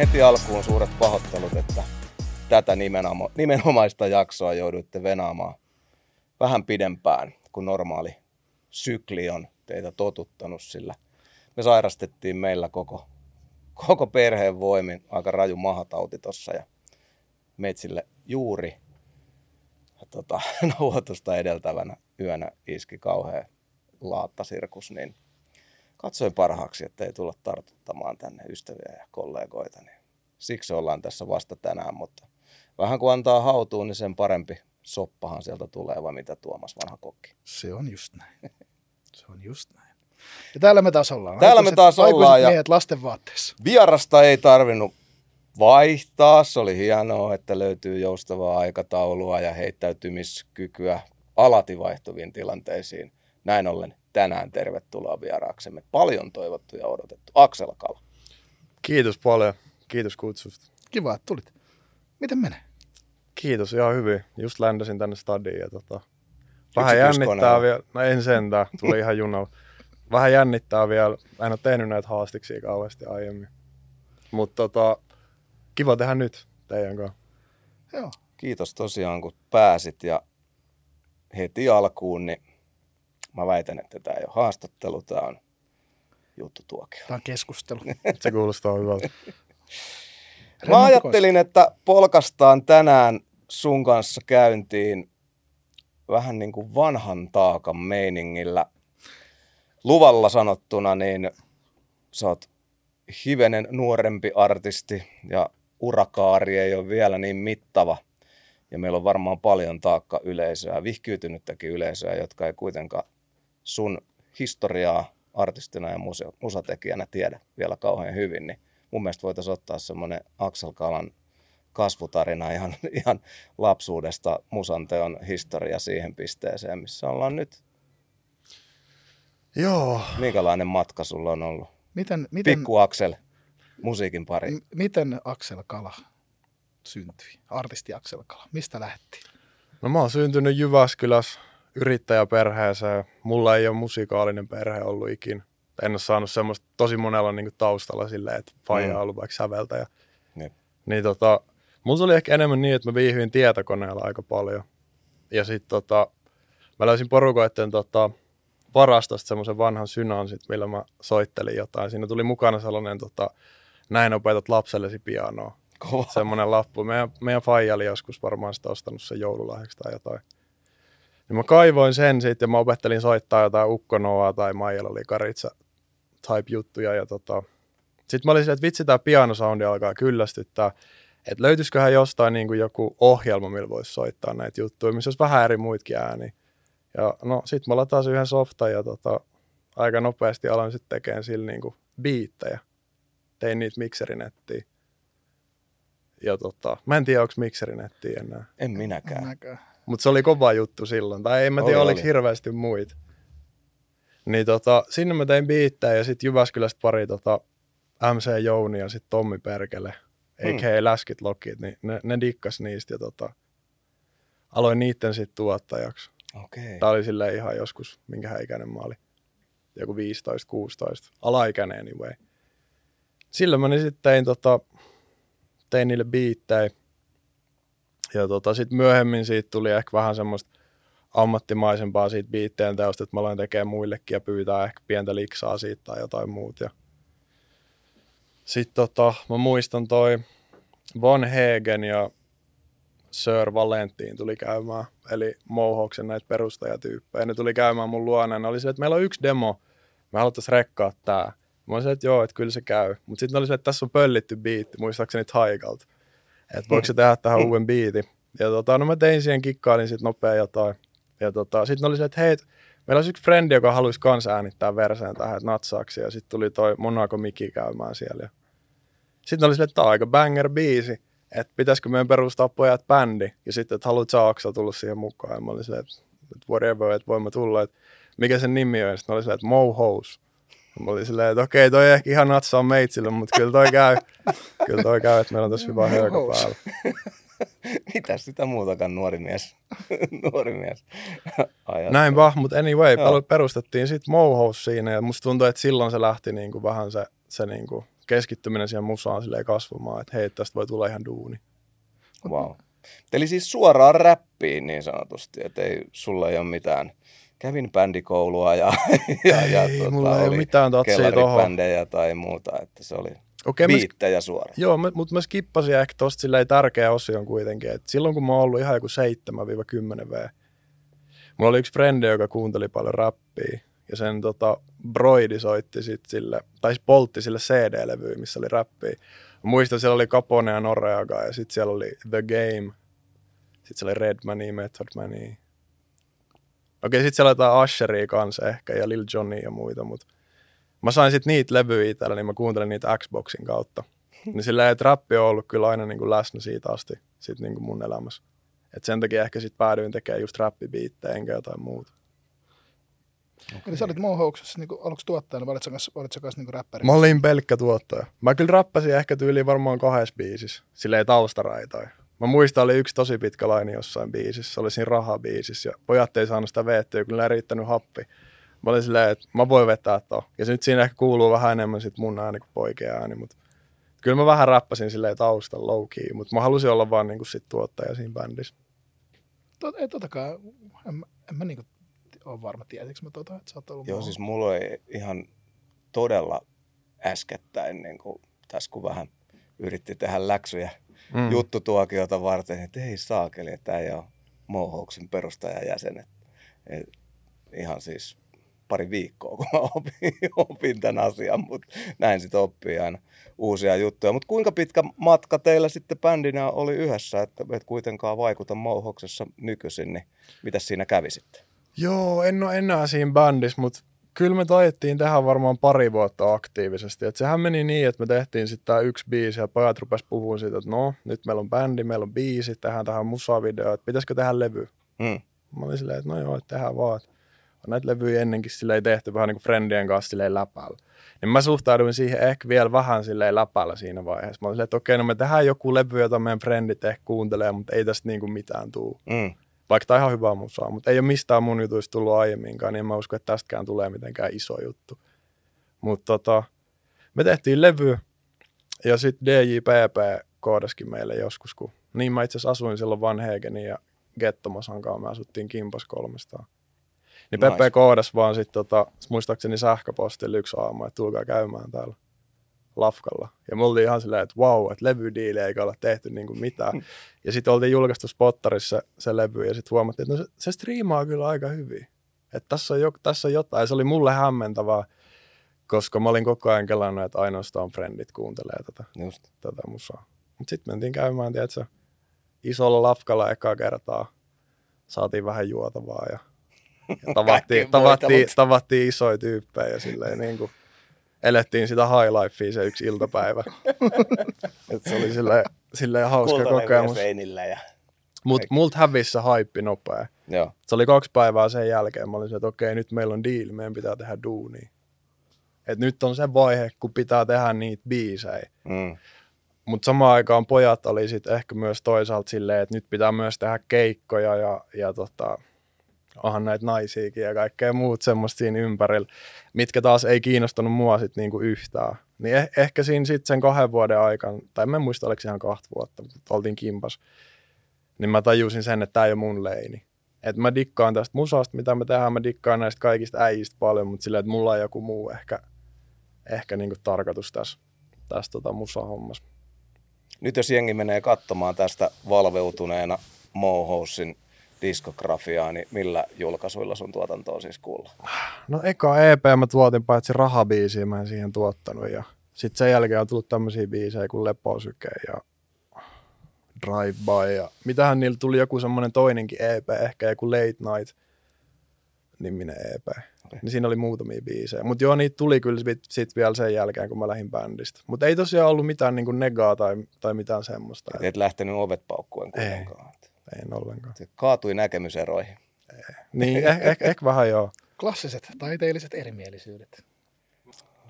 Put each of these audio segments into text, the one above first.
Heti alkuun suuret pahoittelut, että tätä nimenoma- nimenomaista jaksoa jouduitte venaamaan vähän pidempään kuin normaali sykli on teitä totuttanut, sillä me sairastettiin meillä koko, koko perheen voimin. Aika raju mahatauti tossa ja metsille juuri tota, nauhoitusta edeltävänä yönä iski kauhea laattasirkus, niin katsoin parhaaksi, että ei tulla tartuttamaan tänne ystäviä ja kollegoita. Niin siksi ollaan tässä vasta tänään, mutta vähän kun antaa hautuun, niin sen parempi soppahan sieltä tulee, vai mitä Tuomas vanha kokki? Se on just näin. Se on just näin. Ja täällä me taas ollaan. Täällä me taas ollaan. Ja miehet lasten vaatteissa. Vierasta ei tarvinnut vaihtaa. Se oli hienoa, että löytyy joustavaa aikataulua ja heittäytymiskykyä alati vaihtuviin tilanteisiin. Näin ollen tänään tervetuloa vieraaksemme. Paljon toivottu ja odotettu. Aksel Kala. Kiitos paljon. Kiitos kutsusta. Kiva, että tulit. Miten menee? Kiitos, ihan hyvin. Just ländäsin tänne stadiin ja tota, vähän jännittää vielä. No en sentään, tuli ihan junalla. Vähän jännittää vielä. En ole tehnyt näitä haastiksia kauheasti aiemmin. Mutta tota, kiva tehdä nyt teidän kanssa. Joo. Kiitos tosiaan, kun pääsit ja heti alkuun, niin mä väitän, että tämä ei ole haastattelu, tämä on juttu tuokio. Tämä on keskustelu. Se kuulostaa hyvältä. Mä ajattelin, että polkastaan tänään sun kanssa käyntiin vähän niin kuin vanhan taakan meiningillä. Luvalla sanottuna, niin sä oot hivenen nuorempi artisti ja urakaari ei ole vielä niin mittava. Ja meillä on varmaan paljon taakka yleisöä, vihkyytynyttäkin yleisöä, jotka ei kuitenkaan sun historiaa artistina ja muse- musatekijänä tiedä vielä kauhean hyvin. Niin mun mielestä voitaisiin ottaa semmoinen Aksel Kalan kasvutarina ihan, ihan lapsuudesta musanteon historia siihen pisteeseen, missä ollaan nyt. Joo. Minkälainen matka sulla on ollut? Miten, miten, Pikku Aksel, musiikin pari. m- miten Aksel Kala syntyi? Artisti Aksel Kala. Mistä lähti? No mä oon syntynyt Jyväskylässä yrittäjäperheeseen. Mulla ei ole musikaalinen perhe ollut ikin. En ole saanut semmoista tosi monella niin taustalla silleen, että faija Mm. on ollut vaikka säveltäjä. Jep. Niin tota, mulla oli ehkä enemmän niin, että mä viihdyin tietokoneella aika paljon. Ja sit tota, mä löysin porukoiden tota, varastosta semmoisen vanhan synan, sit, millä mä soittelin jotain. Siinä tuli mukana sellainen, tota, näin opetat lapsellesi pianoa. Kova. Semmoinen lappu. Meidän, meidän faija oli joskus varmaan sitä ostanut sen joululahjaksi tai jotain. Niin mä kaivoin sen sitten ja mä opettelin soittaa jotain Ukkonoa tai Maijalla oli Karitsa type juttuja. Ja tota, sitten mä olin silleen, että vitsi tää pianosoundi alkaa kyllästyttää. Että löytyisiköhän jostain niin kuin joku ohjelma, millä voisi soittaa näitä juttuja, missä olisi vähän eri muitkin ääniä. Ja no sit mä latasin yhden softan ja tota, aika nopeasti aloin sitten tekemään sillä niin kuin biittejä. Tein niitä mikserinettiin. Ja tota, mä en tiedä, onko mikserinettiä enää. En minäkään. Näkö. Mutta se oli kova juttu silloin. Tai en mä tiedä, Oli, oliko oli. hirveästi muita. Niin tota, sinne mä tein biittejä ja sitten Jyväskylästä pari tota, MC Jouni ja sitten Tommi Perkele, eikä Hmm. läskit lokit, niin ne, ne dikkas niistä ja tota, aloin niitten sitten tuottajaksi. Okei. Tää oli silleen ihan joskus, minkä ikäinen mä olin. Joku 15-16. Alaikäinen anyway. Silloin mä niin sitten tein, tota, tein niille biittejä. Ja tota, sitten myöhemmin siitä tuli ehkä vähän semmoista ammattimaisempaa siitä biitteen teosta, että mä aloin tekemään muillekin ja pyytää ehkä pientä liksaa siitä tai jotain muuta. Ja... Sitten tota, mä muistan toi Von Hegen ja Sir Valentin tuli käymään, eli Mohawksen näitä perustajatyyppejä. Ne tuli käymään mun luona, ne oli se, että meillä on yksi demo, me haluttaisiin rekkaa tää. Mä olisin, että joo, että kyllä se käy. Mutta sitten oli se, että tässä on pöllitty biitti, muistaakseni Taigalta. Että voiko se tehdä tähän uuden biitin. Ja tota, no mä tein siihen, kikkailin sitten nopea jotain. Ja tota, sitten oli se, että hei, meillä olisi yksi frendi, joka haluaisi kans äänittää verseen tähän, että natsaaksi. Ja sitten tuli toi Monaco Miki käymään siellä. Sitten oli se, että tämä on aika banger biisi että pitäisikö meidän perustaa pojat bändi, ja sitten, että haluat sä Aksel tulla siihen mukaan, ja mä olin silleen, että whatever, että voimme tulla, että mikä sen nimi on, ja sitten oli silleen, että Mo Hose. Ja mä olin silleen, että okei, toi ei ehkä ihan natsaa meitsille, mutta kyllä toi käy, kyllä toi käy, että meillä on tässä hyvä höökä päällä. Mitä sitä muutakaan nuori mies, nuori mies ajattelee? Näinpä, mutta anyway, Joo. Perustettiin sitten Mo Hose siinä, ja musta tuntuu, että silloin se lähti niin kuin vähän se, se niin kuin keskittyminen siihen musaan silleen kasvamaan, että hei, tästä voi tulla ihan duuni. Wow. Eli siis suoraan räppiin niin sanotusti, että ei sulla ei ole mitään kävin bändikoulua ja, ja, ja Ei, tota, mulla ei ole mitään kellaribändejä tai muuta, että se oli Okei, mä, biittejä suoraan. joo, mä, mutta mä skippasin ehkä tosta silleen tärkeä osion kuitenkin, että silloin kun mä oon ollut ihan joku 7-10 V, mulla oli yksi frendi, joka kuunteli paljon rappia, ja sen tota, broidi soitti sit sille, tai siis poltti sille CD-levyä, missä oli rappia. Mä muistan, siellä oli Capone ja Noreaga, ja sitten siellä oli The Game, sitten siellä oli Redmania, Method Mania. Okei, sitten siellä jotain Usheria kanssa ehkä, ja Lil Johnny ja muita, mutta mä sain sitten niitä levyjä itsellä, niin mä kuuntelin niitä Xboxin kautta. Niin silleen, että rappi on ollut kyllä aina niin kuin läsnä siitä asti sit niin kuin mun elämässä. Et sen takia ehkä sitten päädyin tekemään just rappibiittejä enkä jotain muuta. Eli sä olit Mohouksessa niin aluksi tuottajana, vai olit sä kanssa, olit sä kanssa niin räppäri? Mä olin pelkkä tuottaja. Mä kyllä rappasin ehkä tyyliin varmaan kahdessa biisissä, silleen taustaraitoja. Mä muistan, oli yksi tosi pitkä laini jossain biisissä, oli siinä rahabiisissä ja pojat ei saanut sitä vettyä, kyllä ei riittänyt happi. Mä olin silleen, että mä voin vetää to. Ja se nyt siinä ehkä kuuluu vähän enemmän sit mun ääni kuin poikien ääni, mutta kyllä mä vähän rappasin silleen taustalla low key, mutta mä halusin olla vaan niinku sit tuottaja siinä bändissä. Tot, ei totakaan, en, en mä niinku ole varma, tiesinkö mä tota, että sä oot ollut Joo, Mohou- siis mulla oli ihan todella äskettäin, niin kuin tässä kun vähän yritti tehdä läksyjä mm. juttutuokiota varten, että ei saakeli, että ei ole Mohouksen perustajajäsen. Et, et, ihan siis pari viikkoa, kun mä opin, opin tämän asian, mutta näin sitten oppii aina uusia juttuja. Mutta kuinka pitkä matka teillä sitten bändinä oli yhdessä, että et kuitenkaan vaikuta Mohouksessa nykyisin, niin mitä siinä kävi sitten? Joo, en ole enää siinä bändissä, mutta kyllä me taidettiin tehdä varmaan pari vuotta aktiivisesti. Et sehän meni niin, että me tehtiin sitten tämä yksi biisi ja pojat rupes puhumaan siitä, että no, nyt meillä on bändi, meillä on biisi, tehdään tähän musavideo, että pitäisikö tehdä levy. Hmm. Mä olin silleen, että no joo, että tehdään vaan. On näitä levyjä ennenkin silleen tehty vähän niin kuin friendien kanssa silleen läpällä. Niin mä suhtauduin siihen ehkä vielä vähän silleen läpällä siinä vaiheessa. Mä olin silleen, että okei, no me tehdään joku levy, jota meidän friendit ehkä kuuntelee, mutta ei tästä niin kuin mitään tuu. Hmm. Vaikka tämä on ihan hyvä musaa, mutta ei ole mistään mun jutuista tullut aiemminkaan, niin en mä usko, että tästäkään tulee mitenkään iso juttu. Mutta tota, me tehtiin levy ja sitten DJPP koodaskin meille joskus, kun niin mä itse asiassa asuin silloin Van Hegenin ja Gettomasan kanssa, me asuttiin Kimpas kolmestaan. Niin Nice. Pepe koodas vaan sitten tota, muistaakseni sähköpostilla yksi aamu, että tulkaa käymään täällä lafkalla. Ja me oltiin ihan silleen, että vau, että levydiili eikä olla tehty niin kuin mitään. Ja sitten oltiin julkaistu spottarissa se levy ja sitten huomattiin, että no se, se striimaa kyllä aika hyvin. Että tässä on, jo, tässä on jotain. Se oli mulle hämmentävää, koska mä olin koko ajan kelannut, että ainoastaan friendit kuuntelee tätä, Just. tätä musaa. Mutta sitten mentiin käymään, tiedätkö, isolla lafkalla ekaa kertaa. Saatiin vähän juotavaa ja, ja tavattiin, tavattiin, tavattiin isoja tyyppejä ja silleen niin kuin elettiin sitä high lifea se yksi iltapäivä. Et se oli silleen, silleen hauska kokemus. seinillä ja... Mutta multa hävisi se haippi nopea. Joo. Se oli kaksi päivää sen jälkeen. Mä olin että okei, nyt meillä on deal, meidän pitää tehdä duunia. Et nyt on se vaihe, kun pitää tehdä niitä biisejä. Mm. Mutta samaan aikaan pojat oli sitten ehkä myös toisaalta silleen, että nyt pitää myös tehdä keikkoja ja, ja tota, onhan näitä naisiakin ja kaikkea muut semmoista siinä ympärillä, mitkä taas ei kiinnostanut mua sitten niinku yhtään. Niin eh- ehkä siinä sitten sen kahden vuoden aikana, tai en muista oliko ihan kahta vuotta, mutta oltiin kimpas, niin mä tajusin sen, että tämä ei ole mun leini. Että mä dikkaan tästä musasta, mitä me tehdään, mä dikkaan näistä kaikista äijistä paljon, mutta silleen, että mulla on joku muu ehkä, ehkä niinku tarkoitus tässä, tässä tota musahommassa. Nyt jos jengi menee katsomaan tästä valveutuneena Mohousin diskografiaa, niin millä julkaisuilla sun tuotantoa siis kuulla? No eka EP mä tuotin paitsi rahabiisiä, mä en siihen tuottanut ja sitten sen jälkeen on tullut tämmöisiä biisejä kuin Leposyke ja Drive By ja mitähän niillä tuli joku semmoinen toinenkin EP, ehkä joku Late Night niminen EP. Okay. Niin siinä oli muutamia biisejä. Mutta joo, niitä tuli kyllä sit, sit vielä sen jälkeen, kun mä lähdin bändistä. Mutta ei tosiaan ollut mitään niinku negaa tai, tai mitään semmoista. Et lähtenyt ovet paukkuen kuitenkaan. Ei ollenkaan. Se kaatui näkemyseroihin. Niin, ehkä eh, eh, vähän joo. Klassiset taiteelliset erimielisyydet.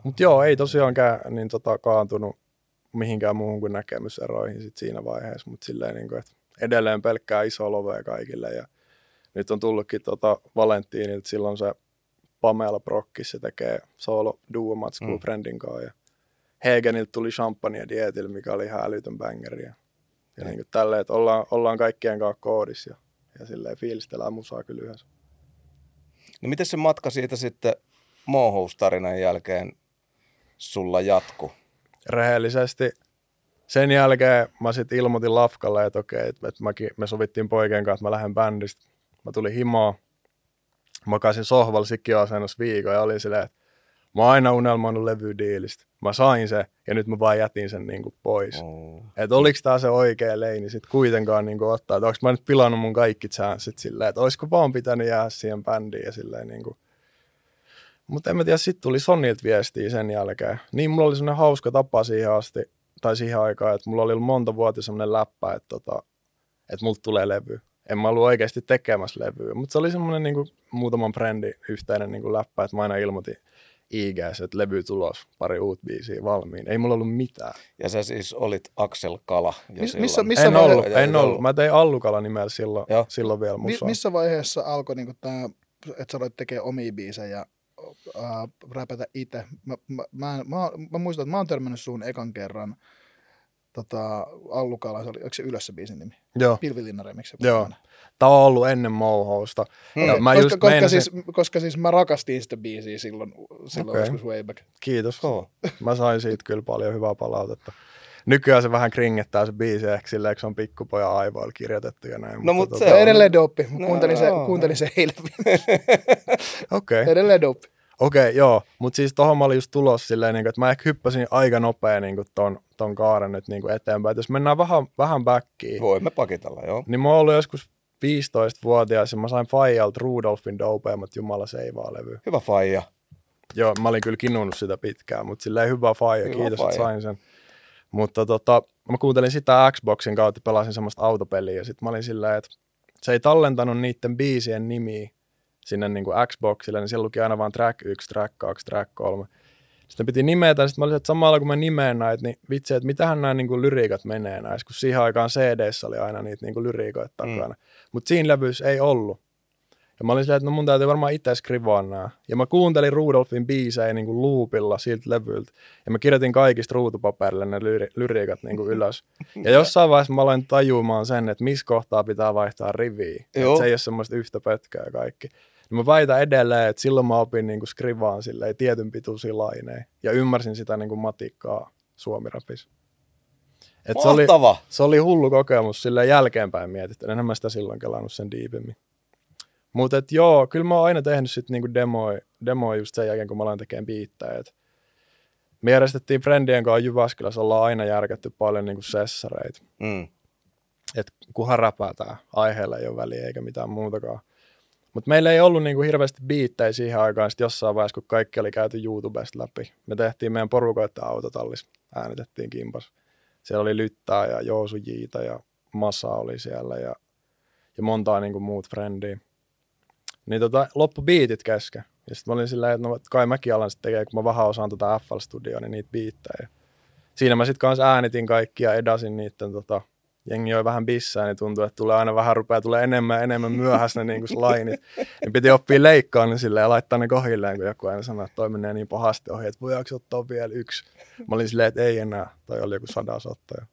Mutta joo, ei tosiaan kä- niin tota, kaantunut mihinkään muuhun kuin näkemyseroihin sit siinä vaiheessa, mutta silleen, niin kuin, että edelleen pelkkää iso lovea kaikille ja nyt on tullutkin tota Valentiinilta silloin se Pamela Brokkis, se tekee solo duo matskua Mm. Friendin kanssa ja Hegeniltä tuli champagne dietillä, mikä oli ihan älytön bangeri. Ja, ja niin kuin tälleen, että ollaan, ollaan kaikkien kanssa koodissa ja, ja silleen fiilistellään musaa kyllä yhdessä. No miten se matka siitä sitten Mohous-tarinan jälkeen sulla jatku? Rehellisesti sen jälkeen mä sitten ilmoitin Lafkalle, että okei, että, että mäkin, me sovittiin poikien kanssa, että mä lähden bändistä. Mä tulin himoa, makasin sohvalla sikiöasennossa viikon ja oli silleen, että mä oon aina unelmoinut levydiilistä. Mä sain se ja nyt mä vaan jätin sen niinku pois. Oh. Että oliks tää se oikea leini sit kuitenkaan niinku ottaa, että onks mä nyt pilannut mun kaikki chanssit silleen, että oisko vaan pitänyt jäädä siihen bändiin ja silleen niinku. Mutta en mä tiedä, sit tuli Sonilta viestiä sen jälkeen. Niin mulla oli semmonen hauska tapa siihen asti, tai siihen aikaan, että mulla oli ollut monta vuotta semmonen läppä, että tota, että multa tulee levy. En mä ollut oikeasti tekemässä levyä, mutta se oli semmoinen niinku muutaman brändin yhteinen niinku läppä, että mä aina ilmoitin IGS, että levy tulos, pari uut biisiä valmiin. Ei mulla ollut mitään. Ja sä siis olit Axel Kala jo Mis- missä- missä en vaihe- ollut, Joo, en joo. ollut. Mä tein Allukala nimellä silloin, Joo. silloin vielä Mi- musaa. missä vaiheessa alkoi niinku tämä, että sä aloit tekemään omia biisejä ja äh, räpätä itse? Mä, mä, mä, mä, mä, muistan, että mä oon törmännyt suun ekan kerran tota, Allukala, se oli, onko se ylös se biisin nimi? Joo. Pilvilinnare, miksi se Joo. Tämä on ollut ennen Mouhousta. Hmm. Ja mä koska, just koska, meinasin- siis, koska siis mä rakastin sitä biisiä silloin, silloin Okei. joskus way back. Kiitos. Joo. Mä sain siitä kyllä paljon hyvää palautetta. Nykyään se vähän kringettää se biisi ehkä silleen, kun se on pikkupojan aivoilla kirjoitettu ja näin. No, mut tota- se Ja on- edelleen dope. Mä No, kuuntelin, se, joo. kuuntelin se eilen. Okei, okay. edelleen dope. okay, joo. Mutta siis tohon mä olin just tulossa silleen, niin että mä ehkä hyppäsin aika nopea niin ton, ton kaaren nyt niin eteenpäin. Et jos mennään vähän, vähän backiin, Voimme pakitella, joo. niin mä oon ollut joskus 15-vuotias ja mä sain Fajalta Rudolfin dopeammat Jumala seivaa levy. Hyvä faija. Joo, mä olin kyllä kinunnut sitä pitkään, mutta silleen hyvä faija, Hyvä kiitos, faija. että sain sen. Mutta tota, mä kuuntelin sitä Xboxin kautta, pelasin semmoista autopeliä ja sitten mä olin silleen, että se ei tallentanut niiden biisien nimiä sinne niin kuin Xboxille, niin siellä luki aina vaan track 1, track 2, track 3. Sitten piti nimetä, sitten mä olisin, että samalla kun mä nimeen näitä, niin vitsi, että mitähän nämä niin kuin lyriikat menee näissä, kun siihen aikaan cd oli aina niitä niin kuin lyriikoita takana. Mm. Mutta siinä levyssä ei ollut. Ja mä olin silleen, että no mun täytyy varmaan itse skrivaa nämä. Ja mä kuuntelin Rudolfin biisejä niin kuin loopilla siltä levyltä. Ja mä kirjoitin kaikista ruutupaperille ne lyri, lyriikat niin kuin ylös. Ja jossain vaiheessa mä aloin tajumaan sen, että missä kohtaa pitää vaihtaa riviä. Että se ei ole semmoista yhtä pötkää kaikki. Ja mä väitän edelleen, että silloin mä opin niin kuin skrivaan silleen tietyn pituisia laineja. Ja ymmärsin sitä niin kuin matikkaa suomirapissa. Et se oli, se oli hullu kokemus sille jälkeenpäin mietitty. Enhän mä sitä silloin kelannut sen diipemmin. Mutta et joo, kyllä mä oon aina tehnyt sit niinku demoja, demoja just sen jälkeen, kun mä aloin tekemään biittejä. Et me järjestettiin Friendien kanssa Jyväskylässä, ollaan aina järkätty paljon niinku sessareita. Mm. Et kunhan räpätään, aiheella ei ole väliä eikä mitään muutakaan. Mutta meillä ei ollut niinku hirveästi biittejä siihen aikaan, sit jossain vaiheessa, kun kaikki oli käyty YouTubesta läpi. Me tehtiin meidän porukoita autotallis, äänitettiin kimpas. Siellä oli Lyttää ja Joosu Jiita ja Massa oli siellä ja, ja montaa niinku muut frendiä. Niin tota, loppu biitit kesken. Ja sitten mä olin silleen, että no kai mäkin alan sitten tekemään, kun mä vähän osaan tota FL Studioa, niin niitä biittejä. Siinä mä sitten kanssa äänitin kaikki ja edasin niiden tota, jengi joi vähän bissää, niin tuntuu, että tulee aina vähän rupeaa tulee enemmän ja enemmän myöhässä ne niinku lainit. Niin piti oppia leikkaa ne silleen ja laittaa ne kohilleen, kun joku aina sanoo, että toi menee niin pahasti ohi, että voidaanko ottaa vielä yksi. Mä olin silleen, että ei enää, toi oli joku sadas ottaja.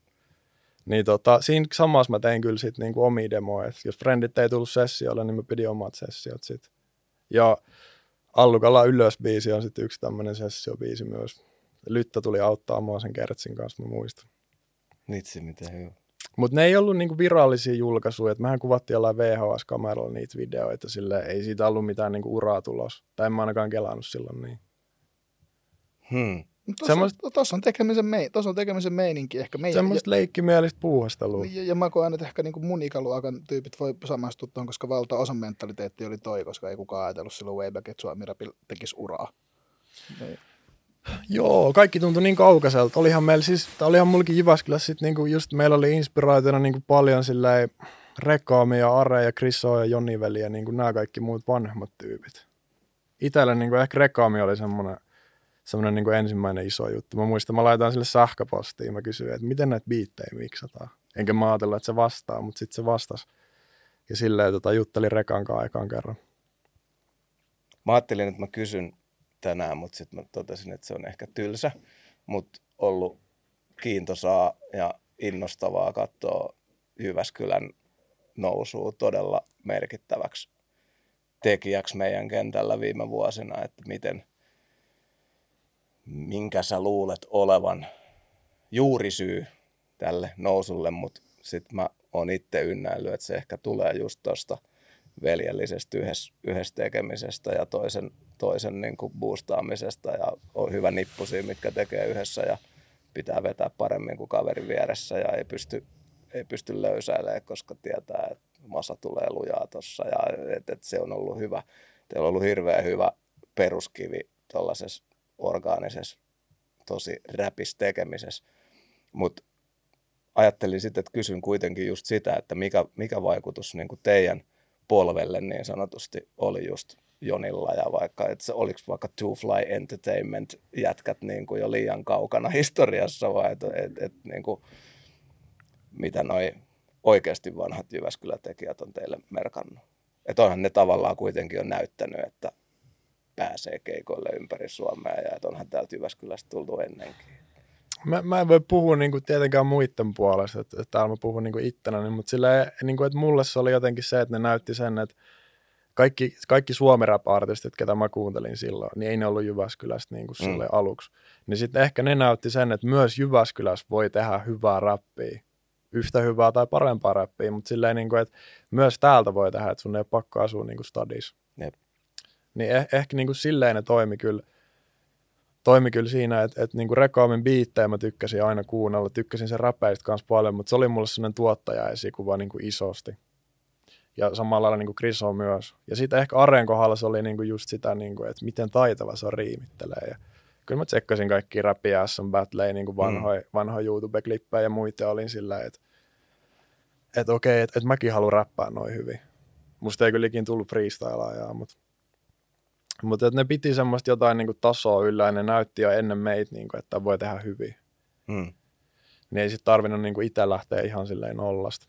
Niin tota, siinä samassa mä tein kyllä sit niinku omia demoja, että jos friendit ei tullut sessioille, niin mä pidin omat sessiot sit. Ja Allukalla ylös biisi on sitten yksi tämmöinen sessiobiisi myös. Lyttä tuli auttaa mua sen Kertsin kanssa, mä muistan. Vitsi, miten hyvä. Mutta ne ei ollut niinku virallisia julkaisuja, että mehän kuvattiin jollain VHS-kameralla niitä videoita, sille ei siitä ollut mitään niinku uraa tulos. Tai en mä ainakaan kelannut silloin niin. Hmm. Tuossa, Semmoista- tuossa on tekemisen, mei, tuossa on tekemisen meininki ehkä. Meidän, Semmoista leikkimielistä puuhastelua. ja, ja, mä koen, että ehkä niin kuin mun ikäluokan tyypit voi samastua tuohon, koska valtaosan mentaliteetti oli toi, koska ei kukaan ajatellut silloin way back, että Suomi Rapil tekisi uraa. Niin. Joo, kaikki tuntui niin kaukaiselta. Olihan meillä siis, olihan mullakin Jyväskylässä sit niinku just, meillä oli inspiraationa niinku paljon silleen Rekaami ja Are ja Kriso ja Joni Veli ja niinku nämä kaikki muut vanhemmat tyypit. Itellä niinku ehkä Rekaami oli semmoinen semmoinen niinku ensimmäinen iso juttu. Mä muistan, mä laitan sille sähköpostiin, mä kysyin, että miten näitä biittejä miksataan. Enkä mä ajatellut, että se vastaa, mutta sitten se vastasi. Ja silleen tota, juttelin Rekan kanssa kerran. Mä ajattelin, että mä kysyn tänään, mutta sitten mä totesin, että se on ehkä tylsä. Mutta ollut kiintosaa ja innostavaa katsoa Jyväskylän nousua todella merkittäväksi tekijäksi meidän kentällä viime vuosina, että miten, minkä sä luulet olevan juurisyy tälle nousulle, mutta sitten mä oon itse ynnäillyt, että se ehkä tulee just tuosta veljellisestä yhdessä, tekemisestä ja toisen, toisen niin kuin boostaamisesta ja on hyvä nippusia, mitkä tekee yhdessä ja pitää vetää paremmin kuin kaverin vieressä ja ei pysty, ei pysty löysäilemään, koska tietää, että masa tulee lujaa tuossa ja että et se on ollut hyvä. Teillä on ollut hirveän hyvä peruskivi tuollaisessa orgaanisessa, tosi räpis tekemisessä. Mutta ajattelin sitten, että kysyn kuitenkin just sitä, että mikä, mikä vaikutus niin kuin teidän polvelle niin sanotusti oli just Jonilla ja vaikka, että se oliko vaikka Two Fly Entertainment jätkät niin kuin jo liian kaukana historiassa vai että et, et, niin kuin, mitä noi oikeasti vanhat Jyväskylä-tekijät on teille merkannut. Että onhan ne tavallaan kuitenkin on näyttänyt, että pääsee keikoille ympäri Suomea ja että onhan täältä Jyväskylästä tultu ennenkin. Mä, mä en voi puhua niin kuin, tietenkään muiden puolesta, että, että täällä mä puhun niin kuin ittenäni, mutta sillä, niin kuin, että mulle se oli jotenkin se, että ne näytti sen, että kaikki, kaikki suomi artistit ketä mä kuuntelin silloin, niin ei ne ollut Jyväskylästä niin kuin mm. aluksi. Niin sitten ehkä ne näytti sen, että myös Jyväskylässä voi tehdä hyvää rappia, yhtä hyvää tai parempaa rappia, mutta silleen, niin kuin, että myös täältä voi tehdä, että sun ei ole pakko asua niin kuin stadissa. Jep. Niin eh, ehkä niin kuin silleen ne toimi kyllä, toimi kyllä siinä, että, että niin kuin Rekaamin biittejä mä tykkäsin aina kuunnella, tykkäsin sen räpeistä kanssa paljon, mutta se oli mulle sellainen tuottajaesikuva niin kuin isosti. Ja samalla lailla niin kuin Chris on myös. Ja sitten ehkä Areen kohdalla se oli niin kuin just sitä, niin kuin, että miten taitava se on riimittelee. Ja kyllä mä tsekkasin kaikki Rappi SM Battley, niin kuin vanhoja, mm. vanhoja YouTube-klippejä ja muita olin sillä, että, että okei, että, että mäkin haluan räppää noin hyvin. Musta ei kylläkin tullut freestyleajaa, mutta mutta ne piti semmoista jotain niin kuin tasoa yllä ja ne näytti jo ennen meitä, niin kuin, että voi tehdä hyvin. Mm. Niin ei sitten tarvinnut niin kuin itse lähteä ihan silleen nollasta.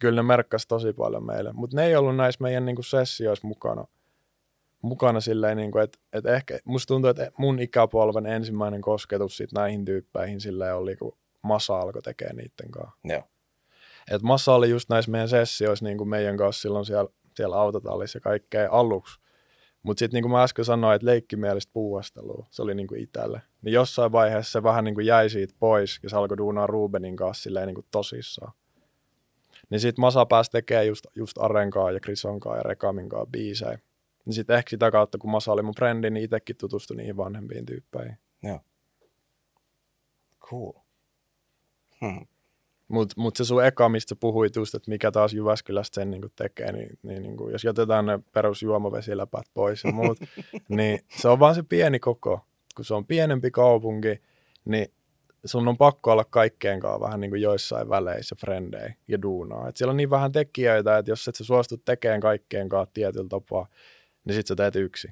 Kyllä ne merkkasi tosi paljon meille, mutta ne ei ollut näissä meidän niin kuin sessioissa mukana. Mukana silleen, niin kuin, että, että ehkä musta tuntuu, että mun ikäpolven ensimmäinen kosketus sit näihin tyyppeihin silleen oli, kun Masa alkoi tekemään niiden kanssa. Joo. Et Massa oli just näissä meidän sessioissa niin kuin meidän kanssa silloin siellä, siellä autotallissa ja kaikkea aluksi mutta sitten niin kuin mä äsken sanoin, että leikkimielistä puuhastelua, se oli niin kuin itselle. Niin jossain vaiheessa se vähän niin kuin jäi siitä pois ja se alkoi duunaa Rubenin kanssa silleen niin kuin tosissaan. Niin sitten Masa pääsi tekemään just, just Arenkaa ja Krisonkaa ja Rekaminkaa biisejä. Niin sitten ehkä sitä kautta, kun Masa oli mun frendi, niin itsekin tutustui niihin vanhempiin tyyppeihin. Joo. Cool. Hmm. Mutta mut se sun eka, mistä puhuit just, että mikä taas Jyväskylästä sen niin tekee, niin, niin, niin kuin, jos jätetään ne perusjuomavesiläpät pois ja muut, niin se on vaan se pieni koko. Kun se on pienempi kaupunki, niin sun on pakko olla kaikkeen kanssa vähän niin kuin joissain väleissä frendei ja duunaa. Et siellä on niin vähän tekijöitä, että jos et sä suostu tekemään kaikkeen kanssa tietyllä tapaa, niin sit sä teet yksi.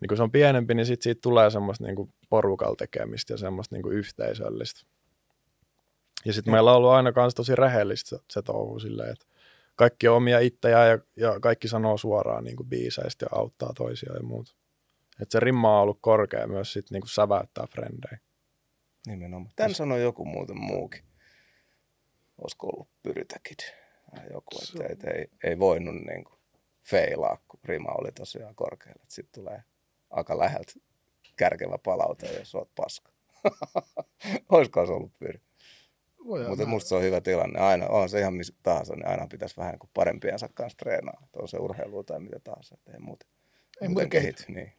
Niin kun se on pienempi, niin sit siitä tulee semmoista niin kuin porukalla tekemistä ja semmoista niin kuin yhteisöllistä. Ja sitten meillä on ollut aina myös tosi rehellistä se, se touhu silleen, että kaikki on omia itseä ja, ja kaikki sanoo suoraan niin kuin biiseistä ja auttaa toisiaan ja muut. Että se rimma on ollut korkea myös sitten niin kuin säväyttää frendejä. Nimenomaan. Tän sanoi joku muuten muukin. Olisiko ollut Pyrytäkid joku, että ei, ei, ei voinut niin kuin feilaa, kun rima oli tosiaan korkealla. Sitten tulee aika läheltä kärkevä palaute, jos oot paska. Olisiko se ollut Pyry? Mutta musta se on hyvä tilanne. Aina on se ihan missä tahansa, niin aina pitäisi vähän kuin parempiensa kanssa treenaa. Että on se urheilu tai mitä tahansa, että ei muuten, ei muuten kehity. Niin.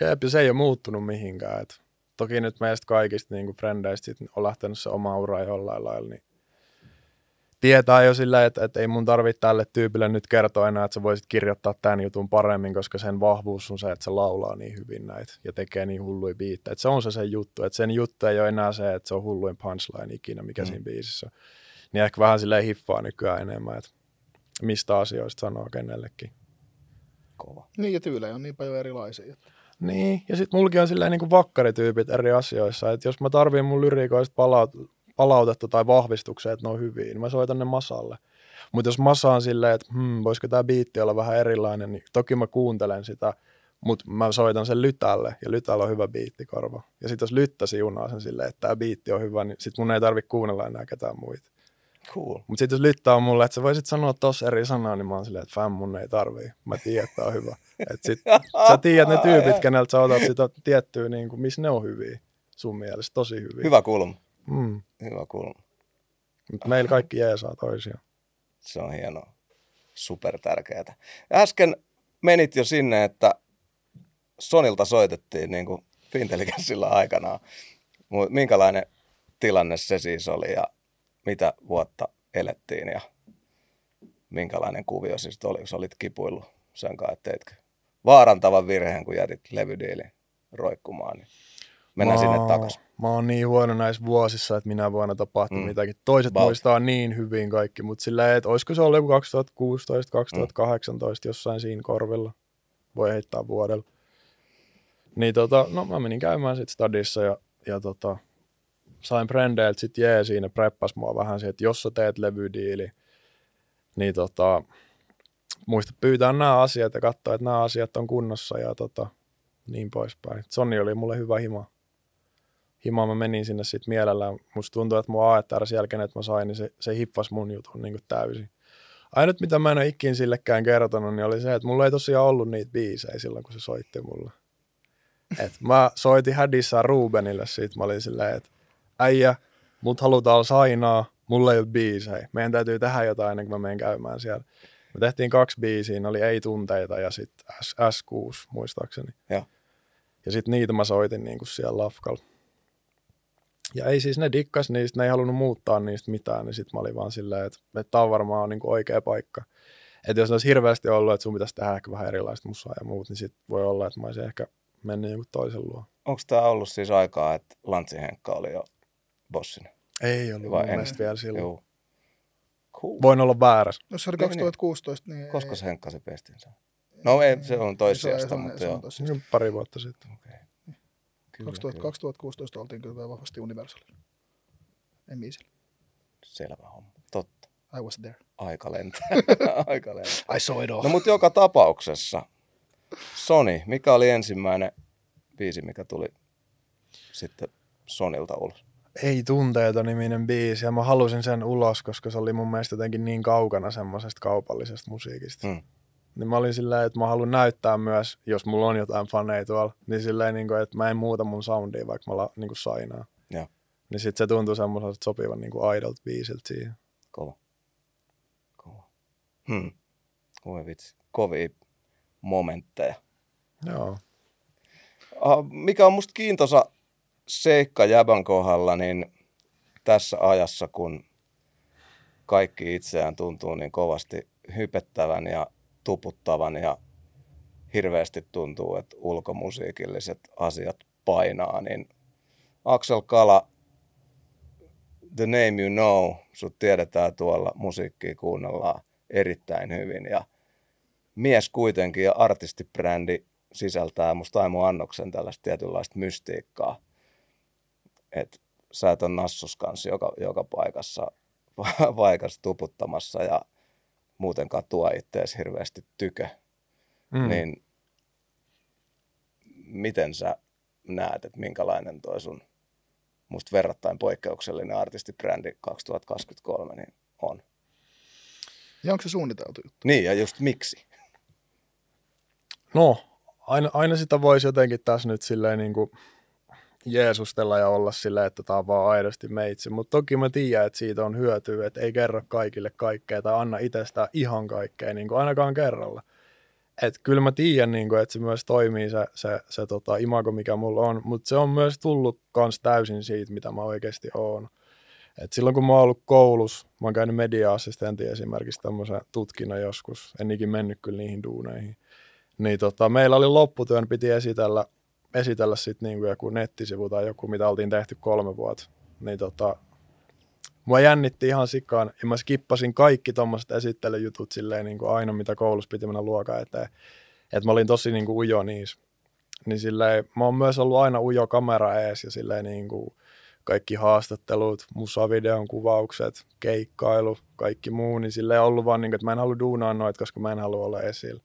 Jep, ja se ei ole muuttunut mihinkään. Et toki nyt meistä kaikista niin frendeistä on lähtenyt se oma ura jollain lailla, niin tietää jo sillä, että, että ei mun tarvitse tälle tyypille nyt kertoa enää, että sä voisit kirjoittaa tämän jutun paremmin, koska sen vahvuus on se, että se laulaa niin hyvin näitä ja tekee niin hulluja biittejä. Se on se se juttu, että sen juttu ei ole enää se, että se on hulluin punchline ikinä, mikä mm. siinä biisissä on. Niin ehkä vähän silleen hiffaa nykyään enemmän, että mistä asioista sanoo kenellekin. Kova. Niin ja tyylejä on niin paljon erilaisia. Niin, ja sitten mullakin on silleen niin kuin vakkarityypit eri asioissa, että jos mä tarviin mun lyriikoista palaut- palautetta tai vahvistuksia, että ne on hyviä, niin mä soitan ne Masalle. Mutta jos Masa on silleen, että hmm, voisiko tämä biitti olla vähän erilainen, niin toki mä kuuntelen sitä, Mutta mä soitan sen Lytälle, ja Lytällä on hyvä biittikorva. Ja sitten jos Lyttä siunaa sen silleen, että tämä biitti on hyvä, niin sit mun ei tarvitse kuunnella enää ketään muita. Cool. Mutta sitten jos Lyttä on mulle, että sä voisit sanoa tossa eri sanaa, niin mä oon silleen, että fam, mun ei tarvii. Mä tiedän, että on hyvä. Et sit, sä tiedät ne tyypit, keneltä sä otat sitä tiettyä, niin kuin, missä ne on hyviä sun mielestä, tosi hyviä. Hyvä kulma. Mm. Hyvä kulma. Mut meillä kaikki jeesaa toisiaan. Se on hienoa. Super tärkeää. Äsken menit jo sinne, että Sonilta soitettiin niin kuin Fintelligenssillä aikanaan. Mut Minkälainen tilanne se siis oli ja mitä vuotta elettiin ja minkälainen kuvio siis oli, kun olit kipuillut sen kanssa, että teitkö vaarantavan virheen, kun jätit levydiilin roikkumaan, niin mennään Mä sinne takaisin. Mä oon niin huono näissä vuosissa, että minä vuonna tapahtui Mm. mm. mitäkin. Toiset About. muistaa niin hyvin kaikki, mutta silleen, että olisiko se ollut joku 2016, 2018 jossain siinä korvilla. Voi heittää vuodella. Niin tota, no mä menin käymään sit stadissa ja, ja tota, sain frendeiltä sit jee siinä, preppas mua vähän siihen, että jos sä teet levydiili, niin tota, muista pyytää nämä asiat ja katsoa, että nämä asiat on kunnossa ja tota, niin poispäin. Sonni oli mulle hyvä hima. Hima mä menin sinne sitten mielellään. Musta tuntuu, että mun AETR sen jälkeen, että mä sain, niin se, se hiffas mun jutun niin täysin. Ainut, mitä mä en ole ikin sillekään kertonut, niin oli se, että mulla ei tosiaan ollut niitä biisejä silloin, kun se soitti mulle. Et mä soitin hädissä Rubenille siitä, mä olin silleen, että äijä, mut halutaan sainaa, mulla ei ole biisejä. Meidän täytyy tehdä jotain ennen kuin mä menen käymään siellä. Me tehtiin kaksi biisiä, ne oli Ei tunteita ja sitten S- S6 muistaakseni. Joo. Ja sitten niitä mä soitin niin kuin siellä lafkalla. Ja ei siis ne dikkas niistä, ne ei halunnut muuttaa niistä mitään, niin sitten mä olin vaan silleen, että, että tämä on varmaan niin oikea paikka. Että jos ne olisi hirveästi ollut, että sun pitäisi tehdä ehkä vähän erilaista musaa ja muut, niin sitten voi olla, että mä olisin ehkä mennyt jonkun toisen luo. Onko tämä ollut siis aikaa, että Lantsi Henkka oli jo bossina? Ei ollut Vai mun mielestä vielä silloin. Joo. Cool. Voin olla väärässä. No se oli Niin, 2016, niin... Koska ei- se Henkka se pestin No ei, se on on- mutta se on joo. Niin Pari vuotta sitten. Okei. Kyllä, 2000, kyllä. 2016 oltiin kyllä vielä vahvasti Universalilla. En biisillä. Selvä homma. Totta. I was there. Aika lentää. Aika lentää. I saw it all. No mutta joka tapauksessa, Sony, mikä oli ensimmäinen biisi, mikä tuli sitten Sonilta ulos? Ei tunteeta niminen biisi ja mä halusin sen ulos, koska se oli mun mielestä jotenkin niin kaukana semmoisesta kaupallisesta musiikista. Mm. Niin mä olin silleen, että mä haluan näyttää myös, jos mulla on jotain faneja tuolla, niin silleen, niin kuin, että mä en muuta mun soundia, vaikka mä la, niin kuin sainaan. Joo. Niin sit se tuntui semmoiselta sopivan niin kuin idolta biisiltä siihen. Kova. Kova. Hmm. Voi vitsi. Kovia momentteja. Joo. Ah, Mikä on musta kiintoisa seikka Jäbän kohdalla, niin tässä ajassa, kun kaikki itseään tuntuu niin kovasti hypettävän ja tuputtavan ja hirveästi tuntuu, että ulkomusiikilliset asiat painaa, niin Axel Kala, The Name You Know, sut tiedetään tuolla, musiikkia kuunnellaan erittäin hyvin ja mies kuitenkin ja artistibrändi sisältää musta Aimo Annoksen tällaista tietynlaista mystiikkaa. Että sä et ole nassus kanssa joka, joka paikassa, paikassa tuputtamassa ja muutenkaan tuo ittees hirveästi tykö. Mm. Niin miten sä näet, että minkälainen toi sun musta verrattain poikkeuksellinen artistibrändi 2023 niin on? Ja onko se suunniteltu juttu? Niin, ja just miksi? No, aina, aina sitä voisi jotenkin tässä nyt silleen niin kuin jeesustella ja olla silleen, että tämä on vaan aidosti meitsi. Mutta toki mä tiedän, että siitä on hyötyä, että ei kerro kaikille kaikkea tai anna itsestään ihan kaikkea, niin kuin ainakaan kerralla. Et kyllä mä tiedän, niin kuin, että se myös toimii se, se, se tota, imago, mikä mulla on, mutta se on myös tullut kans täysin siitä, mitä mä oikeasti oon. Et silloin kun mä oon ollut koulussa, mä oon käynyt media-assistentin esimerkiksi tämmöisen tutkinnon joskus, en ikin mennyt kyllä niihin duuneihin, niin tota, meillä oli lopputyön, piti esitellä, esitellä sitten niinku joku nettisivu tai joku, mitä oltiin tehty kolme vuotta. Niin tota, mua jännitti ihan sikaan, ja mä skippasin kaikki tommoset esittelyjutut silleen niinku aina, mitä koulussa piti mennä luokan eteen. Että mä olin tosi niinku ujo niissä. Niin silleen, mä oon myös ollut aina ujo kamera ees ja silleen niinku kaikki haastattelut, musavideon kuvaukset, keikkailu, kaikki muu, niin silleen ollut vaan niinku, että mä en halua duunaa noita, koska mä en halua olla esillä.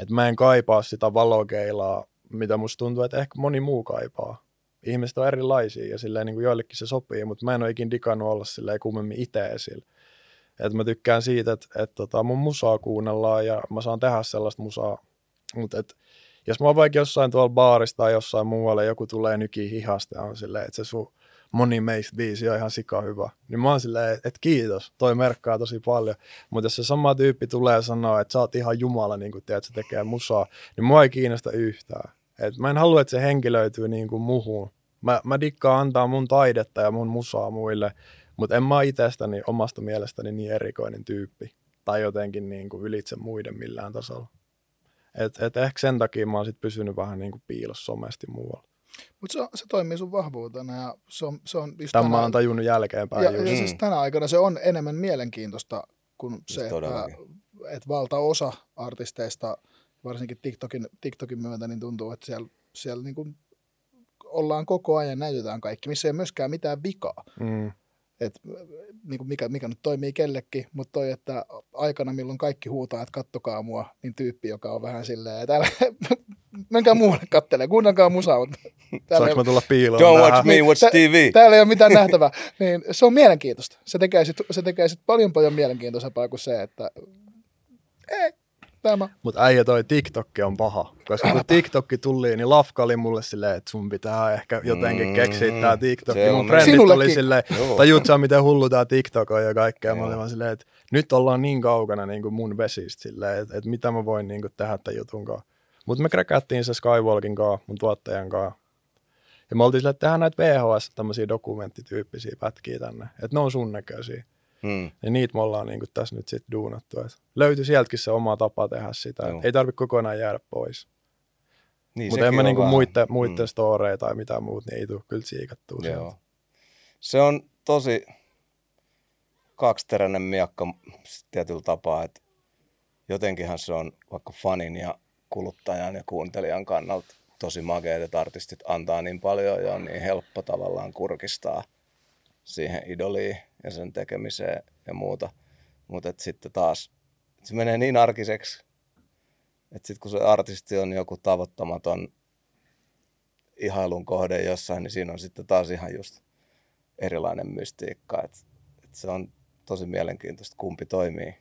että mä en kaipaa sitä valokeilaa, mitä musta tuntuu, että ehkä moni muu kaipaa. Ihmiset on erilaisia ja silleen niin kuin joillekin se sopii, mutta mä en ole ikin digannut olla silleen kummemmin itse esillä. Et mä tykkään siitä, että, että tota, mun musaa kuunnellaan ja mä saan tehdä sellaista musaa. Mutta et, jos mä oon vaikka jossain tuolla baarista tai jossain muualla, joku tulee nykiin hihasta ja on silleen, että se sun moni meistä biisi on ihan sika hyvä. Niin mä oon silleen, että kiitos, toi merkkaa tosi paljon. Mutta jos se sama tyyppi tulee ja sanoo, että sä oot ihan jumala, niin kuin tiedät, se tekee musaa, niin mua ei kiinnosta yhtään. Et mä en halua, että se henkilöityy niin kuin muhun. Mä, mä dikkaan antaa mun taidetta ja mun musaa muille, mutta en mä itsestäni omasta mielestäni niin erikoinen tyyppi. Tai jotenkin niin kuin ylitse muiden millään tasolla. Et, et ehkä sen takia mä oon sit pysynyt vähän niin kuin piilossa somesti muualla. Mutta se, se toimii sun vahvuutena ja se on, se on just Tämä tänä- mä oon tajunnut jälkeenpäin ja, just. ja siis tänä aikana se on enemmän mielenkiintoista kuin se, että, että valtaosa artisteista, varsinkin TikTokin, TikTokin myötä, niin tuntuu, että siellä, siellä niin kuin ollaan koko ajan, näytetään kaikki, missä ei ole myöskään mitään vikaa. Mm. Et, niin kuin mikä, mikä nyt toimii kellekin, mutta toi, että aikana, milloin kaikki huutaa, että kattokaa mua, niin tyyppi, joka on vähän silleen, että älä, menkää muualle kattelemaan, kuunnelkaa musaa, mutta täällä, Saanko ei, mä tulla piiloon Don't watch me, watch TV. täällä ei ole mitään nähtävää, niin se on mielenkiintoista. Se tekee sit, se tekee sit paljon paljon mielenkiintoisempaa kuin se, että ei, tämä. Mutta äijä toi TikTok on paha. Koska kun TikTok tuli, niin Lafka oli mulle silleen, että sun pitää ehkä jotenkin Mm, keksiä tää TikTok. Mun on- frendit oli silleen, tajut sä miten hullu tää TikTok on ja kaikkea. Mä olin vaan silleen, että nyt ollaan niin kaukana niin kuin mun vesistä silleen, että, että mitä mä voin niin kuin tehdä tämän jutun kanssa. Mutta me kräkättiin se Skywalkin kanssa, mun tuottajan kanssa. Ja me oltiin silleen, että tehdään näitä VHS, tämmöisiä dokumenttityyppisiä pätkiä tänne. Että ne on sun näköisiä. Mm. Ja niitä me ollaan niin tässä nyt sitten duunattu. Et löytyi sieltäkin se oma tapa tehdä sitä. Et ei tarvitse kokonaan jäädä pois. Niin, Mutta en mä niinku muiden, muiden Mm. storeja tai mitään muut, niin ei tule kyllä siikattua. Joo. Se on tosi kaksiteräinen miakka tietyllä tapaa, että jotenkinhan se on vaikka fanin ja kuluttajan ja kuuntelijan kannalta tosi makeet, että artistit antaa niin paljon ja on niin helppo tavallaan kurkistaa siihen idoliin ja sen tekemiseen ja muuta. Mutta sitten taas se menee niin arkiseksi, että sitten kun se artisti on joku tavoittamaton ihailun kohde jossain, niin siinä on sitten taas ihan just erilainen mystiikka. Et, et se on tosi mielenkiintoista, kumpi toimii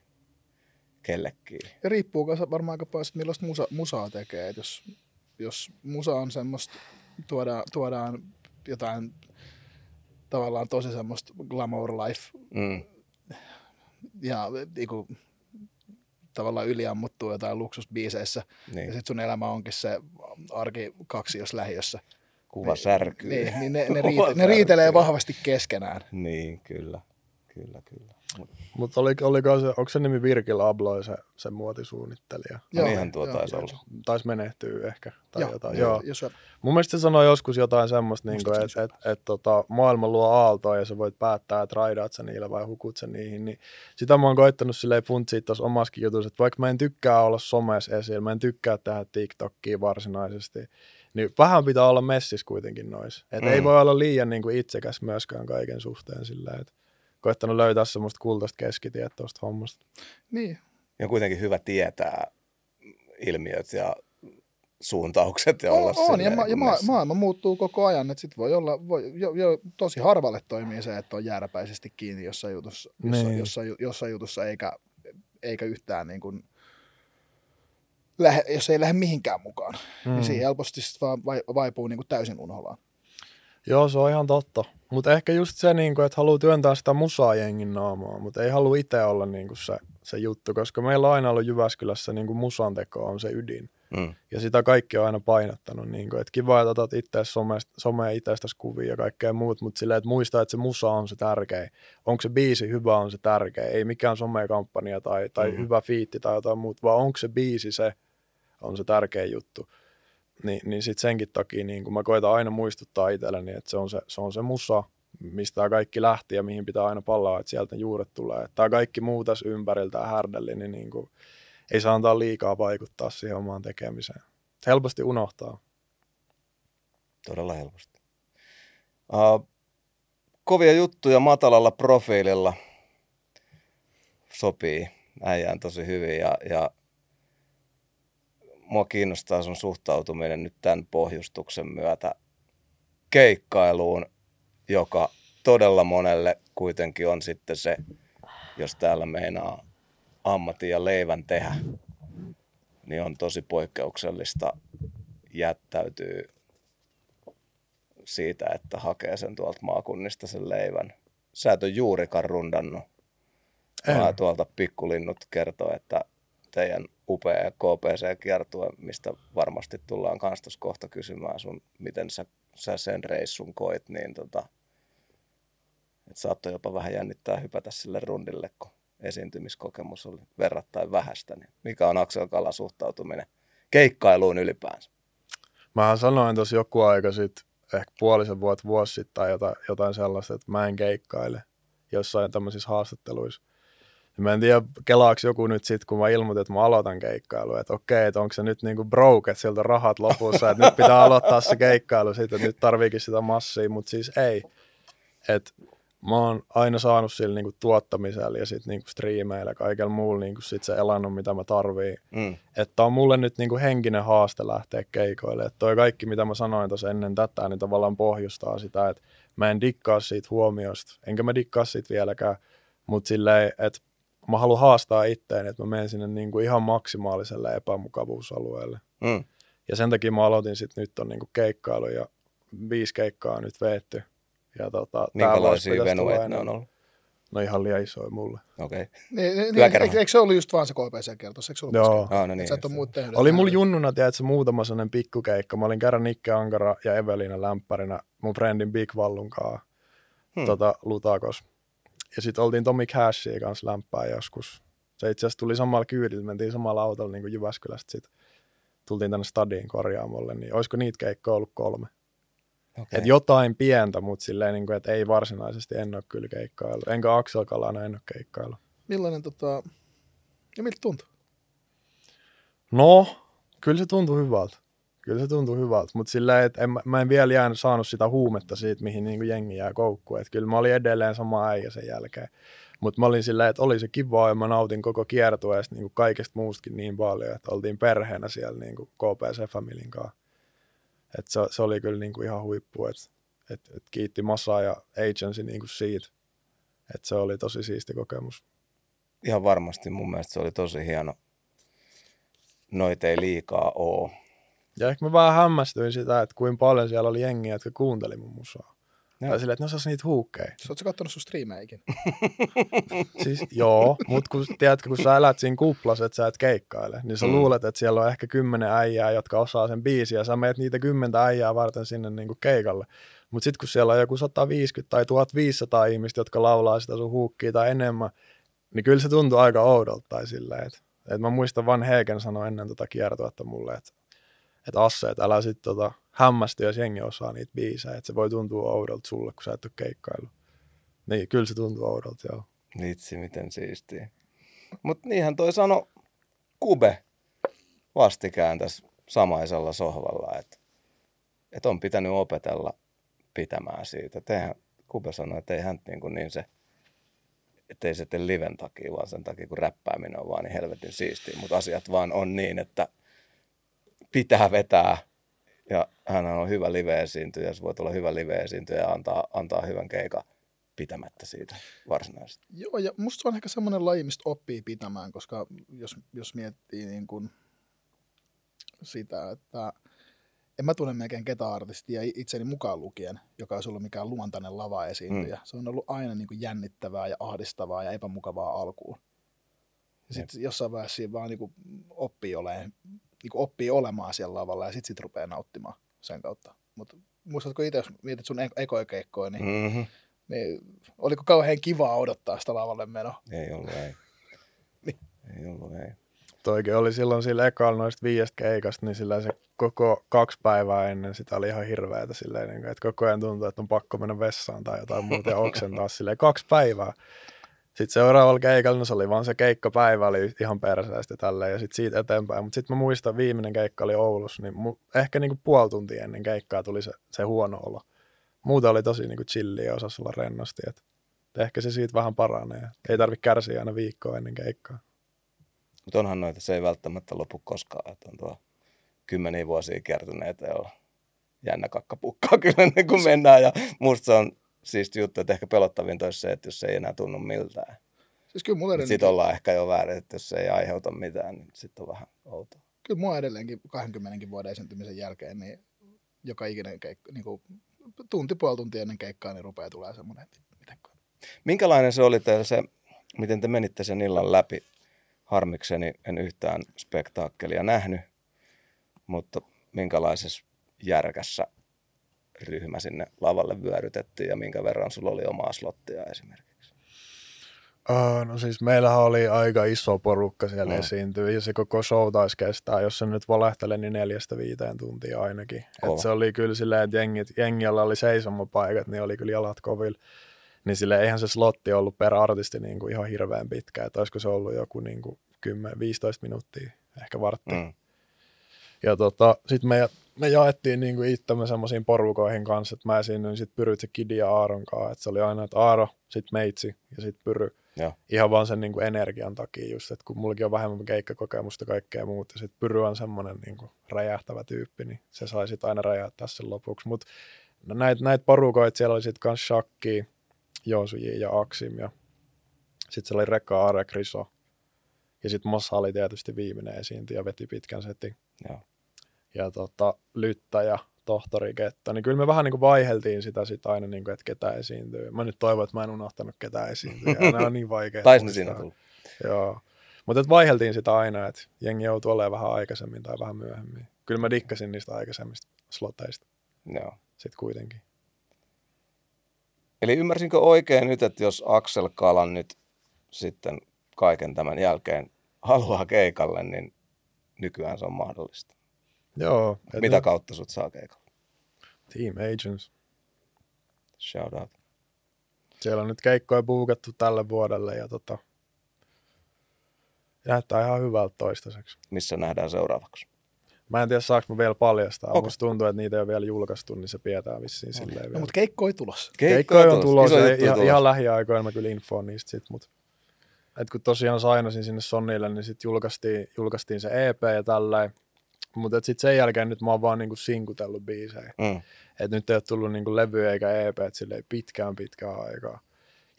kellekin. Ja riippuu varmaan aika paljon, millaista musa, musaa tekee. Et jos, jos musa on semmoista, tuodaan, tuodaan jotain tavallaan tosi semmoista glamour life Mm, ja niinku, tavallaan yliammuttuu jotain luksusbiiseissä. Ja niin, sitten sun elämä onkin se arki kaksi jos lähiössä. kuva särkyy. Niin, niin ne, ne, riite, ne riitelee vahvasti keskenään. Niin, kyllä. Kyllä, kyllä. Mut, Mutta oli, oliko se, onko se nimi Virgil Abloh se, se muotisuunnittelija? Joo, niinhän tuo taisi joo, olla. Taisi menehtyä ehkä. Tai Joo, jotain. joo, Joo. Mun mielestä se sanoi joskus jotain semmoista, niin että et, et, et, tota, maailma luo aaltoa ja sä voit päättää, että raidaat sä niillä vai hukut sä niihin. Niin sitä mä oon koittanut silleen funtsia tuossa omaskin jutussa, että vaikka mä en tykkää olla somessa esillä, mä en tykkää tehdä TikTokia varsinaisesti, niin vähän pitää olla messissä kuitenkin noissa. Et Mm. ei voi olla liian niin kuin itsekäs myöskään kaiken suhteen silleen, että koittanut löytää semmoista kultaista keskitietä tuosta hommasta. Niin, Ja kuitenkin hyvä tietää ilmiöt ja suuntaukset ja olla on, on ja, ma- ja ma- maailma muuttuu koko ajan, että sit voi olla, voi, jo, jo, tosi harvalle toimii se, että on jääräpäisesti kiinni jossain jutussa, jossa, Niin. jossain, jossain jutussa eikä, eikä yhtään niin kuin, lähe, jos ei lähde mihinkään mukaan, mm. niin siihen helposti sit vaan vai, vaipuu niin kuin täysin unholaan. Joo, se on ihan totta. Mutta ehkä just se, niinku, että haluaa työntää sitä musaa jengin naamaa, mutta ei halua itse olla niinku se, se juttu, koska meillä on aina ollut Jyväskylässä niinku musan teko on se ydin. Mm. Ja sitä kaikki on aina painottanut, niinku, että kiva, että otat itse somea itsestäsi kuvia ja kaikkea muut, mutta silleen, että muista, että se musa on se tärkein. Onko se biisi hyvä, on se tärkein. Ei mikään somekampanja tai, tai Mhm. mm-hmm. hyvä fiitti tai jotain muuta, vaan onko se biisi se, on se tärkein juttu. Ni, niin sitten senkin takia niin kun mä koitan aina muistuttaa itselleni, että se on se, se on se musa, mistä tää kaikki lähti ja mihin pitää aina pallaa, että sieltä juuret tulee. Tämä kaikki muu tässä ympäriltä ja härdelli, niin, niin kuin, ei saa antaa liikaa vaikuttaa siihen omaan tekemiseen. Helposti unohtaa. Todella helposti. Uh, kovia juttuja matalalla profiililla sopii äijään tosi hyvin ja, ja mua kiinnostaa sun suhtautuminen nyt tämän pohjustuksen myötä keikkailuun, joka todella monelle kuitenkin on sitten se, jos täällä meinaa ammatin ja leivän tehdä, niin on tosi poikkeuksellista jättäytyy siitä, että hakee sen tuolta maakunnista sen leivän. Sä et ole juurikaan rundannut. Vaan tuolta pikkulinnut kertoo, että teidän upea KPC-kiertue, mistä varmasti tullaan kanssa kohta kysymään sun, miten sä, sä sen reissun koit, niin tota, että saattoi jopa vähän jännittää hypätä sille rundille, kun esiintymiskokemus oli verrattain vähäistä. Niin mikä on Aksel Kalan suhtautuminen keikkailuun ylipäänsä? Mähän sanoin tuossa joku aika sitten, ehkä puolisen vuotta vuosi sitten tai jotain, jotain sellaista, että mä en keikkaile jossain tämmöisissä haastatteluissa. Mä en tiedä, kelaaks joku nyt sitten, kun mä ilmoitin, että mä aloitan keikkailu, että okei, että onko se nyt niinku broke, että sieltä rahat lopussa, että nyt pitää aloittaa se keikkailu sitten, että nyt tarviikin sitä massia, mutta siis ei. Että mä oon aina saanut sillä niinku tuottamisella ja sitten niinku striimeillä ja kaikella muulla niinku sit se elannon, mitä mä tarviin. Mm. Että on mulle nyt niinku henkinen haaste lähteä keikoille. Että toi kaikki, mitä mä sanoin tuossa ennen tätä, niin tavallaan pohjustaa sitä, että mä en dikkaa siitä huomiosta, enkä mä dikkaa siitä vieläkään, mutta silleen, että mä haluan haastaa itteen, että mä menen sinne niinku ihan maksimaaliselle epämukavuusalueelle. Mm. Ja sen takia mä aloitin sitten nyt on niinku keikkailu ja viisi keikkaa on nyt veetty ja tota, Minkälaisia venueita ne on ollut? No ihan liian isoja mulle. Okei. Okay. Niin, niin, niin, eikö se ollut just vaan se KPC-kertos? Eikö se ollut Joo. Ah, no niin, sä et ole muut tehnyt. Oli mulla junnuna, tiedätkö, muutama sellainen pikkukeikka. Mä olin kerran Nikke Ankara ja Evelina lämpärinä mun friendin Big Vallun kanssa hmm. tota, Lutakos. Ja sitten oltiin Tommy Cashia kanssa lämpää joskus. Se itse asiassa tuli samalla kyydillä, mentiin samalla autolla niin kuin Jyväskylästä sit. Tultiin tänne stadiin korjaamolle, niin olisiko niitä keikkoja ollut kolme? Okay. Et jotain pientä, mutta silleen, niin kuin, että ei varsinaisesti en ole kyllä keikkailu. Enkä Axel Kalana en ole keikkailu. Millainen tota... Ja miltä tuntuu? No, kyllä se tuntuu hyvältä. Kyllä se tuntuu hyvältä, mutta sillä että en, mä en vielä jäänyt saanut sitä huumetta siitä, mihin niin jengi jää koukkuun. Että kyllä mä olin edelleen sama äijä sen jälkeen. Mutta mä olin silleen, että oli se kivaa ja mä nautin koko kiertueesta niin kaikesta muustakin niin paljon, että oltiin perheenä siellä niin KPC Familyn kanssa. Et se, se, oli kyllä niin ihan huippu, että et, et kiitti Massa ja Agency niin siitä. Että se oli tosi siisti kokemus. Ihan varmasti mun mielestä se oli tosi hieno. Noit ei liikaa oo. Ja ehkä mä vähän hämmästyin sitä, että kuinka paljon siellä oli jengiä, jotka kuunteli mun musaa. Joo. Tai silleen, että ne osasi niitä huukkeja. Oletko kattonut sun striimeikin? siis joo, mutta kun, tiedätkö, kun sä elät siinä kuplassa, että sä et keikkaile, niin sä mm. luulet, että siellä on ehkä kymmenen äijää, jotka osaa sen biisin, ja sä meet niitä kymmentä äijää varten sinne niin kuin keikalle. Mutta sitten kun siellä on joku 150 tai 1500 ihmistä, jotka laulaa sitä sun huukkia tai enemmän, niin kyllä se tuntuu aika oudolta tai silleen, että, että mä muistan Van Hegen sanoi ennen tota kiertoetta mulle, että, että Asse, että älä sitten tota, hämmästy, jos jengi osaa niitä biisejä. Että se voi tuntua oudolta sulle, kun sä et ole keikkailu. Niin, kyllä se tuntuu oudolta, joo. Vitsi, miten siistiä. Mutta niinhän toi sano Kube vastikään tässä samaisella sohvalla, että, että on pitänyt opetella pitämään siitä. Tehän, Kube sanoi, että ei hän niin, kuin niin se, että ei se tee liven takia, vaan sen takia, kun räppääminen on vaan niin helvetin siistiä. Mutta asiat vaan on niin, että pitää vetää ja hän on hyvä live-esiintyjä, se voi olla hyvä live-esiintyjä ja antaa, antaa hyvän keikan pitämättä siitä varsinaisesti. Joo, ja musta se on ehkä semmoinen laji, mistä oppii pitämään, koska jos, jos miettii niin kuin sitä, että en mä tunne melkein ketä artistia itseni mukaan lukien, joka olisi ollut mikään luontainen lava esiintyjä. Mm. Se on ollut aina niin kuin jännittävää ja ahdistavaa ja epämukavaa alkuun. Ja sitten jossain vaiheessa siinä vaan niin kuin oppii olemaan niin oppii olemaan siellä lavalla ja sitten sit rupeaa nauttimaan sen kautta. Mutta muistatko itse, jos mietit sun ekoja keikkoja, niin, mm-hmm. niin oliko kauhean kivaa odottaa sitä lavalle menoa? Ei ollut, ei. niin. Ei ollut, ei. Toikin oli silloin sillä ekalla noista viidestä keikasta, niin sillä se koko kaksi päivää ennen sitä oli ihan hirveätä silleen, niin että koko ajan tuntuu, että on pakko mennä vessaan tai jotain muuta ja oksentaa silleen kaksi päivää. Sitten seuraavalla keikalla, no se oli vaan se keikkapäivä, oli ihan perseestä tälleen, ja sitten siitä eteenpäin. Mutta sitten mä muistan, viimeinen keikka oli Oulussa, niin mu- ehkä niinku puoli tuntia ennen keikkaa tuli se, se huono olo. Muuta oli tosi niinku chilliä ja osasi olla rennosti, että ehkä se siitä vähän paranee. Ei tarvitse kärsiä aina viikkoa ennen keikkaa. Mutta onhan noita, se ei välttämättä lopu koskaan, että on tuo kymmeniä vuosia kertyneitä, joilla jännä kakkapukkaa kyllä niin kuin mennään. Ja musta se on siisti juttu, että ehkä pelottavin olisi se, että jos se ei enää tunnu miltään. Siis kyllä mulla Sitten ollaan ehkä jo väärin, että jos se ei aiheuta mitään, niin sitten on vähän outoa. kyllä mua edelleenkin 20 vuoden esiintymisen jälkeen, niin joka ikinen keikka, niin kuin tunti, puoli tuntia ennen keikkaa, niin rupeaa tulee semmoinen, että miten Minkälainen se oli teillä se, miten te menitte sen illan läpi? Harmikseni en yhtään spektaakkelia nähnyt, mutta minkälaisessa järkässä ryhmä sinne lavalle vyörytettiin ja minkä verran sulla oli omaa slottia esimerkiksi? Uh, no siis meillähän oli aika iso porukka siellä Mm. no. esiintyä ja se koko show taisi kestää, jos se nyt valehtelee, niin neljästä viiteen tuntia ainakin. Kova. Et se oli kyllä silleen, että jengit, jengillä oli seisomapaikat, niin oli kyllä jalat kovilla. Niin sille eihän se slotti ollut per artisti niin kuin ihan hirveän pitkä, että olisiko se ollut joku niin kuin 10-15 minuuttia, ehkä vartti. Mm. Ja tota, sitten me, me jaettiin niinku itsemme semmoisiin porukoihin kanssa, että mä esiinnyin sit Pyryt ja Kidi ja Aaron kanssa. Että se oli aina, että Aaro, sit Meitsi ja sit Pyry. Joo. Ihan vaan sen niinku energian takia just, että kun mullakin on vähemmän keikkakokemusta ja kaikkea muuta, sit Pyry on semmoinen niinku räjähtävä tyyppi, niin se sai sit aina räjähtää sen lopuksi. Mutta no näitä näit porukoita siellä oli sit kans Shakki, Joosu J ja Aksim ja sitten siellä oli Rekka Aare, Kriso. Ja sitten Mossa oli tietysti viimeinen esiintyjä ja veti pitkän setin Joo. Ja tota, Lyttä ja tohtori Ketta, niin kyllä me vähän niin kuin vaiheltiin sitä sit aina, niin kuin, että ketä esiintyy. Mä nyt toivon, että mä en unohtanut ketä esiintyy. ne on niin vaikea. Taisi ne siinä tulla. Joo. Mutta vaiheltiin sitä aina, että jengi joutuu olemaan vähän aikaisemmin tai vähän myöhemmin. Kyllä mä dikkasin niistä aikaisemmista sloteista Joo. sitten kuitenkin. Eli ymmärsinkö oikein nyt, että jos Axel Kalan nyt sitten kaiken tämän jälkeen haluaa keikalle, niin nykyään se on mahdollista. Joo. et Mitä kautta sut saa keikalle? Team Agents. Shout out. Siellä on nyt keikkoja buukattu tälle vuodelle ja tota, näyttää ihan hyvältä toistaiseksi. Missä nähdään seuraavaksi? Mä en tiedä, saanko mä vielä paljastaa. Okay. Musta tuntuu, että niitä ei ole vielä julkaistu, niin se pidetään vissiin silleen No, vielä. mutta keikkoja tulossa. Keikkoja on tulossa, juttu ihan, tulossa. ihan lähiaikoina mä kyllä infoon niistä sit, mut et kun tosiaan sainasin sinne Sonnille, niin sitten julkaistiin, julkaistiin se EP ja tälleen. Mutta sitten sen jälkeen nyt mä oon vaan niinku sinkutellut biisejä. Mm. Et nyt ei ole tullut niinku levyä eikä EP silleen pitkään pitkään aikaa.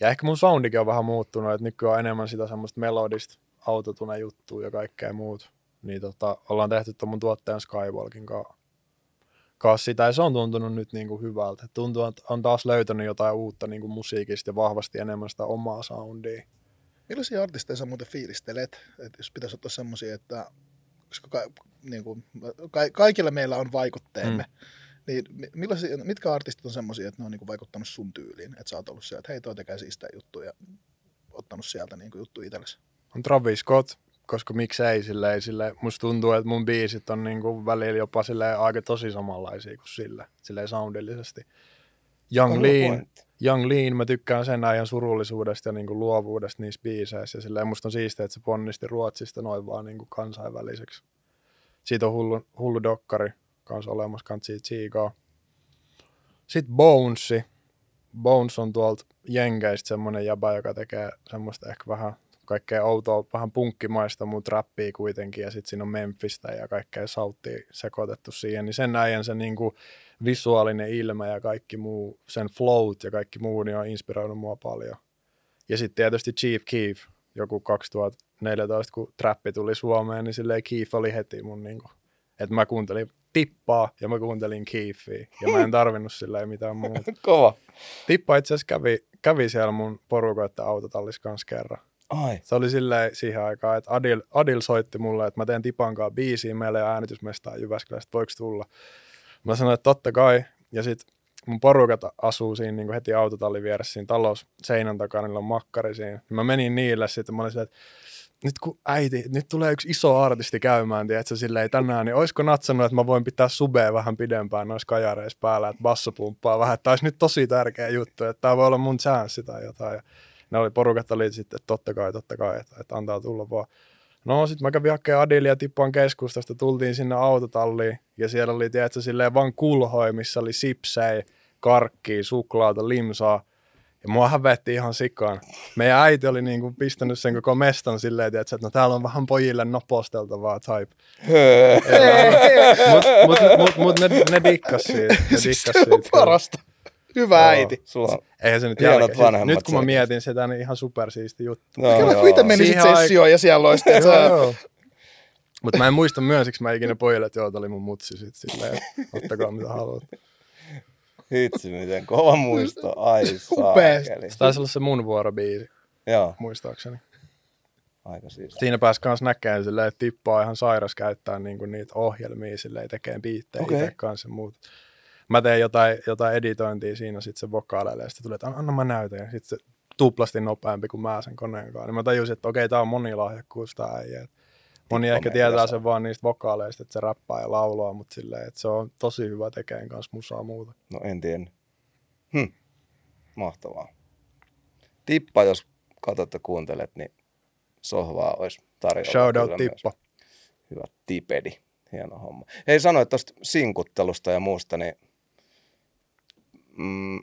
Ja ehkä mun soundikin on vähän muuttunut, että nykyään on enemmän sitä semmoista melodista autotune juttua ja kaikkea muut. Niin tota, ollaan tehty tuon mun tuottajan Skywalkin kanssa kanssa sitä, ja se on tuntunut nyt niin kuin hyvältä. Tuntuu, että on taas löytänyt jotain uutta niin kuin musiikista ja vahvasti enemmän sitä omaa soundia. Millaisia artisteja sä muuten fiilistelet? Et jos pitäisi ottaa semmoisia, että koska ka, niin kuin, ka, kaikilla meillä on vaikutteemme, mm. niin millaisia, mitkä artistit on semmoisia, että ne on niin kuin vaikuttanut sun tyyliin? Että sä oot ollut siellä, että hei toi tekee siistää juttuja ja ottanut sieltä niin kuin juttu itsellesi. On Travis Scott, koska miksei silleen, silleen, musta tuntuu, että mun biisit on niin kuin välillä jopa silleen aika tosi samanlaisia kuin sille, silleen soundillisesti. Young Lean. Young Lean, mä tykkään sen ajan surullisuudesta ja niin kuin luovuudesta niissä biiseissä. Ja silleen musta on siistiä, että se ponnisti Ruotsista noin vaan niin kuin kansainväliseksi. Siitä on hullu, hullu dokkari kanssa olemassa, kantsi Chigaa. Sitten Bonesi. Bones on tuolta Jenkeistä semmonen jäbä, joka tekee semmoista ehkä vähän kaikkea outoa, vähän punkkimaista, mutta räppiä kuitenkin. Ja sitten siinä on Memphistä ja kaikkea sauttia sekoitettu siihen. Niin sen äijän se niinku visuaalinen ilme ja kaikki muu, sen float ja kaikki muu, niin on inspiroinut mua paljon. Ja sitten tietysti Chief Keef, joku 2014, kun trappi tuli Suomeen, niin silleen Keef oli heti mun niinku, että mä kuuntelin tippaa ja mä kuuntelin Keefia ja mä en tarvinnut silleen mitään muuta. Kova. Tippa itse asiassa kävi, kävi siellä mun porukoiden autotallissa kanssa kerran. Ai. Se oli silleen siihen aikaan, että Adil, Adil soitti mulle, että mä teen Tipan kanssa biisiä, meillä ei äänitysmestaa Jyväskylästä, voiko tulla? Mä sanoin, että totta kai. Ja sitten mun porukat asuu siinä niin heti autotallin vieressä siinä talous seinän takana, niillä on makkari siinä. Mä menin niille sitten, mä olin silleen, että nyt kun äiti, nyt tulee yksi iso artisti käymään, tiedätkö, silleen tänään, niin olisiko natsannut, että mä voin pitää subea vähän pidempään noissa kajareissa päällä, että basso pumppaa vähän, että olisi nyt tosi tärkeä juttu, että tämä voi olla mun chanssi tai jotain. Ja ne oli, porukat oli sitten, että totta kai, totta kai, että, että antaa tulla vaan. No sitten mä kävin hakemaan Adil ja Tippan keskustasta, tultiin sinne autotalliin ja siellä oli tiedätkö silleen vaan kulhoi, missä oli sipsei, karkkia, suklaata, limsaa. Ja mua hävetti ihan sikaan. Meidän äiti oli niinku pistänyt sen koko mestan silleen, että no täällä on vähän pojille naposteltavaa type. Mutta mut, mut, mut ne, ne dikkas siitä. Ne Siis dikkas siitä. parasta. Hyvä Joo. äiti. Sulla on, Eihän se nyt jälkeen. vanhemmat Nyt kun mä mietin sitä, niin ihan supersiisti juttu. no, Kyllä joo. itse menisit Siihen sessioon ja siellä olisi. Mutta mä en muista myönsiks mä ikinä pojille, että joo, tää oli mun mutsi sit silleen, ottakaa mitä haluat. Hitsi, miten kova muisto. Ai saakeli. Se taisi olla se mun vuorobiisi, Joo, muistaakseni. aika siistiä. Siinä pääsi kans näkemään silleen, että tippaa ihan sairas käyttää niinku niitä ohjelmia silleen, tekee biittejä Okei. okay. itse kanssa ja muuta. Mä teen jotain, jotain editointia siinä, sit se vokaaleille ja sitten tulee, että anna, mä näytän. Ja sit se tuplasti nopeampi kuin mä sen koneen kanssa. Niin mä tajusin, että okei, tää on monilahjakkuus tää äijä. Moni Tippa ehkä tietää sen vaan niistä vokaaleista, että se räppää ja laulaa, mutta silleen, että se on tosi hyvä tekeen kanssa musaa muuta. No en tiedä. Hm. Mahtavaa. Tippa, jos katsot ja kuuntelet, niin sohvaa olisi tarjolla. Shout out kyllä myös. Tippa. Hyvä tipedi. Hieno homma. Hei, sanoit tuosta sinkuttelusta ja muusta, niin mm,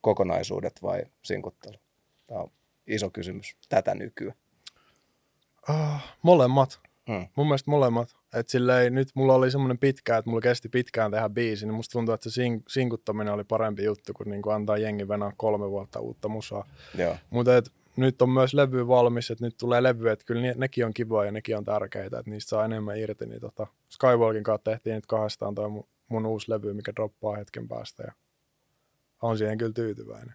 kokonaisuudet vai sinkuttelu? Tämä on iso kysymys tätä nykyään. Ah, molemmat. Hmm. Mun mielestä molemmat. Et silleen, nyt mulla oli semmoinen pitkä, että mulla kesti pitkään tehdä biisi, niin musta tuntuu, että se sing- sinkuttaminen oli parempi juttu kuin niinku antaa jengi venää kolme vuotta uutta musaa. Mutta nyt on myös levy valmis, että nyt tulee levy, että kyllä ne, nekin on kivoja ja nekin on tärkeitä, että niistä saa enemmän irti. Niin tota, Skywalkin kanssa tehtiin nyt kahdestaan toi mun, mun uusi levy, mikä droppaa hetken päästä ja on siihen kyllä tyytyväinen.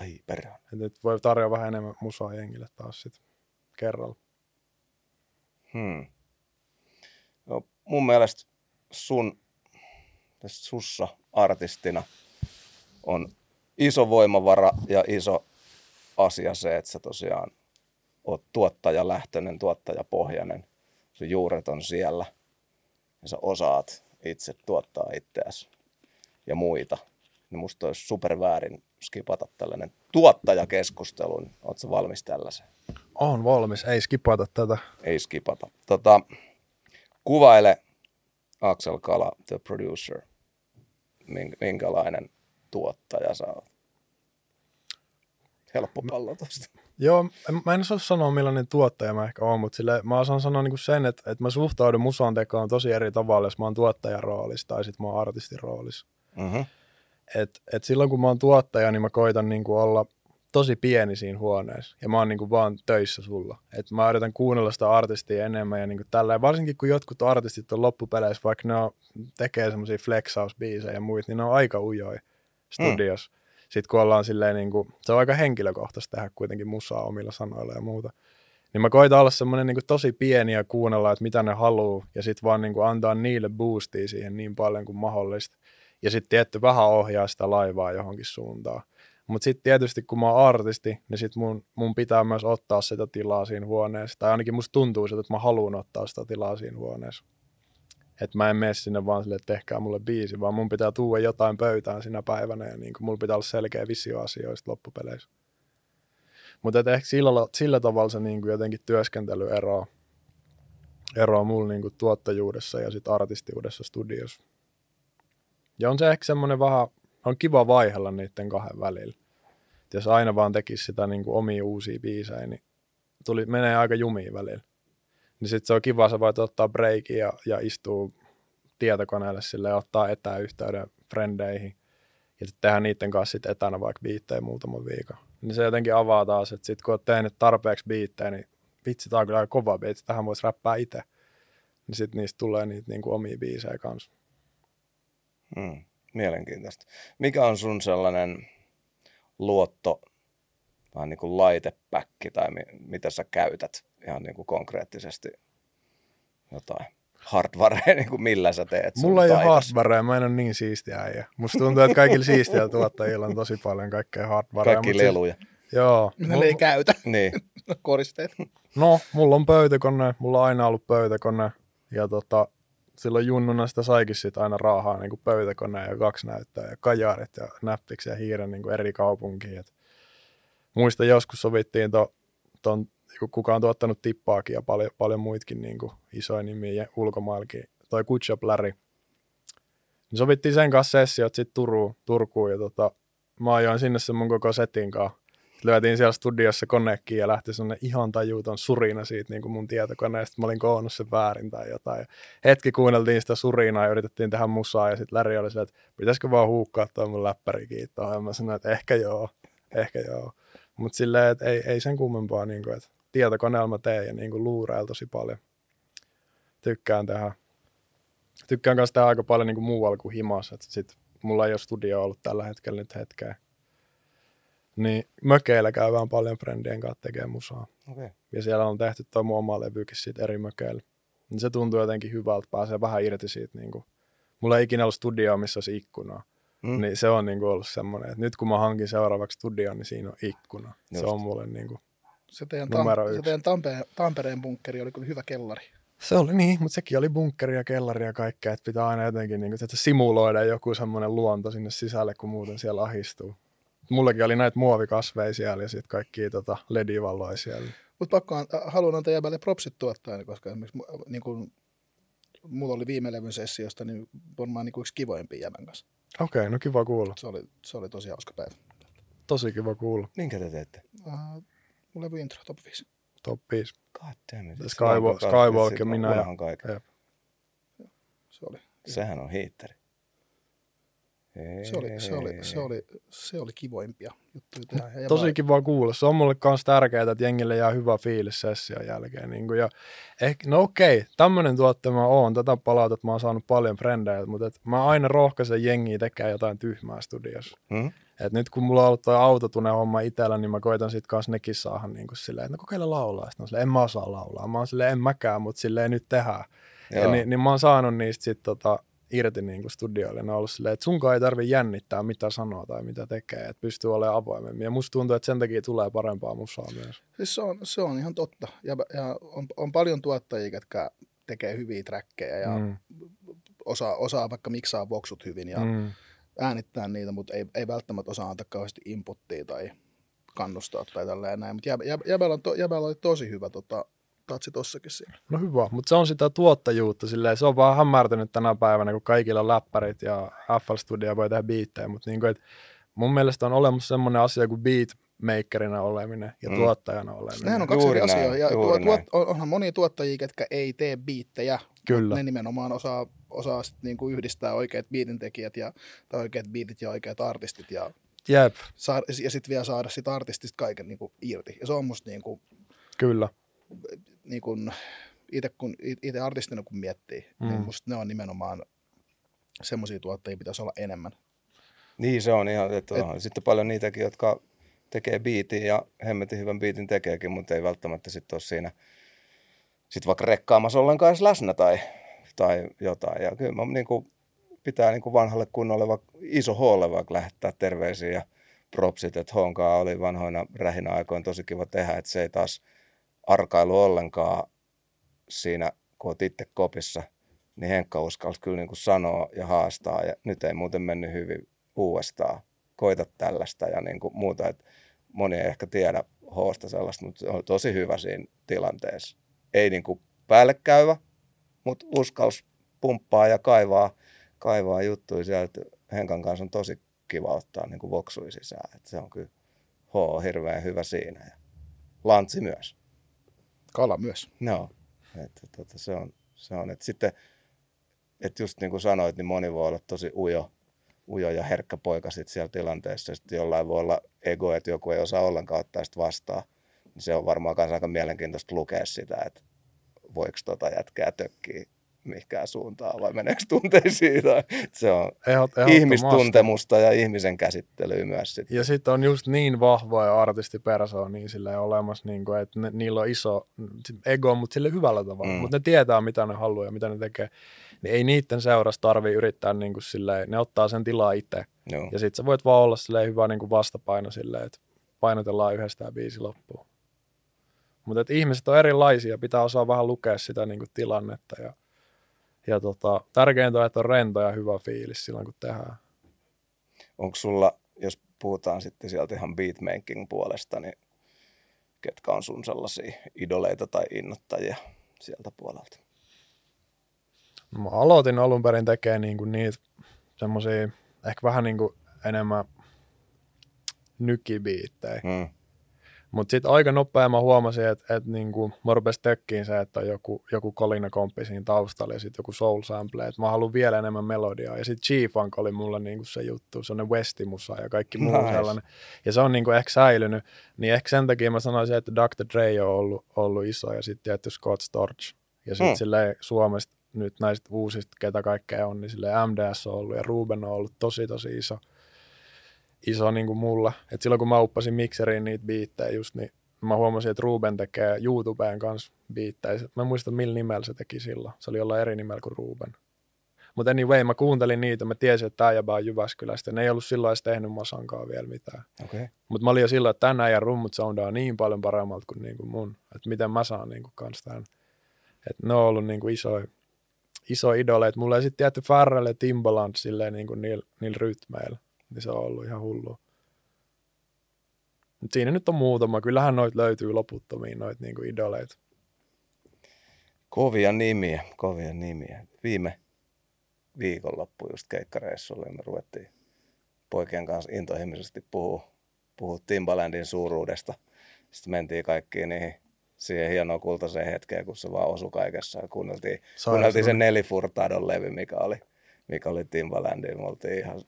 Ai perään. Et nyt voi tarjoa vähän enemmän musaa jengille taas sit kerralla. Hmm. No, mun mielestä sun, tässä sussa artistina on iso voimavara ja iso asia se, että sä tosiaan oot tuottajalähtöinen, tuottajapohjainen. Sun juuret on siellä ja sä osaat itse tuottaa itseäsi ja muita. Niin musta olisi super väärin skipata tällainen tuottajakeskustelu. sä valmis tällaiseen? On valmis, ei skipata tätä. ei skipata. Tota, kuvaile Axel Kala, the producer. Mink- Minkälainen tuottaja sä oot? Helppo pallo tosta. Joo, mä en osaa sanoa millainen tuottaja mä ehkä oon, mutta sille, mä osaan sanoa niinku sen, että, että mä suhtaudun musan tekoon tosi eri tavalla, jos mä oon tuottajan roolissa tai sit mä oon artistin roolissa. Mm-hmm. Et, et silloin kun mä oon tuottaja, niin mä koitan niinku olla tosi pieni siinä huoneessa ja mä oon niinku vaan töissä sulla. Et mä yritän kuunnella sitä artistia enemmän ja niinku tälleen, varsinkin kun jotkut artistit on loppupeleissä, vaikka ne on, tekee semmoisia flexausbiisejä ja muita, niin ne on aika ujoja studios. Mm. Sitten kun ollaan silleen, niinku, se on aika henkilökohtaista tehdä kuitenkin musaa omilla sanoilla ja muuta. Niin mä koitan olla semmoinen niinku tosi pieni ja kuunnella, että mitä ne haluaa ja sitten vaan niinku antaa niille boostia siihen niin paljon kuin mahdollista. Ja sitten tietty vähän ohjaa sitä laivaa johonkin suuntaan. Mutta sitten tietysti kun mä oon artisti, niin sit mun, mun pitää myös ottaa sitä tilaa siinä huoneessa. Tai ainakin musta tuntuu siltä, että mä haluan ottaa sitä tilaa siinä huoneessa. Että mä en mene sinne vaan sille, että tehkää mulle biisi, vaan mun pitää tuoda jotain pöytään sinä päivänä ja niin mulla pitää olla selkeä visio asioista loppupeleissä. Mutta ehkä sillä, sillä tavalla se niin jotenkin työskentely eroaa, eroaa mulla niin tuottajuudessa ja sit artistiudessa studiossa. Ja on se ehkä semmoinen vähän, on kiva vaihella niiden kahden välillä. Et jos aina vaan tekisi sitä niin kuin omia uusia biisejä, niin tuli, menee aika jumiin välillä. Niin sitten se on kiva, sä voit ottaa breikin ja, ja istua tietokoneelle sille ja ottaa etäyhteyden frendeihin. Ja sitten tehdä niiden kanssa sit etänä vaikka biittejä muutaman viikon. Niin se jotenkin avaa taas, että sitten kun oot tehnyt tarpeeksi biittejä, niin vitsi, tää on kyllä aika kova biitti, tähän voisi räppää itse. Niin sitten niistä tulee niitä niinku omia biisejä kanssa. Mm, mielenkiintoista. Mikä on sun sellainen luotto, vähän niin kuin laitepäkki tai mi- mitä sä käytät ihan niin kuin konkreettisesti jotain hardwarea, niin kuin millä sä teet sun Mulla ei ole hardwarea, mä en ole niin siistiä äijä. Musta tuntuu, että kaikilla siistillä tuottajilla on tosi paljon kaikkea hardwarea. Kaikki mut siis- leluja. Joo. Ne Mul- ei käytä Niin, koristeet. No, mulla on pöytäkone, mulla on aina ollut pöytäkone. Ja tota, silloin junnuna sitä saikin sit aina raahaa niin pöytäkone ja kaksi näyttöä ja kajarit ja näppiksi ja hiiren niin eri kaupunkiin. Et muistan joskus sovittiin to, ton, kuka on tuottanut tippaakin ja paljon, paljon muitakin niin isoja nimiä ulkomaillakin. Toi Job Larry. Niin sovittiin sen kanssa sessiot sitten Turkuun ja tota, mä ajoin sinne sen mun koko setin kanssa. Lyötiin siellä studiossa konekin ja lähti sellainen ihan tajuton surina siitä niin kuin mun tietokoneesta. Mä olin koonnut sen väärin tai jotain. Ja hetki kuunneltiin sitä surinaa ja yritettiin tehdä musaa ja sitten Läri oli se, että pitäisikö vaan huukkaa tuo mun läppäri kiittoon. Ja mä sanoin, että ehkä joo, ehkä joo. Mutta silleen, että ei, ei sen kummempaa, niin kuin, että tietokoneella mä teen ja niin kuin tosi paljon. Tykkään tehdä. Tykkään myös tehdä aika paljon niin kuin muualla kuin himassa. Että sit mulla ei ole studio ollut tällä hetkellä nyt hetkeä. Niin mökeillä käydään paljon friendien kanssa tekemään musaa. Okay. Ja siellä on tehty toi mun oma levykin siitä eri mökeillä. Niin se tuntuu jotenkin hyvältä, pääsee vähän irti siitä. Niin kuin. Mulla ei ikinä ollut studioa, missä olisi ikkunaa. Mm. Niin se on niin kuin ollut semmoinen, että nyt kun mä hankin seuraavaksi studioon, niin siinä on ikkuna. Just. Se on mulle niin kuin se teidän, tam- se teidän Tampereen, Tampereen bunkkeri oli kyllä hyvä kellari. Se oli niin, mutta sekin oli bunkkeri ja kellari ja kaikkea, että pitää aina jotenkin niin kuin, että simuloida joku semmoinen luonto sinne sisälle, kun muuten siellä ahistuu. Mullakin oli näitä muovikasveja siellä ja sitten kaikki tota, ledivaloja siellä. Mutta pakko an- haluan antaa jäbälle propsit tuottajana, koska esimerkiksi niin kun, mulla oli viime levyn sessiosta, niin varmaan niin yksi kivoimpia jäbän kanssa. Okei, okay, no kiva kuulla. Se oli, se oli tosi hauska päivä. Tosi kiva kuulla. Minkä te teette? Uh, mun levy intro, top 5. Top 5. God damn it. Skywalk, Skywalk ja minä. Ja, se oli. Sehän on hiitteri. Se oli, se, oli, se, oli, se oli kivoimpia juttuja tehdä. Ja Tosi kiva kuulla. Se on mulle myös tärkeää, että jengille jää hyvä fiilis session jälkeen. Niin kuin, ja ehkä, no okei, tämmöinen tuotte mä oon. Tätä palautetta mä oon saanut paljon frendejä, mutta et mä aina rohkaisen jengiä tekemään jotain tyhmää studiossa. Hmm? Et nyt kun mulla on ollut toi autotune homma itsellä, niin mä koitan sit kanssa nekin saada niin kuin silleen, että no kokeile laulaa. Sitten on silleen, en mä osaa laulaa. Mä oon silleen, en mäkään, mutta silleen nyt tehdään. Ja niin, niin mä oon saanut niistä sit tota, irti niin kuin studioille. Ne on ollut silleen, että sunkaan ei tarvitse jännittää, mitä sanoo tai mitä tekee, että pystyy olemaan avoimemmin. Ja musta tuntuu, että sen takia tulee parempaa musaa myös. Siis se, on, se on ihan totta. Ja, ja on, on, paljon tuottajia, jotka tekee hyviä trackeja ja mm. osaa, osaa vaikka miksaa voksut hyvin ja mm. äänittää niitä, mutta ei, ei välttämättä osaa antaa kauheasti inputtia tai kannustaa tai tälleen näin. Mutta Jäbällä, to, Jäbällä oli tosi hyvä tota, tatsi tossakin siinä. No hyvä, mutta se on sitä tuottajuutta, silleen, se on vaan hämärtynyt tänä päivänä, kun kaikilla on läppärit ja FL Studio voi tehdä biittejä, mutta niin kuin, että mun mielestä on olemassa semmoinen asia kuin beatmakerina oleminen ja mm. tuottajana oleminen. Nehän on kaksi eri asiaa. Ja tuot, tuot, onhan monia tuottajia, jotka ei tee biittejä. Kyllä. Ne nimenomaan osaa, osaa sit niinku yhdistää oikeat biitintekijät ja, tai oikeat biitit ja oikeat artistit. Ja, Jep. Saa, ja sitten vielä saada sit artistista kaiken niinku irti. Ja se on musta niinku, Kyllä niin kun, itse, kun, itse artistina kun miettii, niin mm. niin musta ne on nimenomaan semmoisia tuottajia pitäisi olla enemmän. Niin se on ihan, että Et, sitten paljon niitäkin, jotka tekee biitin ja hemmetin hyvän biitin tekeekin, mutta ei välttämättä sitten ole siinä sitten vaikka rekkaamassa ollenkaan edes läsnä tai, tai jotain. Ja kyllä mä niin kuin, pitää niin kuin vanhalle kunnolle vaikka iso hoolle vaikka lähettää terveisiä ja propsit, että Honkaa oli vanhoina rähinä aikoina tosi kiva tehdä, että se ei taas – arkailu ollenkaan siinä, kun olet itse kopissa, niin Henkka uskalsi kyllä niin kuin sanoa ja haastaa, ja nyt ei muuten mennyt hyvin uudestaan. Koita tällaista ja niin kuin muuta, että moni ei ehkä tiedä hoosta sellaista, mutta se on tosi hyvä siinä tilanteessa. Ei niin kuin päälle käyvä, mutta uskals pumppaa ja kaivaa, kaivaa juttuja sieltä. Henkan kanssa on tosi kiva ottaa niin kuin voksui sisään. Et se on kyllä H on hirveän hyvä siinä ja Lantsi myös. Kala myös. No, että, tota, se on, se on. Että sitten, että just niin kuin sanoit, niin moni voi olla tosi ujo, ujo ja herkkä poika sit siellä tilanteessa. Sitten jollain voi olla ego, että joku ei osaa ollenkaan ottaa sitä vastaan. Niin se on varmaan myös aika mielenkiintoista lukea sitä, että voiko tota jätkää tökkiä mihinkään suuntaan vai meneekö tunteisiin. Tai, se on Ehdot, ihmistuntemusta ja ihmisen käsittelyä myös. Sit. Ja sitten on just niin vahvoja artistipersoonia sille olemassa, niin kuin, että ne, niillä on iso ego, mutta sille hyvällä tavalla. Mm. Mutta ne tietää, mitä ne haluaa ja mitä ne tekee. Niin ei niiden seurassa tarvi yrittää, niin kuin silleen, ne ottaa sen tilaa itse. No. Ja sitten sä voit vaan olla silleen hyvä niin kuin vastapaino silleen, että painotellaan yhdestä biisi loppuun. Mutta ihmiset on erilaisia, pitää osaa vähän lukea sitä niin kuin tilannetta ja ja tota, tärkeintä on, että on rento ja hyvä fiilis silloin, kun tehdään. Onko sulla, jos puhutaan sitten sieltä ihan beatmaking puolesta, niin ketkä on sun sellaisia idoleita tai innottajia sieltä puolelta? Mä aloitin alun perin tekemään niinku niitä semmoisia, ehkä vähän niinku enemmän nykibiittejä. Mm. Mutta sitten aika nopea mä huomasin, että et niinku, mä rupesin tökkiin se, että on joku, joku kolinakomppi siinä taustalla ja sitten joku soul sample, että mä haluan vielä enemmän melodiaa. Ja sitten G-Funk oli mulla niinku se juttu, se on Westimusa ja kaikki muu Nice. sellainen. Ja se on niinku ehkä säilynyt, niin ehkä sen takia mä sanoisin, että Dr. Dre on ollut, ollut iso ja sitten tietty Scott Storch. Ja sitten mm. silleen Suomesta nyt näistä uusista, ketä kaikkea on, niin silleen MDS on ollut ja Ruben on ollut tosi tosi iso iso niin kuin mulla. Et silloin kun mä uppasin mikseriin niitä biittejä just, niin mä huomasin, että Ruben tekee YouTubeen kanssa biittejä. Mä en muista, millä nimellä se teki silloin. Se oli jollain eri nimellä kuin Ruben. Mutta anyway, mä kuuntelin niitä, mä tiesin, että tämä jäbä on Jyväskylästä. Ne ei ollut silloin edes tehnyt Masankaan vielä mitään. Okay. Mutta mä olin jo silloin, että tämän äijän rummut soundaa niin paljon paremmalta kuin, niin kuin mun. Että miten mä saan niin kuin kans tämän. Että ne on ollut niin kuin isoja iso idoleita. Mulla ei sitten tietty Farrell ja Timbaland silleen niin kuin niillä, niillä rytmeillä. Niin se on ollut ihan hullu. Mut siinä nyt on muutama. Kyllähän noit löytyy loputtomiin noit niin kuin idoleita. Kovia nimiä, kovia nimiä. Viime viikonloppu just keikkareissulla, niin me ruvettiin poikien kanssa intohimoisesti puhua, puhua Timbalandin suuruudesta. Sitten mentiin kaikkiin niihin siihen hienoon kultaiseen hetkeen, kun se vaan osui kaikessa. Ja kuunneltiin, kuunneltiin sen Nelly Furtadon levy, mikä oli, mikä oli Timbalandin. Me oltiin ihan,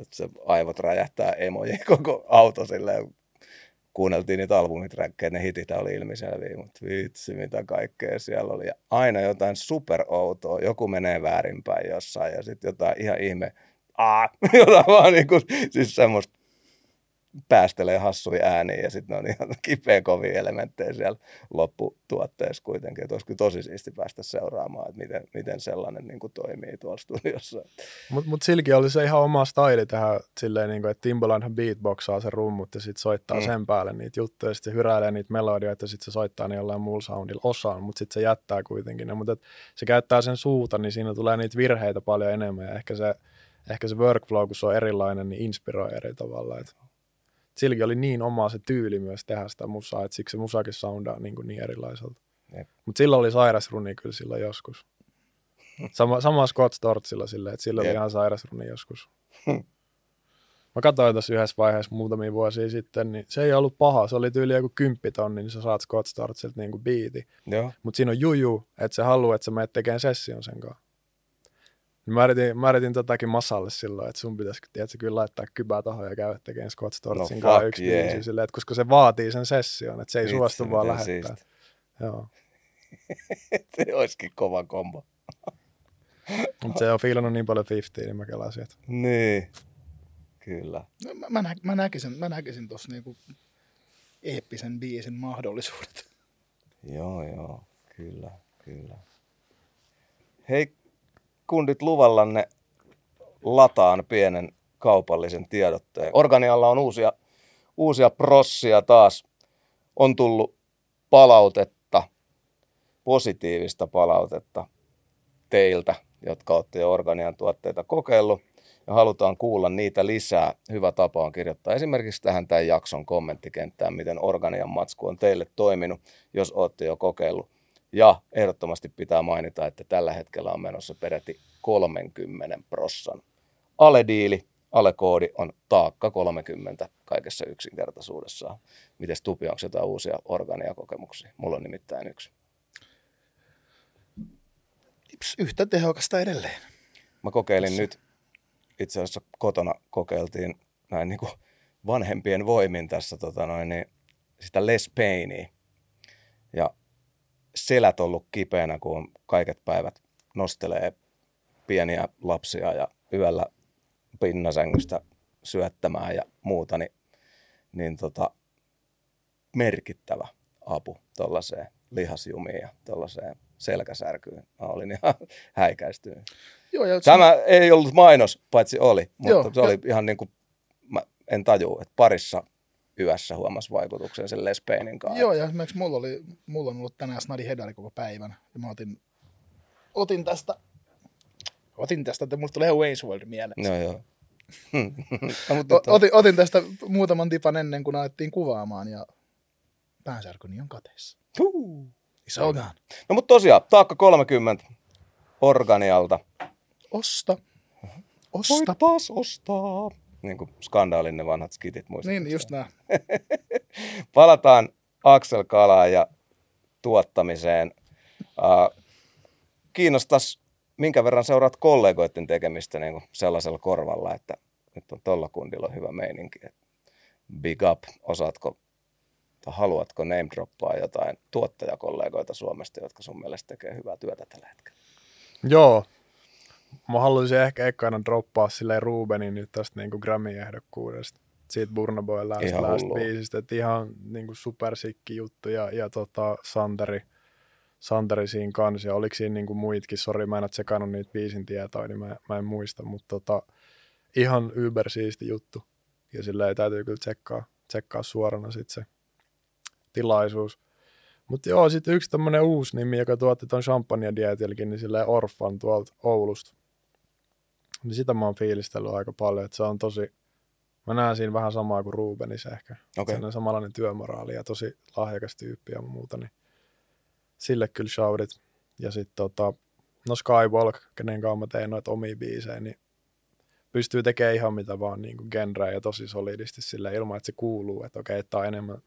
että se aivot räjähtää emoji koko auto silleen. Kuunneltiin niitä albumiträkkejä, ne hitit oli ilmiselviä, mutta vitsi mitä kaikkea siellä oli. Ja aina jotain superoutoa, joku menee väärinpäin jossain ja sitten jotain ihan ihme, Aa, jotain vaan niin kuin, siis semmoista päästelee hassuja ääniä ja sitten ne on ihan kipeä kovia elementtejä siellä lopputuotteessa kuitenkin. Että olisi kyllä tosi siisti päästä seuraamaan, että miten, miten sellainen niin kuin toimii tuolla studiossa. Mutta mut silläkin oli se ihan oma staili tähän silleen, niin kuin, että Timbalandhan beatboxaa sen rummut ja sitten soittaa Mm. sen päälle niitä juttuja ja sitten se hyräilee niitä melodioita ja sitten se soittaa ne jollain muulla soundilla osaan, mutta sitten se jättää kuitenkin ne. Mutta se käyttää sen suuta, niin siinä tulee niitä virheitä paljon enemmän ja ehkä se, ehkä se workflow, kun se on erilainen, niin inspiroi eri tavalla. Et silläkin oli niin oma se tyyli myös tehdä sitä musaa, että siksi se musakin soundaa niin, kuin niin erilaiselta. Mutta sillä oli sairas runi kyllä silloin joskus. Sama, sama Scott Storchilla silleen, että sillä oli Jep. ihan sairas runi joskus. Mä katsoin tuossa yhdessä vaiheessa muutamia vuosia sitten, niin se ei ollut paha. Se oli tyyli joku kymppitonni, niin sä saat Scott Storchilta niinku biiti. Mutta siinä on juju, että se haluaa, että sä menet tekemään session sen kanssa. Niin mä yritin, mä yritin totakin Masalle silloin, että sun pitäisi tiedätkö, kyllä laittaa kybää tohon ja käydä tekemään Scott Storchin No kanssa yksi yeah. biisi silleen, että koska se vaatii sen session, että se ei Vitsi, suostu vaan lähettää. Joo. se olisikin kova kombo. Mutta se on fiilannut niin paljon 50, niin mä kelasin, että Niin, kyllä. No, mä, mä, nä, mä näkisin, mä näkisin tuossa niinku eeppisen biisin mahdollisuudet. Joo, joo, kyllä, kyllä. Hei, kundit luvallanne lataan pienen kaupallisen tiedotteen. Organialla on uusia, uusia prossia taas. On tullut palautetta, positiivista palautetta teiltä, jotka olette jo Organian tuotteita kokeillut ja halutaan kuulla niitä lisää. Hyvä tapa on kirjoittaa esimerkiksi tähän tämän jakson kommenttikenttään, miten Organian matsku on teille toiminut, jos olette jo kokeillut. Ja ehdottomasti pitää mainita, että tällä hetkellä on menossa peräti 30 prossan alediili. Alekoodi on taakka 30 kaikessa yksinkertaisuudessaan. Mites Tupi, onko jotain uusia Organia-kokemuksia? Mulla on nimittäin yksi. Ips, yhtä tehokasta edelleen. Mä kokeilin nyt, itse asiassa kotona kokeiltiin näin niin kuin vanhempien voimin tässä tota noin, niin sitä Les Painia. Ja selät ollut kipeänä, kun on kaiket päivät nostelee pieniä lapsia ja yöllä pinnasängystä syöttämään ja muuta, niin, niin tota, merkittävä apu tuollaiseen lihasjumiin ja tuollaiseen selkäsärkyyn. Mä olin ihan häikäistynyt. Joo, ja Tämä ei ollut mainos, paitsi oli, mutta Joo, se oli ihan niin kuin, mä en tajua, että parissa yössä huomasi vaikutuksen sen Les Paynein kanssa. Joo, ja esimerkiksi mulla, oli, mulla on ollut tänään Snadi Hedari koko päivän. Ja mä otin, otin tästä, otin tästä, että mulla tulee Wayne's World mieleen. Joo, joo. no, mutta on- otin, otin tästä muutaman tipan ennen kuin alettiin kuvaamaan ja päänsärkyni on kateessa. All gone. no mutta tosiaan, taakka 30 Organialta. Osta. Voit Osta. taas ostaa. Niin kuin skandaalin ne vanhat skitit muistatte Niin, just näin. Palataan Axel Kalaan ja tuottamiseen. Uh, kiinnostaisi, minkä verran seuraat kollegoiden tekemistä niin kuin sellaisella korvalla, että nyt on tuolla kundilla hyvä meininki. Big up, osaatko tai haluatko name droppaa jotain tuottajakollegoita Suomesta, jotka sun mielestä tekee hyvää työtä tällä hetkellä? Joo. Mä haluaisin ehkä ekana droppaa silleen Rubenin nyt tästä niinku Grammy-ehdokkuudesta. Siitä Burna Boy Last, Ihan Last biisistä. Että ihan niinku supersikki juttu. Ja, ja tota, Santeri, Santeri siinä kanssa. Ja oliko siinä niinku muitkin. Sori, mä en ole tsekannut niitä biisin tietoja, niin mä, mä en muista. Mutta tota, ihan ybersiisti juttu. Ja silleen täytyy kyllä tsekkaa, tsekkaa suorana sit se tilaisuus. Mutta joo, sitten yksi tämmöinen uusi nimi, joka tuotti ton champagne dietilläkin, niin silleen Orfan tuolta Oulusta. Niin sitä mä oon fiilistellyt aika paljon, että se on tosi, mä näen siinä vähän samaa kuin Rubenis ehkä. Okay. samanlainen työmoraali ja tosi lahjakas tyyppi ja muuta, niin sille kyllä shoudit. Ja sitten tota, no Skywalk, kenen kanssa mä tein noita omia biisejä, niin pystyy tekemään ihan mitä vaan niin kuin genreä ja tosi solidisti sille ilman, että se kuuluu, että okei, että on enemmän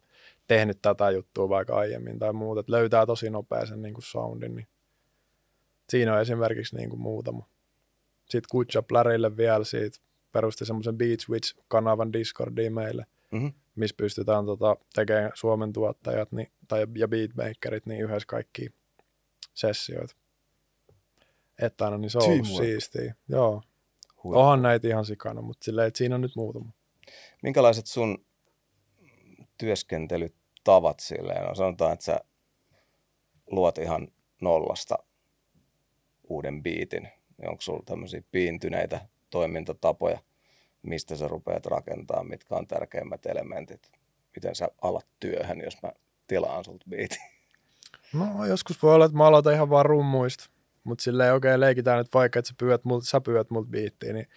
tehnyt tätä juttua vaikka aiemmin tai muuta, että löytää tosi nopea sen niin kuin soundin, niin siinä on esimerkiksi niin kuin muutama. Sitten Kutcha Plärille vielä siitä perusti semmoisen Beat Switch-kanavan Discordiin meille, Mm-hmm. missä pystytään tota, tekemään Suomen tuottajat niin, tai, ja beatmakerit niin yhdessä kaikki sessioita. Että aina, niin se on ollut siistiä. Joo, Huippu. onhan näitä ihan sikana, mutta silleen, että siinä on nyt muutama. Minkälaiset sun työskentelytavat silleen? No sanotaan, että sä luot ihan nollasta uuden biitin. Niin onko sulla tämmöisiä piintyneitä toimintatapoja, mistä sä rupeat rakentaa, mitkä on tärkeimmät elementit? Miten sä alat työhön, jos mä tilaan sulta biitin? No joskus voi olla, että mä aloitan ihan vaan rummuista. Mutta silleen, okei, okay, leikitään nyt vaikka, että sä pyydät mult, sä pyydät mult biittiä, niin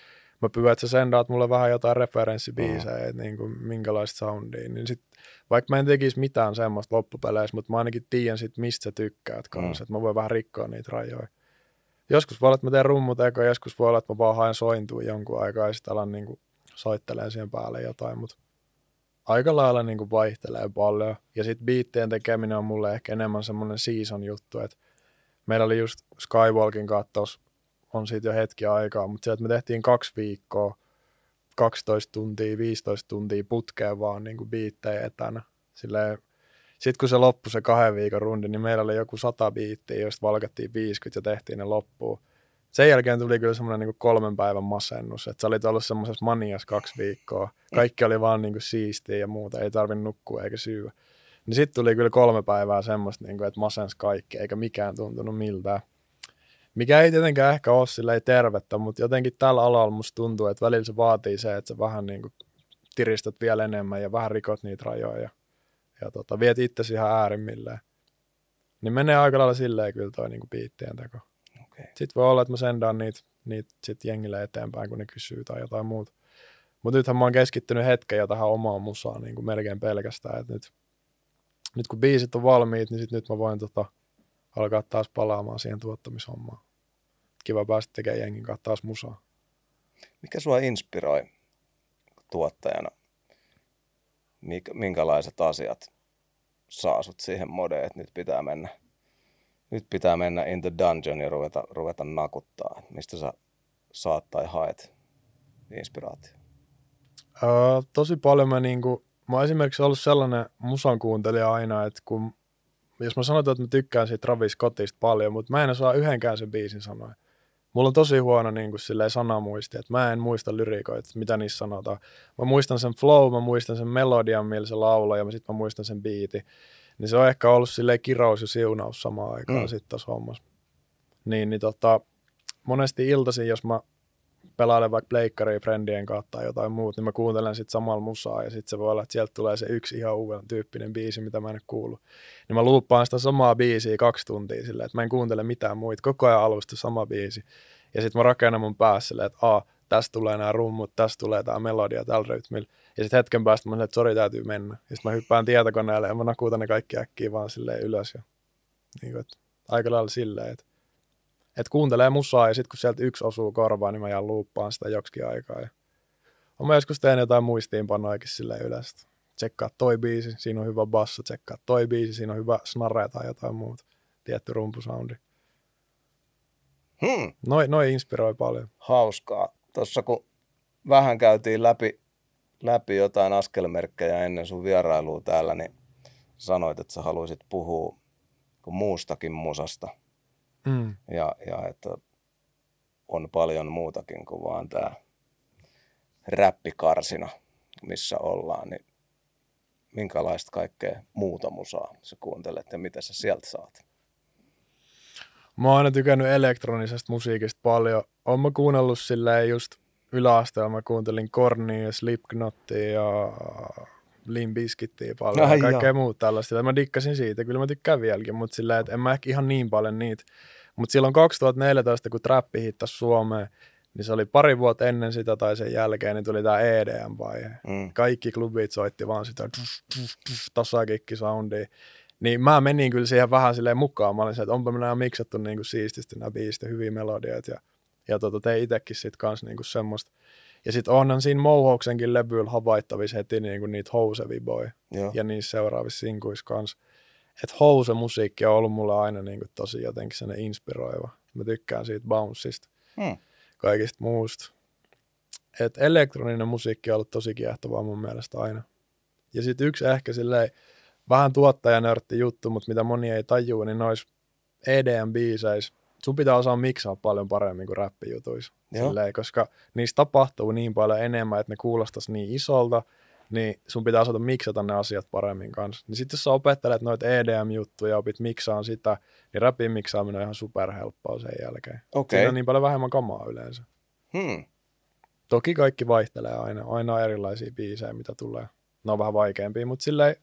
mä pyydän, että sä sendaat mulle vähän jotain referenssibiisejä, mm. että niinku, minkälaista soundia. Niin sit, vaikka mä en tekisi mitään semmoista loppupeleissä, mutta mä ainakin tiedän sit, mistä sä tykkäät kanssa, Mm. että mä voin vähän rikkoa niitä rajoja. Joskus voi olla, että mä teen rummut eka, joskus voi olla, että mä vaan haen sointua jonkun aikaa ja sitten alan niinku soittelemaan siihen päälle jotain, mutta aika lailla niinku vaihtelee paljon. Ja sitten biittien tekeminen on mulle ehkä enemmän semmoinen season juttu, että meillä oli just Skywalkin kattos, on siitä jo hetki aikaa, mutta se, että me tehtiin kaksi viikkoa, 12 tuntia, 15 tuntia putkeen vaan niin kuin biittejä etänä. Silleen, sitten kun se loppui se kahden viikon rundi, niin meillä oli joku sata biittiä, joista valkattiin 50 ja tehtiin ne loppuun. Sen jälkeen tuli kyllä semmoinen niin kolmen päivän masennus, että sä olit ollut semmoisessa manias kaksi viikkoa. Kaikki oli vaan niin kuin siistiä ja muuta, ei tarvinnut nukkua eikä syyä. Niin sitten tuli kyllä kolme päivää semmoista, niin kuin, että masens kaikki, eikä mikään tuntunut miltään. Mikä ei tietenkään ehkä ole silleen tervettä, mutta jotenkin tällä alalla musta tuntuu, että välillä se vaatii se, että sä vähän niin kuin tiristät vielä enemmän ja vähän rikot niitä rajoja ja, tota, viet itsesi ihan äärimmilleen. Niin menee aika lailla silleen kyllä toi niin kuin biittien teko. Okay. Sitten voi olla, että mä sendaan niitä, niitä sit jengille eteenpäin, kun ne kysyy tai jotain muuta. Mutta nythän mä oon keskittynyt hetken jo tähän omaan musaan niin kuin melkein pelkästään. Et nyt, nyt kun biisit on valmiit, niin sit nyt mä voin tota, alkaa taas palaamaan siihen tuottamishommaan. Kiva päästä tekemään jengin kanssa taas musaa. Mikä sua inspiroi tuottajana? Minkälaiset asiat saa sut siihen modeen, että nyt pitää mennä, nyt pitää mennä in the dungeon ja ruveta, ruveta nakuttaa? Mistä sä saat tai haet inspiraatio? Öö, tosi paljon mä niinku, mä oon esimerkiksi ollut sellainen musan kuuntelija aina, että kun, jos mä sanotaan, että mä tykkään siitä Travis Scottista paljon, mutta mä en saa yhdenkään sen biisin sanoa. Mulla on tosi huono niin kuin, silleen, sanamuisti, että mä en muista lyriikoita, mitä niissä sanotaan. Mä muistan sen flow, mä muistan sen melodian, millä se laulaa, ja sitten mä muistan sen biiti. Niin se on ehkä ollut silleen kirous ja siunaus samaan aikaan Mm. sitten tässä hommassa. Niin, niin tota, monesti iltaisin, jos mä pelailen vaikka pleikkaria friendien kautta tai jotain muuta, niin mä kuuntelen sitten samalla musaa ja sitten se voi olla, että sieltä tulee se yksi ihan uuden tyyppinen biisi, mitä mä en ole kuullut. Niin mä luuppaan sitä samaa biisiä kaksi tuntia silleen, että mä en kuuntele mitään muita, koko ajan alusta sama biisi. Ja sitten mä rakennan mun päässä silleen, että a, tästä tulee nämä rummut, tästä tulee tämä melodia tällä rytmillä. Ja sitten hetken päästä mä sanoin, että sori täytyy mennä. Ja sitten mä hyppään tietokoneelle ja mä nakutan ne kaikki äkkiä vaan silleen ylös. Ja, niin kuin, että aika lailla silleen, että että kuuntelee musaa ja sitten kun sieltä yksi osuu korvaan, niin mä jään luuppaan sitä joksikin aikaa. Ja Mä joskus teen jotain muistiinpanoikin silleen yleensä. Tsekkaa toi biisi, siinä on hyvä basso, tsekkaa toi biisi, siinä on hyvä snare tai jotain muuta. Tietty rumpusoundi. Hmm. Noi, noi inspiroi paljon. hauskaa. Tuossa kun vähän käytiin läpi, läpi jotain askelmerkkejä ennen sun vierailua täällä, niin sanoit, että sä haluaisit puhua muustakin musasta. Mm. Ja, ja että on paljon muutakin kuin vaan tämä räppikarsina, missä ollaan. Niin minkälaista kaikkea muuta musaa sä kuuntelet ja mitä sä sieltä saat? Mä oon aina tykännyt elektronisesta musiikista paljon. Oon mä kuunnellut silleen just yläasteella. Mä kuuntelin Kornia ja Slipknottia ja Limp Bizkittiä paljon Ai ja kaikkea joo. muuta tällaista. Mä dikkasin siitä. Kyllä mä tykkään vieläkin, mutta silleen, että en mä ehkä ihan niin paljon niitä. Mutta silloin 2014, kun trappi hittasi Suomeen, niin se oli pari vuotta ennen sitä tai sen jälkeen, niin tuli tää EDM-vaihe. Mm. Kaikki klubit soitti vaan sitä dus, dus, dus, tasakikkisoundia. Niin mä menin kyllä siihen vähän silleen mukaan. Mä olin se, että onpa minä miksattu niinku siististi nämä biisit ja hyviä melodioita. Ja, ja tota, tein itsekin sit kans niinku semmoista. Ja sit onhan siinä Mohawksenkin levyllä havaittavissa heti niinku niitä houseviboja. Joo. Ja niissä seuraavissa sinkuissa kans. Että house-musiikki on ollut mulle aina niinku tosi jotenkin sellainen inspiroiva. Mä tykkään siitä bounceista Hmm. kaikista muusta. Et elektroninen musiikki on ollut tosi kiehtovaa mun mielestä aina. Ja sitten yksi ehkä silleen vähän tuottajanörtti juttu, mutta mitä moni ei tajua, niin nois EDM-biiseissä sun pitää osaa miksaa paljon paremmin kuin räppijutuissa. Silleen, koska niissä tapahtuu niin paljon enemmän, että ne kuulostaisi niin isolta, niin sun pitää osata miksata ne asiat paremmin kanssa. Niin sitten jos sä opettelet noita EDM-juttuja ja opit miksaan sitä, niin räpin miksaaminen on ihan superhelppoa sen jälkeen. Okei. Siinä on niin paljon vähemmän kamaa yleensä. Hmm. Toki kaikki vaihtelee aina. Aina on erilaisia biisejä, mitä tulee. Ne on vähän vaikeampia, mutta silleen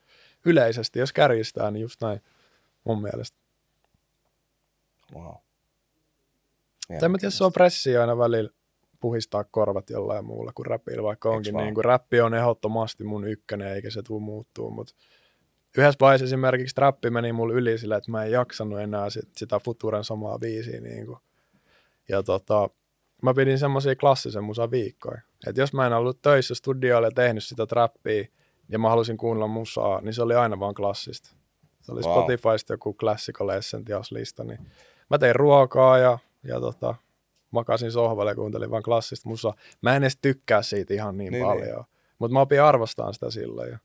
yleisesti, jos kärjistää, niin just näin mun mielestä. Wow. Tai mä tiedä, se on pressiä aina välillä puhistaa korvat jollain muulla kuin räpillä, vaikka onkin vaan? niin kuin räppi on ehdottomasti mun ykkönen, eikä se tule muuttuu, mutta yhdessä vaiheessa esimerkiksi trappi meni mulle yli sillä, että mä en jaksanut enää sit, sitä Futuren samaa biisiä. Niin kuin. Ja tota, mä pidin semmoisia klassisen musa viikkoja. Että jos mä en ollut töissä studioilla ja tehnyt sitä trappia, ja mä halusin kuunnella musaa, niin se oli aina vaan klassista. Se oli wow. Spotifysta joku Classical Essentials-lista, niin mä tein ruokaa ja, ja tota, makasin sohvalle ja kuuntelin vaan klassista musaa. Mä en edes tykkää siitä ihan niin, Niin, niin niin. paljon, mutta mä opin arvostaa sitä silloin. Ja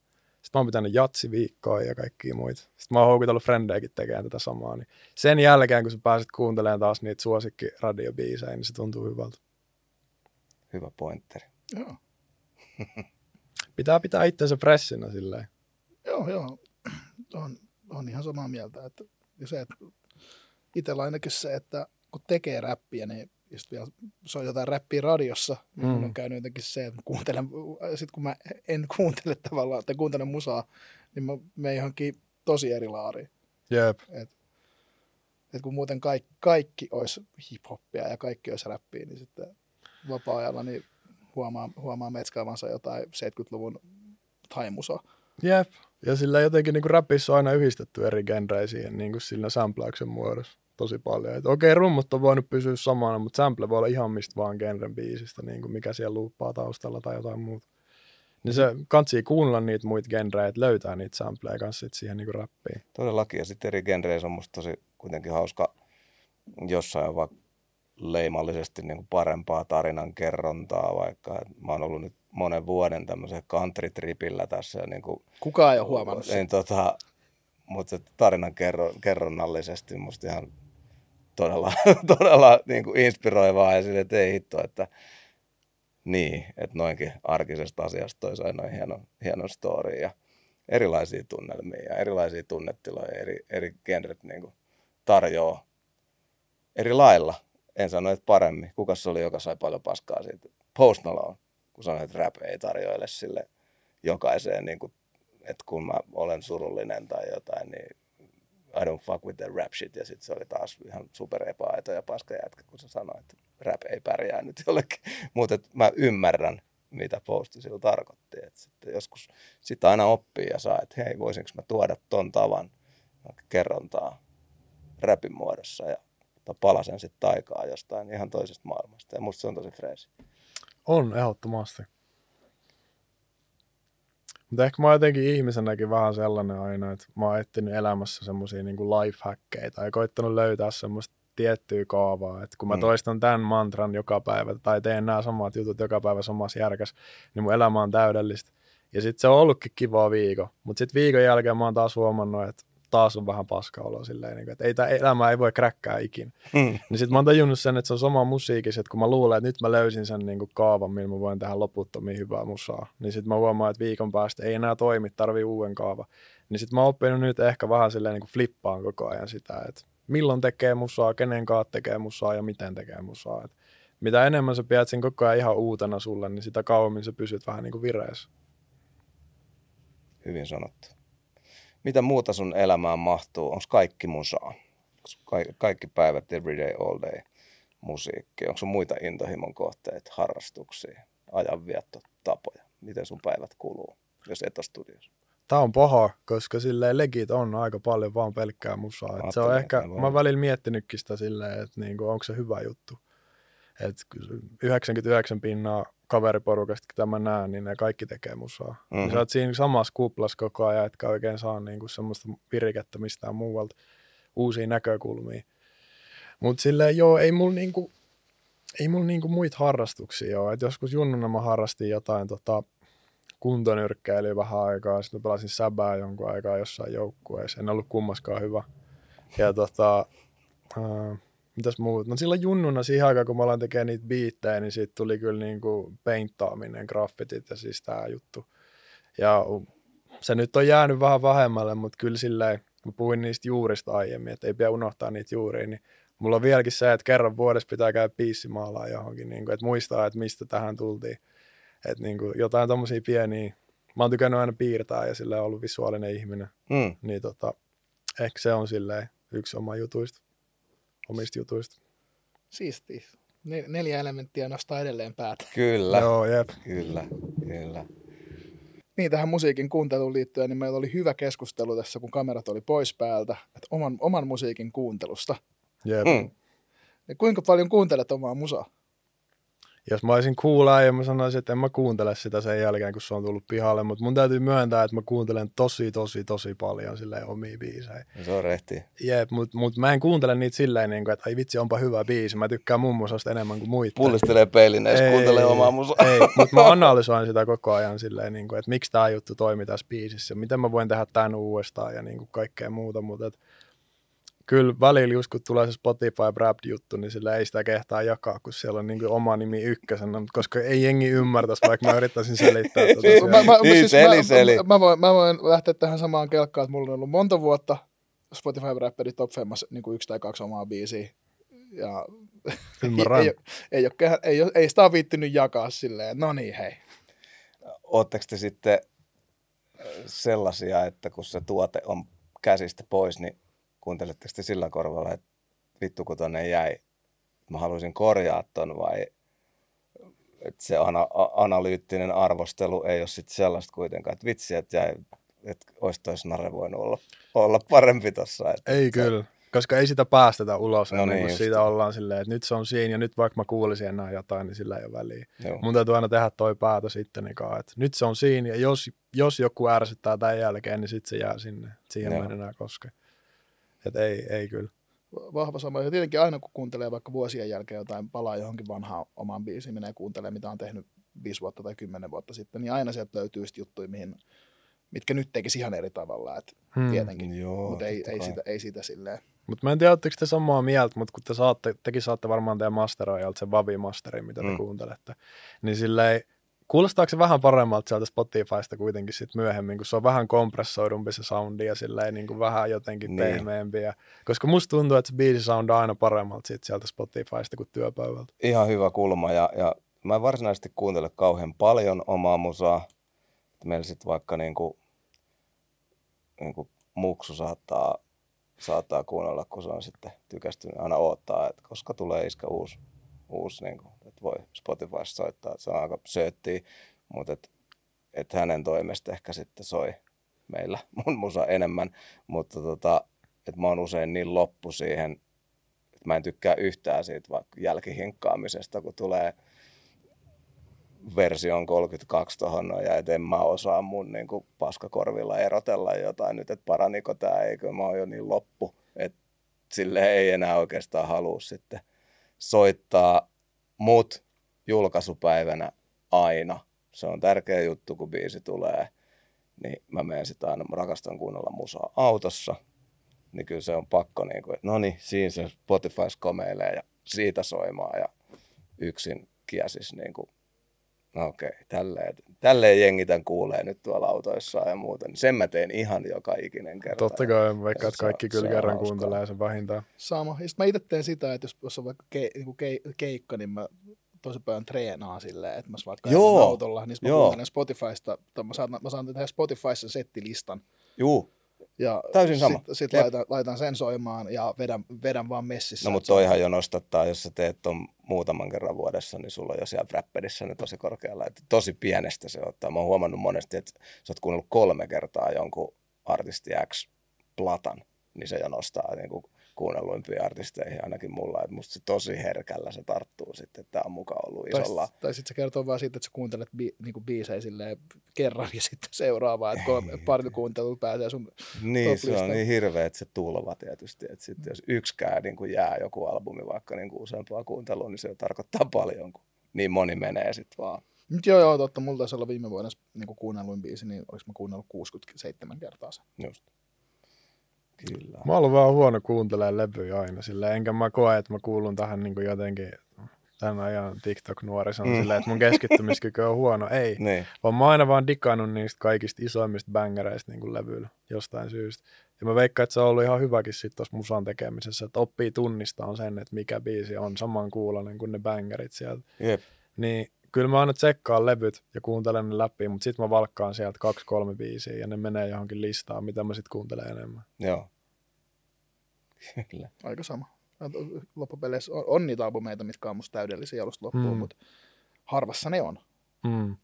sitten mä oon pitänyt jatsiviikkoa ja kaikkia muita. Sitten mä oon houkutellut frendejäkin tekemään tätä samaa. Niin sen jälkeen, kun sä pääset kuuntelemaan taas niitä suosikkiradiobiisejä, niin se tuntuu hyvältä. Hyvä pointteri. Joo, Pitää pitää itsensä freshinä silleen. joo, joo. On, on ihan samaa mieltä. Että, ja se, että itsellä ainakin se, että kun tekee räppiä, niin just vielä, se on jotain räppiä radiossa, niin mm. On käynyt jotenkin se, että kuuntelen, sit kun mä en kuuntele tavallaan, tai kuuntelen musaa, niin mä menen johonkin tosi eri laariin. Jep. Et kun muuten kaikki, kaikki olisi hip-hoppia ja kaikki olisi räppiä, niin sitten vapaa-ajalla niin huomaa, huomaa metskaavansa jotain 70-luvun taimusaa. Jep. Ja sillä jotenkin niin räpissä on aina yhdistetty eri genrejä siihen niin kuin sillä sampläyksen muodossa tosi paljon. Et okei, rummut on voinut pysyä samana, mutta sample voi olla ihan mistä vaan genren biisistä, niin kuin mikä siellä luuppaa taustalla tai jotain muuta. Niin se kantsii kuunnella niitä muita genrejä, että löytää niitä sampleja kanssa sit siihen niin kuin räppiin. Todellakin. Ja sitten eri genreissä on musta tosi kuitenkin hauska jossain on vaikka leimallisesti niin kuin parempaa tarinan kerrontaa, vaikka mä oon ollut nyt monen vuoden tämmöisen country-tripillä tässä. Ja niin kuin, Kukaan ei ole huomannut sitä. niin, tota, mutta se tarinan kerro, kerronnallisesti musta ihan todella, todella niin kuin inspiroivaa ja sille, että ei hitto, että niin, että noinkin arkisesta asiasta toisi aina noin hieno story ja erilaisia tunnelmia ja erilaisia tunnetiloja, eri, eri genret niin kuin tarjoaa eri lailla. En sano, että paremmin. Kuka se oli, joka sai paljon paskaa siitä? Post Malone, kun sanoi, että rap ei tarjoile sille jokaiseen, niin kuin, että kun mä olen surullinen tai jotain, niin I don't fuck with the rap shit. Ja sitten se oli taas ihan super epäaito ja paska jätkä, kun se sanoi, että rap ei pärjää nyt jollekin. Mutta mä ymmärrän, mitä posti sillä tarkoitti. Et sitten joskus sitä aina oppii ja saa, että hei, voisinko mä tuoda ton tavan kerrontaa rapin muodossa ja palasen sitten taikaa jostain ihan toisesta maailmasta. Ja musta se on tosi freesi. On, ehdottomasti. Mutta ehkä mä oon jotenkin ihmisenäkin vähän sellainen aina, että mä oon etsinyt elämässä semmoisia niin lifehackeita ja koittanut löytää semmoista tiettyä kaavaa, että kun mä mm. toistan tämän mantran joka päivä tai teen nämä samat jutut joka päivä samassa järkäs, niin mun elämä on täydellistä. Ja sitten se on ollutkin kivaa viikko, mutta sitten viikon jälkeen mä oon taas huomannut, että taas on vähän paska olo silleen, niin kuin, että ei tämä elämä ei voi kräkkää ikinä. Mm. Niin sitten mä oon tajunnut sen, että se on sama musiikissa, että kun mä luulen, että nyt mä löysin sen niin kuin kaavan, millä mä voin tehdä loputtomiin hyvää musaa, niin sitten mä huomaan, että viikon päästä ei enää toimi, tarvii uuden kaava. Niin sitten mä oon oppinut nyt ehkä vähän silleen niin kuin flippaan koko ajan sitä, että milloin tekee musaa, kenen kanssa tekee musaa ja miten tekee musaa. Et mitä enemmän sä pidät sen koko ajan ihan uutena sulle, niin sitä kauemmin sä pysyt vähän niin kuin vireessä. Hyvin sanottu. Mitä muuta sun elämään mahtuu? Onko kaikki musaa? Ka- kaikki päivät, every day, all day musiikki? Onko sun muita intohimon kohteita, harrastuksia, ajanviettotapoja? Miten sun päivät kuluu, jos et ole studiossa? Tämä on paha, koska silleen legit on aika paljon vaan pelkkää musaa. Et se on ehkä, mä oon välillä miettinytkin sitä silleen, että niinku, onko se hyvä juttu. Et 99 pinnaa kaveriporukasta, mitä mä näen, niin ne kaikki tekee musaa. Mm-hmm. Ja sä oot siinä samassa kuplassa koko ajan, etkä oikein saa niinku semmoista virikettä mistään muualta, uusia näkökulmia. Mutta silleen joo, ei mulla niinku, ei mulla niinku muita harrastuksia ole. Et joskus junnuna mä harrastin jotain tota, kuntonyrkkäilyä vähän aikaa, sitten pelasin säbää jonkun aikaa jossain joukkueessa, en ollut kummaskaan hyvä. Ja tota, uh, mitäs muut? No silloin junnuna siihen aikaan, kun mä aloin tekemään niitä biittejä, niin siitä tuli kyllä niin kuin painttaaminen, graffitit ja siis tämä juttu. Ja se nyt on jäänyt vähän vähemmälle, mutta kyllä silleen, mä puhuin niistä juurista aiemmin, että ei pidä unohtaa niitä juuria, niin mulla on vieläkin se, että kerran vuodessa pitää käydä piissimaalaa johonkin, niin kuin, että muistaa, että mistä tähän tultiin. Että niin kuin jotain tommosia pieniä, mä oon tykännyt aina piirtää ja sille ollut visuaalinen ihminen, mm. niin tota, ehkä se on silleen yksi oma jutuista, omista jutuista. Siisti. Neljä elementtiä nostaa edelleen päätä. Kyllä. Joo, jep. Kyllä, kyllä. Niin, tähän musiikin kuunteluun liittyen, niin meillä oli hyvä keskustelu tässä, kun kamerat oli pois päältä, että oman, oman musiikin kuuntelusta. Jep. Mm. Ja kuinka paljon kuuntelet omaa musaa? Jos mä olisin kuulaa ja mä sanoisin, että en mä kuuntele sitä sen jälkeen, kun se on tullut pihalle, mutta mun täytyy myöntää, että mä kuuntelen tosi, tosi, tosi paljon silleen omia biisejä. Se on rehti. Jep, mutta mut mä en kuuntele niitä silleen, niin kuin, että ai vitsi, onpa hyvä biisi. Mä tykkään mun musasta enemmän kuin muita. Pullistelee peilin, ei kuuntele omaa musaa. Ei, mutta mä analysoin sitä koko ajan silleen, niin kuin, että miksi tämä juttu toimii tässä biisissä, miten mä voin tehdä tämän uudestaan ja niin kuin kaikkea muuta, mutta että kyllä välillä just kun tulee se Spotify Wrapped-juttu, niin sillä ei sitä kehtaa jakaa, kun siellä on niin kuin oma nimi ykkösenä, koska ei jengi ymmärtäisi, vaikka mä yrittäisin selittää. Tuota mä, mä, niin, siis seli, mä, seli. Mä, mä, voin, mä voin lähteä tähän samaan kelkkaan, että mulla on ollut monta vuotta Spotify Wrappedin Top Famous niin kuin yksi tai kaksi omaa biisiä. Ja Ymmärrän. ei, ei, ei, ole, ei, ole, ei sitä ole viittinyt jakaa silleen, no niin hei. Oletteko te sitten sellaisia, että kun se tuote on käsistä pois, niin kuunteletteko te sillä korvalla, että vittu kun tonne jäi, mä haluaisin korjaa ton vai että se ana- analyyttinen arvostelu ei ole sitten sellaista kuitenkaan, että vitsi, että jäi, että olisi toi snare voinut olla, olla parempi tossa. Että ei se, kyllä, koska ei sitä päästetä ulos, no niin, kun siitä niin. ollaan silleen, että nyt se on siinä ja nyt vaikka mä kuulisin enää jotain, niin sillä ei ole väliä. Joo. Mun täytyy aina tehdä toi päätös ittenikaan, että nyt se on siinä ja jos, jos joku ärsyttää tämän jälkeen, niin sitten se jää sinne. Siihen Joo. mä en enää koske. Että ei, ei kyllä. Vahva sama. Ja tietenkin aina kun kuuntelee vaikka vuosien jälkeen jotain, palaa johonkin vanhaan omaan biisiin, menee kuuntelee, mitä on tehnyt viisi vuotta tai kymmenen vuotta sitten, niin aina sieltä löytyy juttuja, mihin, mitkä nyt tekisi ihan eri tavalla. Et hmm. Tietenkin, mutta ei, ei, sitä, ei sitä silleen. Mutta mä en tiedä, te samaa mieltä, mutta kun te saatte, tekin saatte varmaan teidän masteroijalta sen Vavi-masterin, mitä te hmm. kuuntelette, niin silleen Kuulostaako se vähän paremmalta sieltä Spotifysta kuitenkin sit myöhemmin, kun se on vähän kompressoidumpi se soundi ja silleen niin kuin vähän jotenkin niin. pehmeämpi. koska musta tuntuu, että se biisi sound on aina paremmalta sit sieltä Spotifysta kuin työpäivältä. Ihan hyvä kulma ja, ja mä en varsinaisesti kuuntele kauhean paljon omaa musaa. Meillä sitten vaikka niin kuin, niin kuin muksu saattaa, saattaa kuunnella, kun se on sitten tykästynyt aina odottaa, että koska tulee iskä uusi uusi, niin kuin, että voi Spotifysta soittaa, että se on aika sööttiä, mutta että et hänen toimesta ehkä sitten soi meillä mun musa enemmän, mutta tota, että mä oon usein niin loppu siihen, että mä en tykkää yhtään siitä vaikka jälkihinkkaamisesta, kun tulee version 32 tuohon noin, ja että en mä osaa mun niin kuin paskakorvilla erotella jotain nyt, että paraniko tämä, eikö mä oon jo niin loppu, että sille ei enää oikeastaan halua sitten soittaa, mut julkaisupäivänä aina. Se on tärkeä juttu, kun biisi tulee, niin mä menen sitä aina, mä rakastan kuunnella musaa autossa, niin kyllä se on pakko, niin kuin, että no niin, siinä se Spotify komeilee ja siitä soimaan ja yksin kiesis niin kuin No okei, okay, tälleen, tälleen jengi tämän kuulee nyt tuolla autoissa ja muuta. Niin sen mä teen ihan joka ikinen kerta. Totta kai, vaikka että kaikki kyllä kerran hauskaa. kuuntelee sen vähintään. Sama. Ja mä itse teen sitä, että jos, jos on vaikka ke, niin ke, keikka, niin mä tosi paljon treenaa silleen, että mä vaikka Joo. autolla, niin mä Joo. kuuntelen Spotifysta, mä saan, mä saan tehdä Spotifyssa settilistan. Joo. Ja Täysin sama. Sitten sit laitan, laitan sen soimaan ja vedän, vedän vaan messissä. No mutta toihan jo nostattaa, jos sä teet ton muutaman kerran vuodessa, niin sulla on jo siellä Rappedissä ne tosi korkealla. Et tosi pienestä se ottaa. Mä oon huomannut monesti, että sä oot kuunnellut kolme kertaa jonkun artisti X platan, niin se jo nostaa niin kuin kuunnelluimpia artisteihin ainakin mulla, että musta se tosi herkällä se tarttuu sitten, että tämä on mukaan ollut isolla. Tai, tai sitten se kertoo vaan siitä, että sä kuuntelet bi, niinku biisejä kerran ja sitten seuraavaa, että kolme, pari kuuntelua pääsee sun Niin, se on niin hirveä, että se tulva tietysti, että sitten jos yksikään niin kuin jää joku albumi vaikka niin kuin useampaa kuuntelua, niin se tarkoittaa paljon, kun niin moni menee sitten vaan. Nyt joo, joo, totta. Mulla taisi olla viime vuonna niin kuunnelluin biisi, niin olis mä kuunnellut 67 kertaa sen. Just. Kyllä. Mä oon vaan huono kuuntelemaan levyjä aina, sillä enkä mä koe, että mä kuulun tähän niin jotenkin tämän ajan TikTok-nuorison mm. silleen, että mun keskittymiskyky on huono. Ei, niin. vaan mä oon aina vaan dikannut niistä kaikista isoimmista bängereistä niin levyillä jostain syystä. Ja mä veikkaan, että se on ollut ihan hyväkin sitten tuossa musan tekemisessä, että oppii tunnistaa sen, että mikä biisi on saman kuulonen kuin ne bängerit sieltä. Jep. Niin kyllä mä aina tsekkaan levyt ja kuuntelen ne läpi, mutta sitten mä valkkaan sieltä kaksi, kolme biisiä ja ne menee johonkin listaan, mitä mä sitten kuuntelen enemmän. Joo. Kyllä. Aika sama. Loppupeleissä on, on niitä albumeita, mitkä on musta täydellisiä alusta loppuun, mm. mutta harvassa ne on. Mm.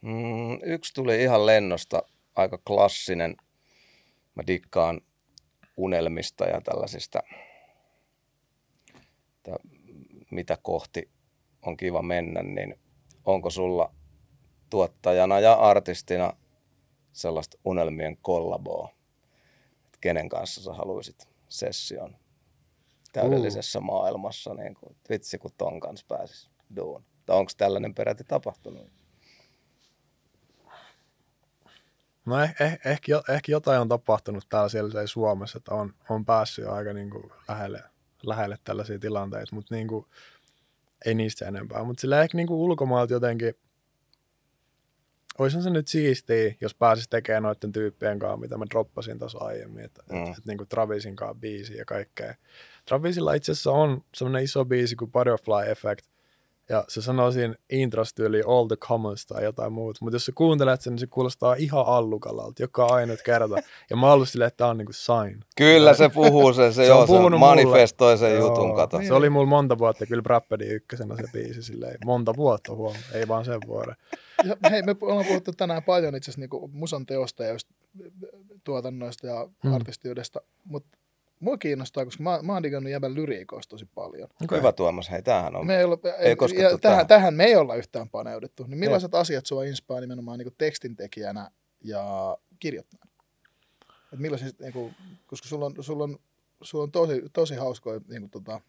Mm, yksi tuli ihan lennosta, aika klassinen. Mä dikkaan unelmista ja tällaisista, että mitä kohti on kiva mennä, niin onko sulla tuottajana ja artistina sellaista unelmien kollaboa, että kenen kanssa sä haluaisit session täydellisessä uh. maailmassa, niin kuin, vitsi kun ton kanssa pääsis duun. Tai onko tällainen peräti tapahtunut? No eh, eh, ehkä, ehkä jotain on tapahtunut täällä siellä Suomessa, että on, on päässyt aika niin kuin lähelle, lähelle tällaisia tilanteita, mutta niin kuin, ei niistä enempää. Mutta sillä ehkä niinku ulkomailta jotenkin, olisihan se nyt siistiä, jos pääsisi tekemään noiden tyyppien kanssa, mitä mä droppasin tuossa aiemmin, että mm. et, et, niinku Travisin kanssa biisi ja kaikkea. Travisilla itse asiassa on semmoinen iso biisi kuin Butterfly Effect, ja se sanoo siinä introstyyli all the commons tai jotain muuta. Mutta jos sä kuuntelet sen, niin se kuulostaa ihan allukalalta joka ainut kerta. Ja mä oon silleen, että tää on niinku sign. Kyllä se puhuu sen, se, se, joo, se manifestoi sen joo, jutun, kato. Se oli mulla monta vuotta, kyllä Brappedi ykkösenä se biisi silleen. Monta vuotta huom, ei vaan sen vuoden. Ja, hei, me ollaan puhuttu tänään paljon itse asiassa niinku musan teosta ja just tuotannoista ja hmm. artistiudesta, mutta mua kiinnostaa, koska mä, mä oon digannut jäbän lyriikoista tosi paljon. Okay. Hyvä Tuomas, hei tämähän on. Me ei, olla, ei, ei tähän, tähän. tähän me ei olla yhtään paneuduttu. Niin millaiset ei. asiat sua inspaa nimenomaan niin tekstintekijänä ja kirjoittajana? Et millaiset, niin kuin, koska sulla on, sulla on, sulla on tosi, tosi hauskoja niin kuin, tota,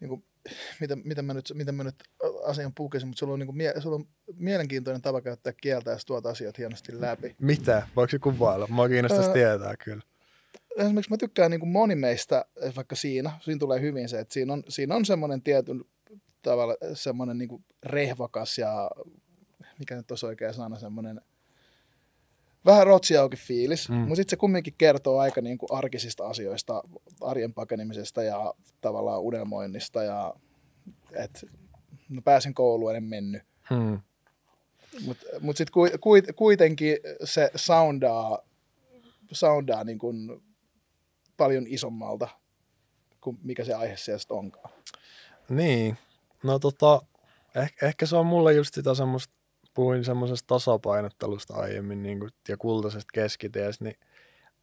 niin kuin, miten, miten, mä nyt, miten mä nyt asian pukesin, mutta sulla on, niin kuin, mie, sulla on mielenkiintoinen tapa käyttää kieltä ja tuot asiat hienosti läpi. Mitä? Voiko se kuvailla? Mua kiinnostaisi öö, tietää kyllä. Esimerkiksi mä tykkään niin kuin moni meistä, vaikka siinä, siinä tulee hyvin se, että siinä on, siinä on semmoinen tietyn tavalla semmoinen niin kuin rehvakas ja mikä nyt olisi oikea sana, semmoinen – vähän rotsiauki fiilis, mm. mutta sitten se kumminkin kertoo aika niin kuin arkisista asioista, arjen pakenemisesta ja tavallaan unelmoinnista ja että no pääsin kouluun, en mennyt. Mm. Mutta mut sitten kuitenkin se soundaa, soundaa niin kuin paljon isommalta kuin mikä se aihe sieltä onkaan. Niin, no tota, ehkä, ehkä se on mulle just sitä semmoista puhuin semmoisesta tasapainottelusta aiemmin niin kuin, ja kultaisesta keskitiestä, niin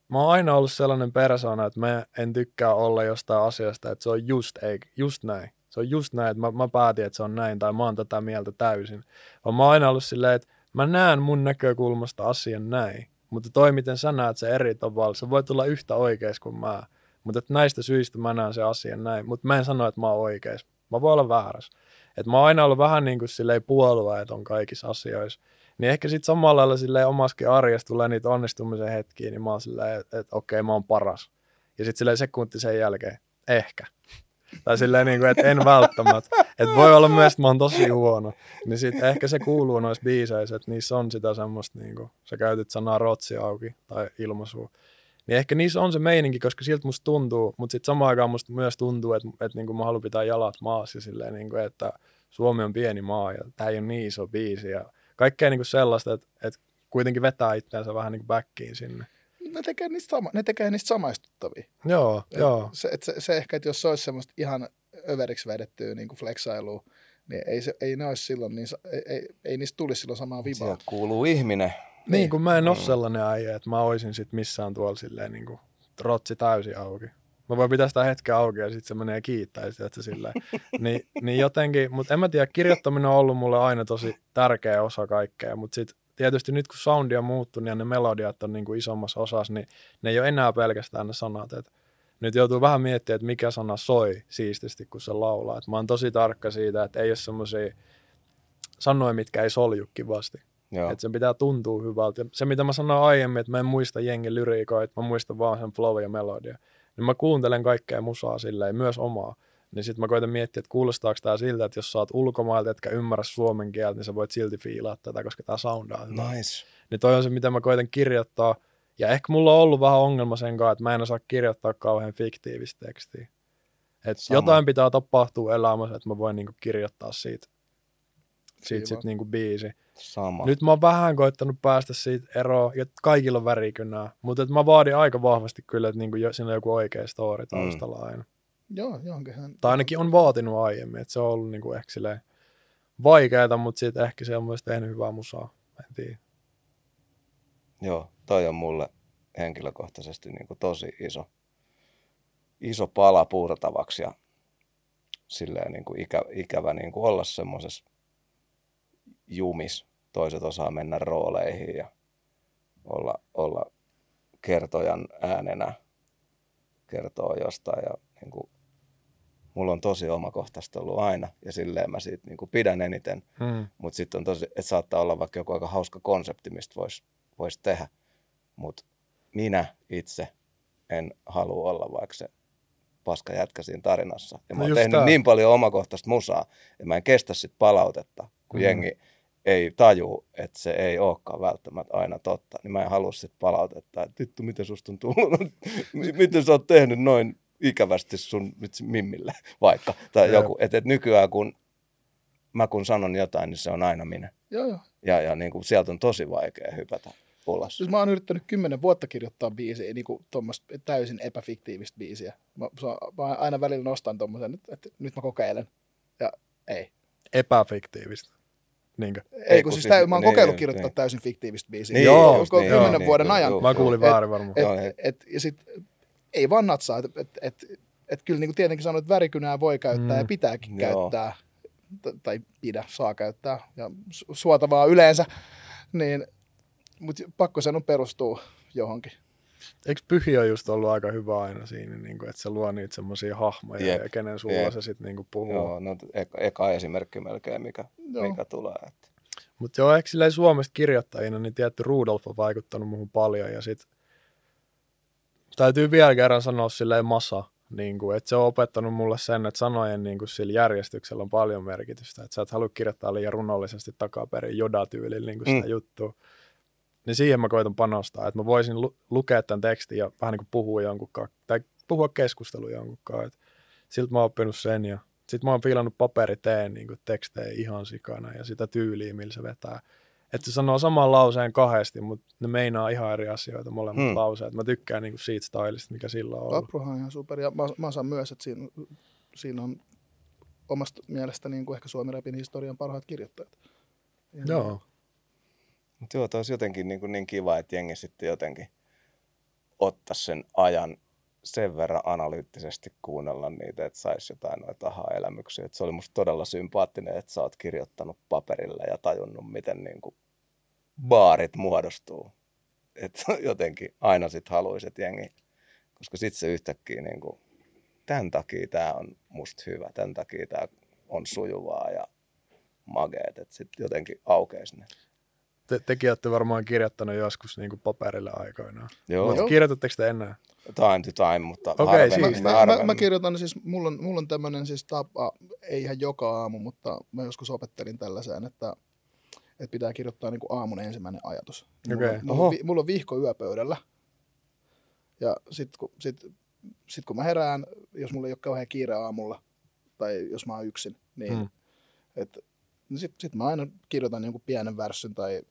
mä oon aina ollut sellainen persona, että mä en tykkää olla jostain asiasta, että se on just, ei, just näin. Se on just näin, että mä, mä päätin, että se on näin, tai mä oon tätä mieltä täysin. Vaan mä oon aina ollut silleen, että mä näen mun näkökulmasta asian näin, mutta toi, miten sä näet se eri tavalla, se voi tulla yhtä oikeas kuin mä. Mutta näistä syistä mä näen se asian näin, mutta mä en sano, että mä oon oikeas. Mä voin olla väärässä. Et mä oon aina ollut vähän niin kuin silleen puolueeton kaikissa asioissa. Niin ehkä sitten samalla lailla silleen omaskin arjessa tulee niitä onnistumisen hetkiä, niin mä oon silleen, että et, okei, mä oon paras. Ja sitten silleen sekunti sen jälkeen, ehkä. Tai silleen, niin kuin, että en välttämättä. Että voi olla myös, että mä oon tosi huono. Niin sitten ehkä se kuuluu noissa biiseissä, että niissä on sitä semmoista, niin kuin, sä käytit sanaa rotsi auki tai ilmaisua. Niin ehkä niissä on se meininki, koska siltä musta tuntuu, mutta sitten samaan aikaan musta myös tuntuu, että, että niin kuin mä haluan pitää jalat maassa ja silleen, niin kuin, että Suomi on pieni maa ja tämä ei ole niin iso biisi ja kaikkea niin kuin sellaista, että, että kuitenkin vetää itseänsä vähän niin kuin backiin sinne. Ne tekee niistä, sama, ne tekee niistä samaistuttavia. Joo, Et joo. Se, et se, se, ehkä, että jos se olisi semmoista ihan överiksi vedettyä niin kuin flexailua, niin ei, se, ei ne olisi silloin, niin, ei, ei, ei niistä tulisi silloin samaa vibaa. Sieltä kuuluu ihminen. Niin, kun mä en ole Mm. sellainen äijä, että mä oisin sit missään tuolla silleen niin kuin rotsi täysin auki. Mä voin pitää sitä hetkeä auki ja sitten se menee kiittää ja sit, että silleen. Niin, niin jotenkin, mutta en mä tiedä, kirjoittaminen on ollut mulle aina tosi tärkeä osa kaikkea, mutta sitten tietysti nyt kun soundi on muuttunut ja ne melodiat on niin kuin isommassa osassa, niin ne ei ole enää pelkästään ne sanat. Et nyt joutuu vähän miettimään, että mikä sana soi siististi, kun se laulaa. Et mä oon tosi tarkka siitä, että ei ole semmoisia sanoja, mitkä ei solju kivasti. Joo. Että sen pitää tuntua hyvältä. Ja se, mitä mä sanoin aiemmin, että mä en muista jengin lyriikoita, mä muistan vaan sen flow ja melodia. Niin mä kuuntelen kaikkea musaa silleen, myös omaa. Niin sit mä koitan miettiä, että kuulostaako tää siltä, että jos sä oot ulkomailta, etkä ymmärrä suomen kieltä, niin sä voit silti fiilaa tätä, koska tää soundaa. Nice. Niin toi on se, mitä mä koitan kirjoittaa. Ja ehkä mulla on ollut vähän ongelma sen kanssa, että mä en osaa kirjoittaa kauhean fiktiivistä tekstiä. Et Sama. jotain pitää tapahtua elämässä, että mä voin niinku kirjoittaa siitä, siitä sit niinku biisi. Sama. Nyt mä oon vähän koittanut päästä siitä eroon, ja kaikilla on värikynää, mutta mä vaadin aika vahvasti kyllä, että niinku siinä on joku oikea story taustalla mm. aina. Joo, johonkinhan. Tai ainakin on vaatinut aiemmin, että se on ollut niinku ehkä silleen vaikeaa, mutta sitten ehkä se on myös tehnyt hyvää musaa, en tiedä. Joo, toi on mulle henkilökohtaisesti niin kuin tosi iso, iso pala puurtavaksi ja silleen niin kuin ikä, ikävä niin kuin olla semmoisessa jumis. Toiset osaa mennä rooleihin ja olla, olla kertojan äänenä, kertoo jostain ja mulla on tosi omakohtaista ollut aina ja silleen mä siitä niin kuin pidän eniten. Mm. Mutta sitten on tosi, että saattaa olla vaikka joku aika hauska konsepti, mistä voisi vois tehdä. Mutta minä itse en halua olla vaikka se paska jätkä siinä tarinassa. Ja mä No oon just tehnyt tää. niin paljon omakohtaista musaa, että mä en kestä sit palautetta, kun Mm. mm. jengi ei taju, että se ei olekaan välttämättä aina totta. Niin mä en halua sit palautetta, että vittu, miten susta on tullut, miten sä oot tehnyt noin ikävästi sun mimmille vaikka. Tai Jep. joku, että et nykyään kun mä kun sanon jotain, niin se on aina minä. Joo, joo. Ja, ja niin kuin sieltä on tosi vaikea hypätä ulos. Siis mä oon yrittänyt kymmenen vuotta kirjoittaa biisiä, niin kuin täysin epäfiktiivistä biisiä. Mä, mä aina välillä nostan tuommoisen, että, että nyt mä kokeilen. Ja ei. Epäfiktiivistä. Niinkö? Ei, Ei, kun kun siis siis- täy, mä oon niin, kokeillut niin, kirjoittaa niin. täysin fiktiivistä biisiä. Niin, Joo, niin, kymmenen joo, vuoden niin, ajan. joo. Mä kuulin väärin varmaan. Et, Joo, et, ei. et, ja sit, ei vaan natsaa, että et, et, et, kyllä niin kuin tietenkin sanoo, että värikynää voi käyttää Mm. ja pitääkin Joo. käyttää, t- tai pidä, saa käyttää, ja su- suotavaa yleensä, niin, mutta pakko sen on perustuu johonkin. Eikö Pyhi on just ollut aika hyvä aina siinä, niin kuin, että se luo niitä semmoisia hahmoja Jep, ja kenen sulla jep. se sitten niin puhuu. Joo, no, eka, eka esimerkki melkein, mikä, Joo. mikä tulee. Että. Mutta joo, ehkä silleen Suomesta kirjoittajina, niin tietty Rudolf on vaikuttanut muuhun paljon ja sit täytyy vielä kerran sanoa silleen masa, niin kuin, että se on opettanut mulle sen, että sanojen niin kuin, sillä järjestyksellä on paljon merkitystä. Että sä et halua kirjoittaa liian runollisesti takaperin jodatyylillä niin kuin sitä Mm. juttua. Niin siihen mä koitan panostaa, että mä voisin lu- lukea tämän tekstin ja vähän niin kuin puhua jonkun kanssa, tai puhua keskustelua jonkun kanssa. Et Siltä mä oon oppinut sen ja sitten mä oon fiilannut paperiteen niin tekstejä ihan sikana ja sitä tyyliä, millä se vetää. Että se sanoo saman lauseen kahdesti, mutta ne meinaa ihan eri asioita molemmat hmm. Lauseet. Mä tykkään niin kuin siitä stylista, mikä sillä on ollut. Apruhan on ihan super, ja mä, mä saan myös, että siinä, siinä on omasta mielestä niin kuin ehkä Suomen rapin historian parhaat kirjoittajat. Ja Joo. Mutta joo, jotenkin niin, kuin niin kiva, että jengi sitten jotenkin ottaisi sen ajan sen verran analyyttisesti kuunnella niitä, että saisi jotain noita aha-elämyksiä. Et se oli musta todella sympaattinen, että sä oot kirjoittanut paperille ja tajunnut, miten niin baarit muodostuu. Et jotenkin aina sit haluaisit, jengi, koska sit se yhtäkkiä niin kuin, tämän takia tämä on musta hyvä, tämän takia tämä on sujuvaa ja mageet, että sitten jotenkin aukeisi ne. Te, tekin olette varmaan kirjoittanut joskus niin kuin paperille aikoinaan. Joo, Mutta kirjoitatteko te enää? time to time, mutta Okei, harvemmin, siis- Mä, mä, harvemmin. mä kirjoitan siis, mulla on, mulla on tämmöinen siis tapa, ei ihan joka aamu, mutta mä joskus opettelin tällaiseen, että, että pitää kirjoittaa niin kuin aamun ensimmäinen ajatus. Mulla, Okei. on- mulla, vi- mulla on vihko yöpöydällä. Ja sitten kun, sit, sit kun mä herään, jos mulla ei ole kauhean kiire aamulla, tai jos mä oon yksin, niin Hmm. hmm. et, niin sit, sit mä aina kirjoitan jonkun pienen värssyn tai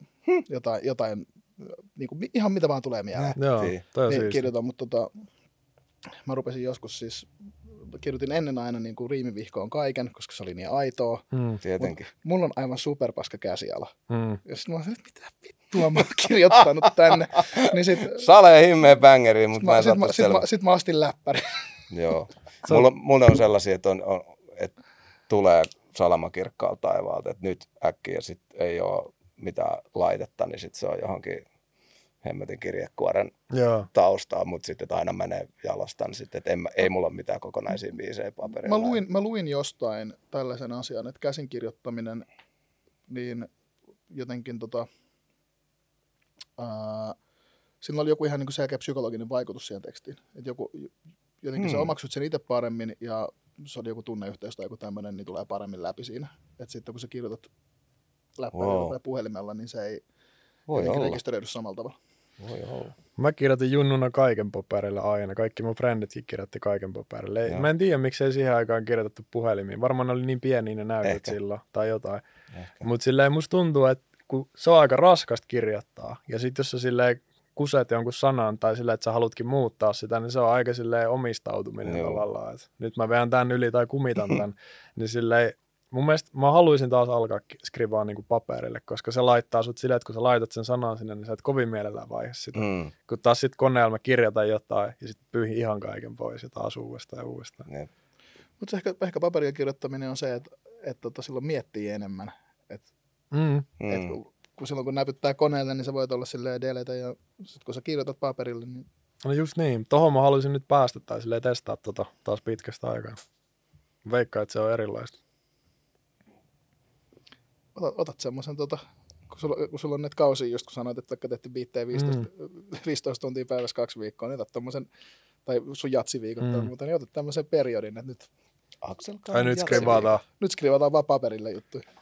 jotain, jotain niin kuin, ihan mitä vaan tulee mieleen Joo, Niin. toi on niin, siistiä. kirjoitan, mutta tota, mä rupesin joskus siis, kirjoitin ennen aina niin kuin riimivihkoon kaiken, koska se oli niin aitoa. Mm, Tietenkin. Mulla on aivan superpaska käsiala. mm. Ja sitten mä oon että mitä vittua mä oon kirjoittanut tänne. Niin sit, Sale himmeä bängeri, mutta mä mä, en sit, saa mä, sit, mä, sit mä astin läppäri. Joo. Mulla, mulla on sellaisia, että, on, on, että tulee salama kirkkaalta taivaalta, että nyt äkkiä sitten ei ole mitään laitetta, niin sitten se on johonkin hemmetin kirjekuoren Joo. taustaa, mutta sitten aina menee jalostan sitten, että en, ei mulla ole mitään kokonaisia biisejä paperilla. Mä luin, mä luin jostain tällaisen asian, että käsinkirjoittaminen, niin jotenkin tota, ää, sillä oli joku ihan niin kuin selkeä psykologinen vaikutus siihen tekstiin. Että joku, jotenkin hmm. sä omaksut sen itse paremmin ja se oli joku tunneyhteys tai joku tämmöinen, niin tulee paremmin läpi siinä. Että sitten kun sä kirjoitat läppärillä Wow. tai puhelimella, niin se ei Voi rekisteröidy samalla tavalla. voi olla. Mä kirjoitin junnuna kaiken paperille aina. Kaikki mun frenditkin kirjoitti kaiken paperille. Ei, mä en tiedä, miksei siihen aikaan kirjoitettu puhelimiin. Varmaan ne oli niin pieniä ne näytöt Ehkä. silloin tai jotain. Mutta silleen musta tuntuu, että kun se on aika raskasta kirjoittaa. Ja sitten jos sä silleen kuset jonkun sanan tai silleen, että sä halutkin muuttaa sitä, niin se on aika silleen omistautuminen Joo. tavallaan. Et nyt mä vedän tän yli tai kumitan tän. niin silleen, mun mielestä mä haluaisin taas alkaa skrivaa niinku paperille, koska se laittaa sut silleen, että kun sä laitat sen sanan sinne, niin sä et kovin mielellään vaihe sitä. Mm, Kun taas sitten koneella mä kirjoitan jotain ja sitten pyyhin ihan kaiken pois ja taas uudestaan ja uudestaan. Mutta ehkä, ehkä paperilla kirjoittaminen on se, että, että tota, silloin miettii enemmän. Et, Mm. et, Mm. Kun, silloin kun näpyttää koneelle, niin sä voit olla silleen delete ja sitten kun sä kirjoitat paperille, niin No just niin. Tohon mä haluaisin nyt päästä tai silleen testaa tota taas pitkästä aikaa. Veikkaan, että se on erilaista. otat, otat semmoisen, tota, kun, sulla, kun sulla on näitä kausia, just kun sanoit, että vaikka tehty biittejä 15, mm. 15 tuntia päivässä kaksi viikkoa, niin otat tommosen, tai sun jatsiviikot mm. tai muuta, niin otat tämmöisen periodin, että nyt, Aksel Tai nyt skrivataan. nyt skrivataan vaan paperille juttuja.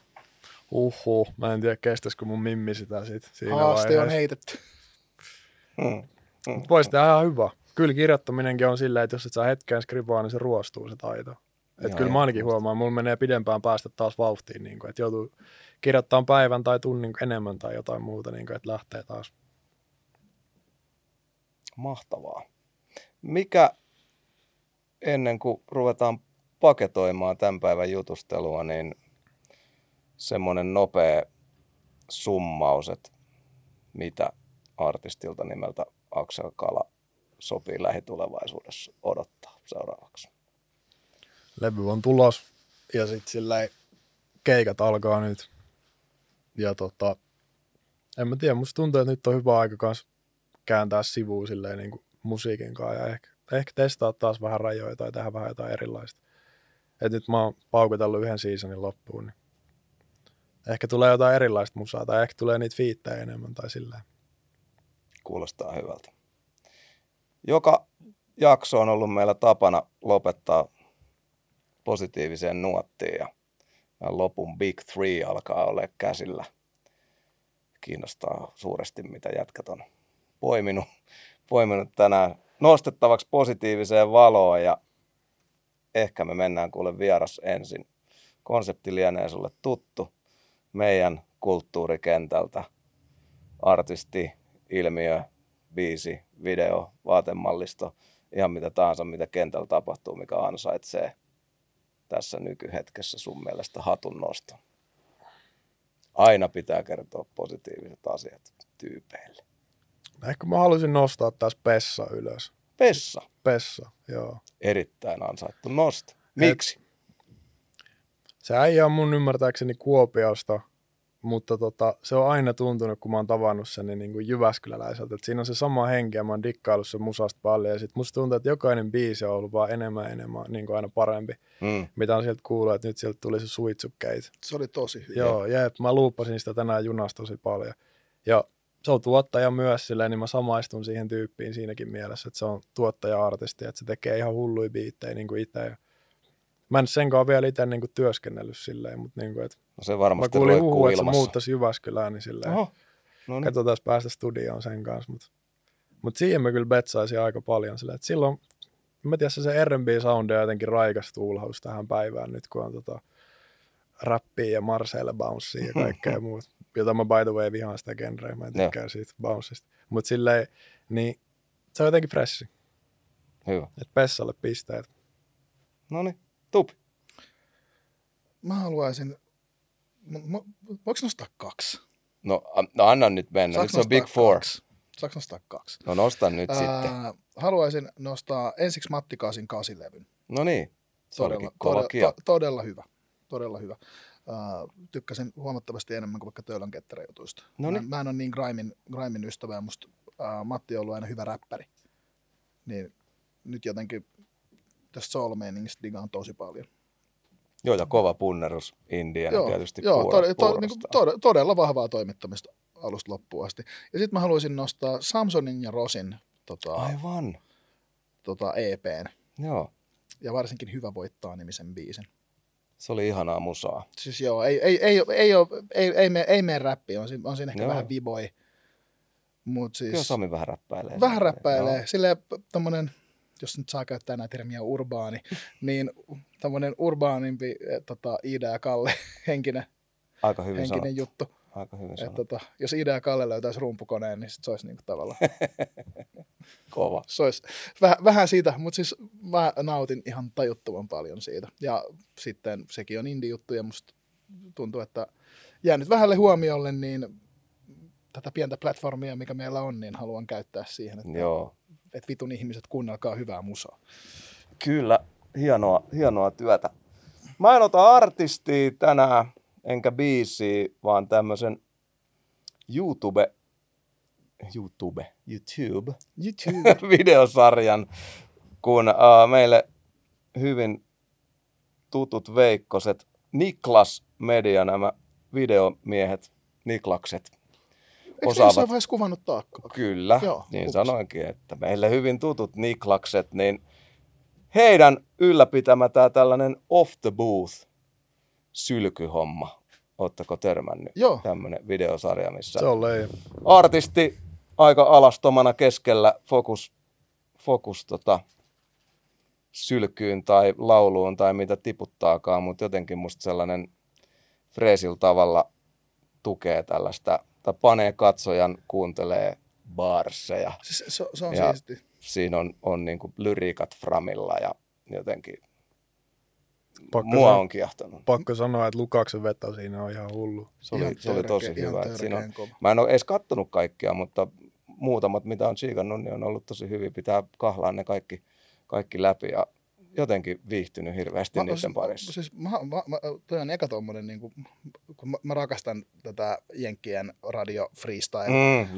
Uhu, mä en tiedä kestäisikö mun mimmi sitä sit siinä Haaste on vaiheessa. heitetty. Mm. Mut Voisi tehdä ihan hyvä. Kyllä kirjoittaminenkin on silleen, että jos et saa hetkeen skrivaa, niin se ruostuu se taito. Et Ihan kyllä mä ainakin huomaan, mulla menee pidempään päästä taas vauhtiin, niin että joutuu kirjoittamaan päivän tai tunnin enemmän tai jotain muuta, niin kuin, että lähtee taas. Mahtavaa. Mikä ennen kuin ruvetaan paketoimaan tämän päivän jutustelua, niin semmoinen nopea summaus, että mitä artistilta nimeltä Aksel Kala sopii lähitulevaisuudessa odottaa seuraavaksi. Levy on tulos ja sitten silleen keikat alkaa nyt. Ja tota, en mä tiedä, musta tuntuu, että nyt on hyvä aika kanssa kääntää sivuun silleen niin kuin musiikin kanssa ja ehkä, ehkä testaa taas vähän rajoja tai tehdä vähän jotain erilaista. Et nyt mä oon paukutellut yhden seasonin loppuun, niin ehkä tulee jotain erilaista musaa tai ehkä tulee niitä fiittejä enemmän tai silleen. Kuulostaa hyvältä. Joka jakso on ollut meillä tapana lopettaa positiiviseen nuottiin ja lopun Big Three alkaa olla käsillä. Kiinnostaa suuresti, mitä jätkät on poiminut, poiminut tänään nostettavaksi positiiviseen valoon ja ehkä me mennään kuule vieras ensin. Konsepti lienee sulle tuttu meidän kulttuurikentältä. Artisti, ilmiö, biisi, video, vaatemallisto, ihan mitä tahansa, mitä kentällä tapahtuu, mikä ansaitsee tässä nykyhetkessä sun mielestä hatun nosto. Aina pitää kertoa positiiviset asiat tyypeille. Ehkä mä haluaisin nostaa taas Pessa ylös. Pessa. Pessa, joo. Erittäin ansaittu nosto. Miksi? Se äijä on mun ymmärtääkseni Kuopiosta, mutta tota, se on aina tuntunut, kun mä oon tavannut sen, niin, niin kuin Jyväskyläläiseltä. Et siinä on se sama henki ja mä oon dikkaillut sen musasta paljon. Ja sit musta tuntuu, että jokainen biisi on ollut vaan enemmän ja enemmän niin kuin aina parempi. Mm. Mitä on sieltä kuullut, että nyt sieltä tuli se suitsukkeit. Se oli tosi hyvä. Joo, jep, mä luuppasin sitä tänään junasta tosi paljon. Ja se on tuottaja myös silleen, niin mä samaistun siihen tyyppiin siinäkin mielessä, että se on tuottaja-artisti, että se tekee ihan hulluja biittejä niin kuin itse. Mä en senkaan vielä itse niin kuin työskennellyt silleen, mutta niin kuin, että No se mä varmasti kuulin roikkuu huhua, että se muuttaisi Jyväskylään, niin silleen, Oho. No niin. katsotaan päästä studioon sen kanssa. Mutta mut siihen mä kyllä betsaisin aika paljon silleen, että silloin, mä tiedän, se R&B-soundi on jotenkin raikas tuulaus tähän päivään nyt, kun on tota rappia ja Marcelle Bouncea ja kaikkea muuta. Jota mä by the way vihaan sitä genreä, mä en tykkää siitä Bouncesta. Mutta silleen, niin se on jotenkin freshi. Hyvä. Että Pessalle pisteet. No niin. Tupi. Mä haluaisin, mu- voiko nostaa kaksi? No, no anna nyt mennä. Saanko Nyt se on Big Four. Kaksi? Saanko nostaa kaksi? No nosta nyt sitten. Ää, haluaisin nostaa ensiksi Matti Kaasin kasilevyn. No niin. Se Todella, kova todella, to, todella hyvä. Todella hyvä. Uh, tykkäsin huomattavasti enemmän kuin vaikka Töölön ketteräjutuista. No Mä, niin. mä en ole niin grimin, grimin ystävä ja musta uh, Matti on ollut aina hyvä räppäri. Niin nyt jotenkin tästä soul-meiningistä digaan tosi paljon. Joo, ja kova punnerus Indiana tietysti joo puura, tod- to, niin tod- todella vahvaa toimittamista alusta loppuun asti. Ja sitten mä haluaisin nostaa Samsonin ja Rosin tota, Aivan. tota EPn. Joo. Ja varsinkin Hyvä voittaa nimisen biisin. Se oli ihanaa musaa. Siis joo, ei, ei, ei, ei, ei, ei, ei, mene, ei mene räppi, on, siinä- on siinä ehkä Joo. vähän viboi. Mut siis Kyllä Sami vähän räppäilee. vähän räppäilee. Joo. Silleen tommonen, jos nyt saa käyttää näitä termiä urbaani, niin tommonen urbaanimpi eh, tota, Iida ja Kalle henkinen, Aika hyvin henkinen sanottu. juttu. Aika hyvin Et, sanottu. tota, jos Iida ja Kalle löytäisi rumpukoneen, niin sit se olisi niinku tavallaan, Kova. se olisi vähän, vähän siitä, mutta siis mä nautin ihan tajuttoman paljon siitä. Ja sitten sekin on indie-juttu ja musta tuntuu, että jäänyt vähälle huomiolle, niin tätä pientä platformia, mikä meillä on, niin haluan käyttää siihen, että, Joo. Että vitun ihmiset kuunnelkaa hyvää musaa. Kyllä, hienoa, hienoa työtä. Mä en ota artistia tänään, enkä biisiä, vaan tämmöisen YouTube, YouTube, YouTube, YouTube. videosarjan, kun uh, meille hyvin tutut veikkoset, Niklas Media, nämä videomiehet, Niklakset, osaavat jossain vaiheessa kuvannut taakkaa? Kyllä, Joo, niin ups. sanoinkin, että meille hyvin tutut Niklakset, niin heidän ylläpitämä tämä tällainen off the booth sylkyhomma. Oletteko törmännyt? Joo. Tämmöinen videosarja, missä Se on artisti aika alastomana keskellä fokus, fokus tota, sylkyyn tai lauluun tai mitä tiputtaakaan, mutta jotenkin musta sellainen freesil tavalla tukee tällaista, tai panee katsojan, kuuntelee barsseja. Siis se, se on Ja- siisti. Siinä on, on niin kuin lyriikat framilla ja jotenkin Pakko, mua san- on kiehtonut. pakko sanoa, että Lukaksen veto siinä on ihan hullu. Se oli, Ihan se oli tosi törkeä- ihan hyvä. että Siinä on, kova. mä en ole edes kattonut kaikkia, mutta muutamat, mitä on siikannut, niin on ollut tosi hyvin. Pitää kahlaa ne kaikki, kaikki läpi ja jotenkin viihtynyt hirveästi niiden parissa. Siis, mä, mä, mä, toi on eka tommonen, niin kuin, kun mä, mä, rakastan tätä Jenkkien radio freestyle Mm.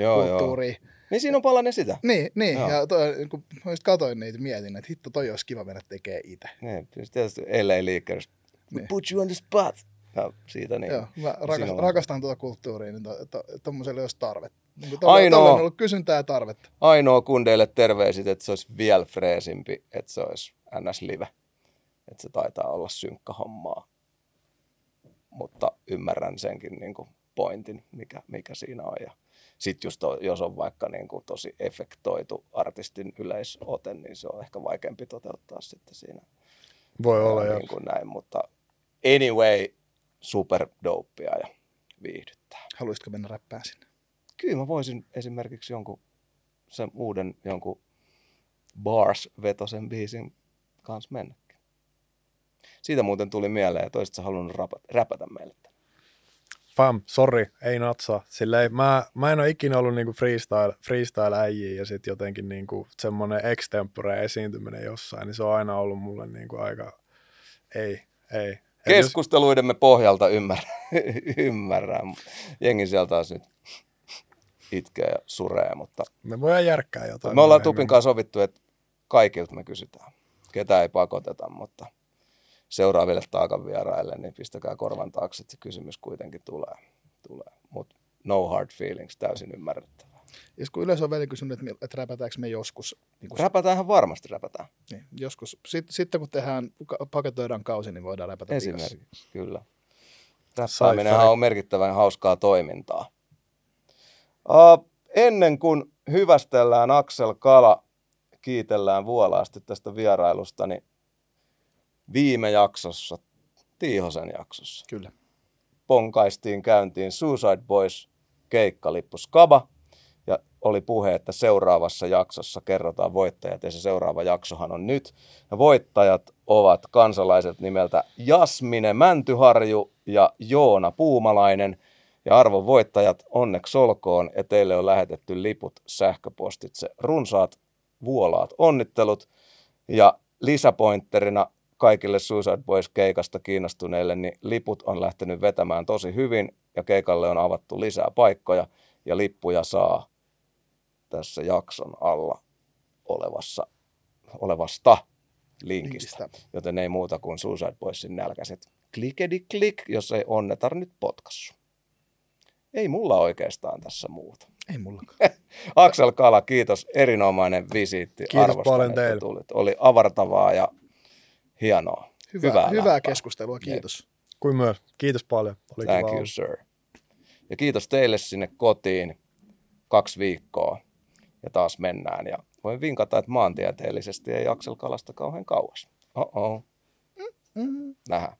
Niin siinä on palanen sitä. Niin, niin. Joo. ja toi, kun mä just katoin niitä, mietin, että hitto toi olisi kiva mennä tekee itse. Niin, siis tietysti LA Leakers. Niin. put you on the spot. Ja siitä niin. Joo, mä rakastan, rakastan tuota kulttuuria, niin to, to, tommoselle olisi tarvetta. Niin Ainoa- on ollut kysyntää ja tarvetta. Ainoa kundeille terveisit, että se olisi vielä freesimpi, että se olisi NS Live. Että se taitaa olla synkkä hommaa. Mutta ymmärrän senkin niin kuin pointin, mikä, mikä siinä on. Ja sitten just to, jos on vaikka niin kuin tosi efektoitu artistin yleisote, niin se on ehkä vaikeampi toteuttaa sitten siinä. Voi olla, ja niin kuin näin, mutta anyway, super dopea ja viihdyttää. Haluaisitko mennä räppään sinne? Kyllä mä voisin esimerkiksi jonkun sen uuden jonkun Bars-vetosen biisin kanssa mennäkin. Siitä muuten tuli mieleen, että olisit sä halunnut rapata, räpätä meille. tämän? fam, sorry, ei natsaa. Silleen, mä, mä en ole ikinä ollut niinku freestyle, freestyle äijiä ja sitten jotenkin niinku semmoinen extempore esiintyminen jossain, niin se on aina ollut mulle niinku aika, ei, ei. Keskusteluidemme pohjalta ymmärrän. ymmärrän. Jengi sieltä taas nyt itkee ja suree, mutta Me voidaan järkkää jotain. me ollaan. Tupin kanssa sovittu, että kaikilta me kysytään. Ketä ei pakoteta, mutta seuraaville taakan vieraille, niin pistäkää korvan taakse, että se kysymys kuitenkin tulee. tulee. Mutta no hard feelings, täysin ymmärrettävää. Ja kun yleensä on välillä kysynyt, että, mi- että räpätäänkö me joskus, niin kuin, Räpätäänhän varmasti räpätään. niin, joskus. Sitten, sitten kun tehdään, paketoidaan kausi, niin voidaan räpätä. Esimerkiksi, kyllä. Räppääminenhän on merkittävän hauskaa toimintaa. Uh, ennen kuin hyvästellään Aksel Kala, kiitellään vuolaasti tästä vierailusta, niin viime jaksossa, Tiihosen jaksossa, Kyllä. ponkaistiin käyntiin Suicide Boys keikkalippu Skaba, ja oli puhe, että seuraavassa jaksossa kerrotaan voittajat, ja se seuraava jaksohan on nyt. Ja voittajat ovat kansalaiset nimeltä Jasmine Mäntyharju ja Joona Puumalainen. Ja arvon voittajat, onneksi olkoon, ja teille on lähetetty liput sähköpostitse. Runsaat vuolaat onnittelut. Ja lisäpointterina kaikille Suicide Boys keikasta kiinnostuneille, niin liput on lähtenyt vetämään tosi hyvin ja keikalle on avattu lisää paikkoja ja lippuja saa tässä jakson alla olevassa, olevasta linkistä. Linkistä. Joten ei muuta kuin Suicide Boysin nälkäiset klikedi klik, jos ei onnetar nyt potkassu. Ei mulla oikeastaan tässä muuta. Ei mullakaan. Aksel Kala, kiitos. Erinomainen visiitti. Kiitos Arvostan, paljon että teille. Tulit. Oli avartavaa ja hienoa. Hyvää, Hyvää hyvää, läppää. keskustelua, kiitos. Kuin myös. Kiitos paljon. Oli Thank kiva you, olla. sir. Ja kiitos teille sinne kotiin. Kaksi viikkoa. Ja taas mennään. Ja voin vinkata, että maantieteellisesti ei Aksel Kalasta kauhean kauas. Oh-oh. Mm. Nähdään.